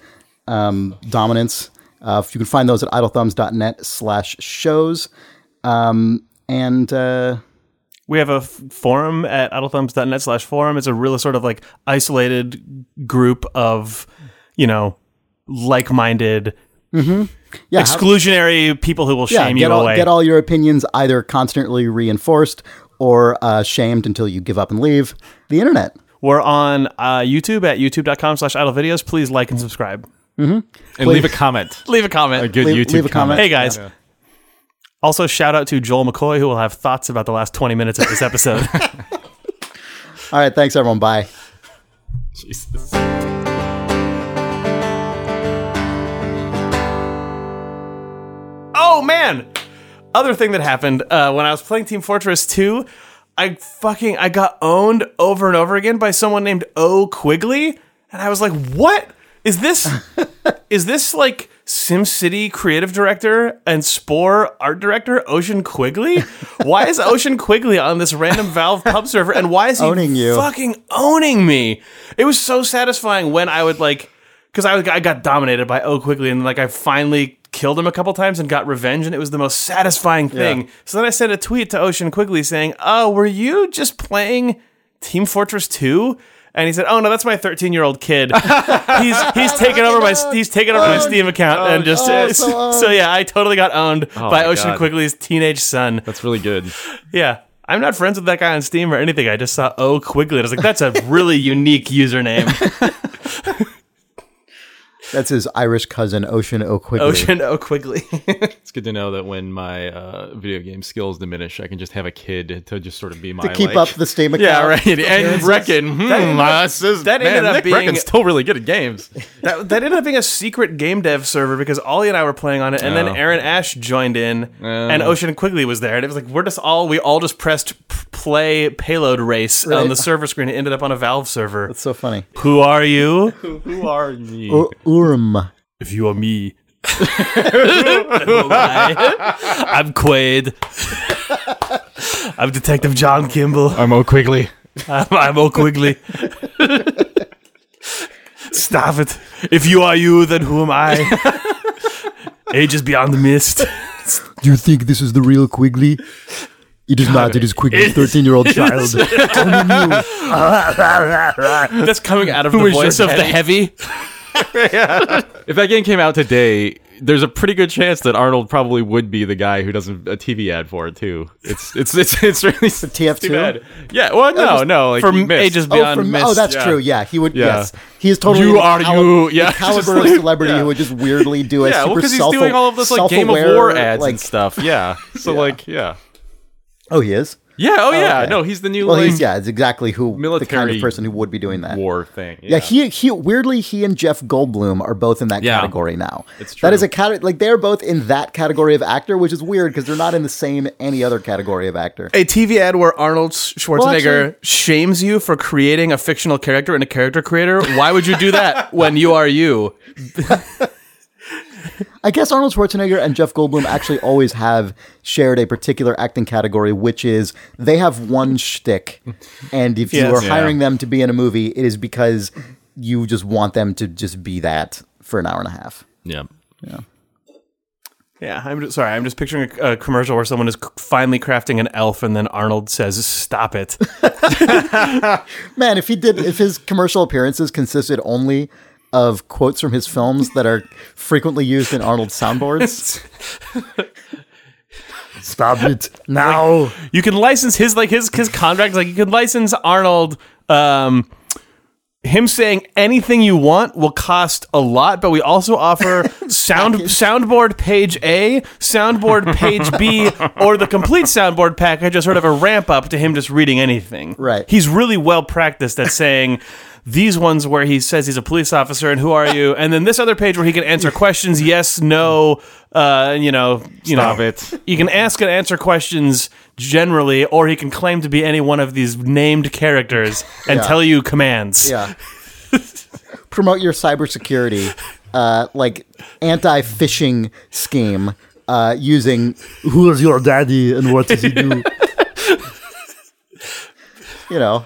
Speaker 1: um, dominance. Uh, you can find those at idlethumbs.net slash shows. Um, and uh,
Speaker 2: We have a f- forum at idlethumbs.net slash forum. It's a really sort of like isolated group of, you know, like minded,
Speaker 1: yeah, how-
Speaker 2: exclusionary people who will
Speaker 1: yeah,
Speaker 2: shame
Speaker 1: get
Speaker 2: you
Speaker 1: all,
Speaker 2: away.
Speaker 1: get all your opinions either constantly reinforced or uh, shamed until you give up and leave the internet.
Speaker 2: We're on uh, YouTube at youtube.com slash idle videos. Please like and subscribe.
Speaker 3: and leave a comment. [LAUGHS]
Speaker 2: Leave a comment.
Speaker 3: A good
Speaker 1: Leave-
Speaker 3: YouTube
Speaker 1: leave a comment.
Speaker 2: Hey guys. Also, shout out to Joel McCoy, who will have thoughts about the last 20 minutes of this episode. [LAUGHS]
Speaker 1: All right, thanks everyone. Bye. [LAUGHS]
Speaker 3: Jesus.
Speaker 2: Oh, man. Other thing that happened uh, when I was playing Team Fortress 2, I fucking I got owned over and over again by someone named O Quigley, and I was like, "What is this? [LAUGHS] is this like SimCity creative director and Spore art director Ocean Quigley? Why is Ocean Quigley on this random Valve pub server, and why is he
Speaker 1: Owning you.
Speaker 2: fucking owning me? It was so satisfying when I would like because I, I got dominated by O Quigley, and like I finally killed him a couple times and got revenge, and it was the most satisfying thing.
Speaker 1: Yeah.
Speaker 2: So then I sent a tweet to Ocean Quigley saying, "Oh, were you just playing Team Fortress 2?" And he said, "Oh no, that's my 13 year old kid. [LAUGHS] he's he's taken over my he's taken over my Steam account and just
Speaker 1: oh,
Speaker 2: so, [LAUGHS]
Speaker 1: so
Speaker 2: yeah, I totally got owned oh
Speaker 3: by
Speaker 2: Ocean
Speaker 3: God.
Speaker 2: Quigley's teenage son.
Speaker 3: That's really good. [LAUGHS]
Speaker 2: Yeah." I'm not friends with that guy on Steam or anything. I just saw O Quigley. And I was like, that's a really unique username.
Speaker 1: That's his Irish cousin, Ocean O'Quigley.
Speaker 2: Ocean O Quigley. [LAUGHS]
Speaker 3: It's good to know that when my uh, video game skills diminish, I can just have a kid to just sort of be my
Speaker 1: to keep
Speaker 3: like-
Speaker 1: up the Steam account.
Speaker 3: Yeah, right. And reckon, hmm,
Speaker 2: ended up-
Speaker 3: uh, this is-
Speaker 2: that
Speaker 3: man,
Speaker 2: ended up
Speaker 3: Nick
Speaker 2: being-
Speaker 3: Breckon's still really good at games. [LAUGHS]
Speaker 2: that, that ended up being a secret game dev server because Ollie and I were playing on it, and then
Speaker 3: Oh.
Speaker 2: Aaron Ash joined in, and
Speaker 3: Oh.
Speaker 2: Ocean Quigley was there, and it was like we're just all we all just pressed p- play payload race on the server screen. It ended up on a Valve server.
Speaker 1: It's so funny.
Speaker 2: Who are you? [LAUGHS]
Speaker 3: Who are you?
Speaker 1: U- Urm.
Speaker 2: if you are me. Who [LAUGHS] I? I'm Quaid. I'm Detective John Kimble.
Speaker 3: I'm O Quigley.
Speaker 2: I'm, I'm O Quigley. Stop it. If you are you, then who am I? Ages beyond the Myst.
Speaker 1: Do you think this is the real Quigley? It is not. It is Quigley's 13 year old child.
Speaker 2: That's coming out of the
Speaker 3: is
Speaker 2: voice of the heavy. [LAUGHS]
Speaker 3: If that game came out today, there's a pretty good chance that Arnold probably would be the guy who does a a TV ad for it too. It's it's it's [LAUGHS] it's really
Speaker 1: TF2?
Speaker 3: too bad. Yeah, well, oh, no, no, like
Speaker 2: For
Speaker 3: he missed.
Speaker 2: ages
Speaker 1: Oh,
Speaker 2: beyond
Speaker 1: from,
Speaker 2: Myst.
Speaker 1: oh, that's
Speaker 3: yeah.
Speaker 1: true. Yeah, he would.
Speaker 3: Yeah.
Speaker 1: Yes, he is totally.
Speaker 3: You
Speaker 1: the
Speaker 3: are
Speaker 1: cali-
Speaker 3: you.
Speaker 1: the
Speaker 3: Yeah, [LAUGHS]
Speaker 1: caliber
Speaker 3: just
Speaker 1: of
Speaker 3: like-
Speaker 1: celebrity
Speaker 3: yeah.
Speaker 1: who would just weirdly do a
Speaker 3: yeah, well,
Speaker 1: super
Speaker 3: because he's doing all of this like Game of War ads
Speaker 1: like,
Speaker 3: and stuff. Yeah, so like yeah,
Speaker 1: Oh, he is.
Speaker 3: Yeah, oh yeah,
Speaker 1: okay.
Speaker 3: no, he's the new
Speaker 1: Well,
Speaker 3: like
Speaker 1: he's yeah. It's exactly who the kind
Speaker 3: military
Speaker 1: of person who would be doing that.
Speaker 3: war thing.
Speaker 1: Yeah, he he weirdly he and Jeff Goldblum are both in that
Speaker 3: Yeah.
Speaker 1: category now.
Speaker 3: It's
Speaker 1: That is
Speaker 3: true.
Speaker 1: a category like they're both in that category of actor, which is weird because they're not in the same any other category of actor.
Speaker 2: a TV ad where Arnold Schwarzenegger
Speaker 1: actually-
Speaker 2: shames you for creating a fictional character in a character creator. Why would you do that [LAUGHS] when you are you? [LAUGHS]
Speaker 1: I guess Arnold Schwarzenegger and Jeff Goldblum actually always have shared a particular acting category, which is they have one shtick, and if you
Speaker 2: Yes.
Speaker 1: are
Speaker 3: Yeah.
Speaker 1: hiring them to be in a movie, it is because you just want them to just be that for an hour and a half.
Speaker 3: yeah.
Speaker 2: Yeah, Yeah, I'm just, sorry. I'm just picturing a, a commercial where someone is c- finally crafting an elf, and then Arnold says, "Stop it." [LAUGHS]
Speaker 1: Man, if he did, if his commercial appearances consisted only of quotes from his films that are frequently used in Arnold's [LAUGHS] soundboards. Stop it now.
Speaker 2: you can license his like his his contract. Like you can license Arnold. Um, him saying anything you want will cost a lot, but we also offer [LAUGHS] sound soundboard page A, soundboard page B, or the complete soundboard package as sort of a ramp up to him just reading anything.
Speaker 1: Right.
Speaker 2: He's really well practiced at saying these ones where he says he's a police officer and who are you, and then this other page where he can answer questions yes, no, uh, you know, you
Speaker 3: Stop
Speaker 2: know,
Speaker 3: it.
Speaker 2: You can ask and answer questions generally, or he can claim to be any one of these named characters and
Speaker 1: Yeah.
Speaker 2: tell you commands.
Speaker 1: Yeah. Promote your cybersecurity, uh, like anti-phishing scheme uh, using "Who is your daddy and what does he do?" [LAUGHS] you know,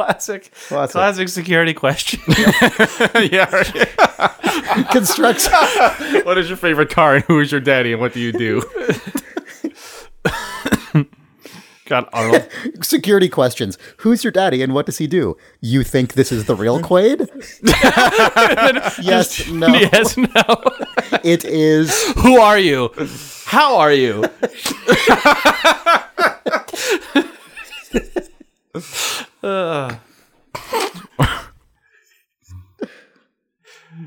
Speaker 2: Classic,
Speaker 1: Classic.
Speaker 2: classic, security question. [LAUGHS]
Speaker 3: yeah. [LAUGHS]
Speaker 1: constructs [LAUGHS]
Speaker 3: what is your favorite car and who is your daddy and what do you do?
Speaker 2: God, Arnold.
Speaker 1: security questions. Who's your daddy and what does he do? You think this is the real Quaid? yes, no.
Speaker 2: yes, no.
Speaker 1: It is.
Speaker 2: Who are you? How are you?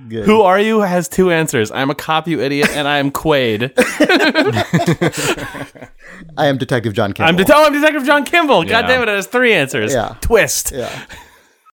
Speaker 1: Good.
Speaker 2: Who are you has two answers. I'm a cop, you idiot, and I am Quaid. [LAUGHS]
Speaker 1: I am Detective John Campbell.
Speaker 2: I'm, det- oh, I'm Detective John Kimble. God
Speaker 3: Yeah.
Speaker 2: damn it, it has three answers.
Speaker 1: Yeah.
Speaker 2: Twist.
Speaker 1: yeah.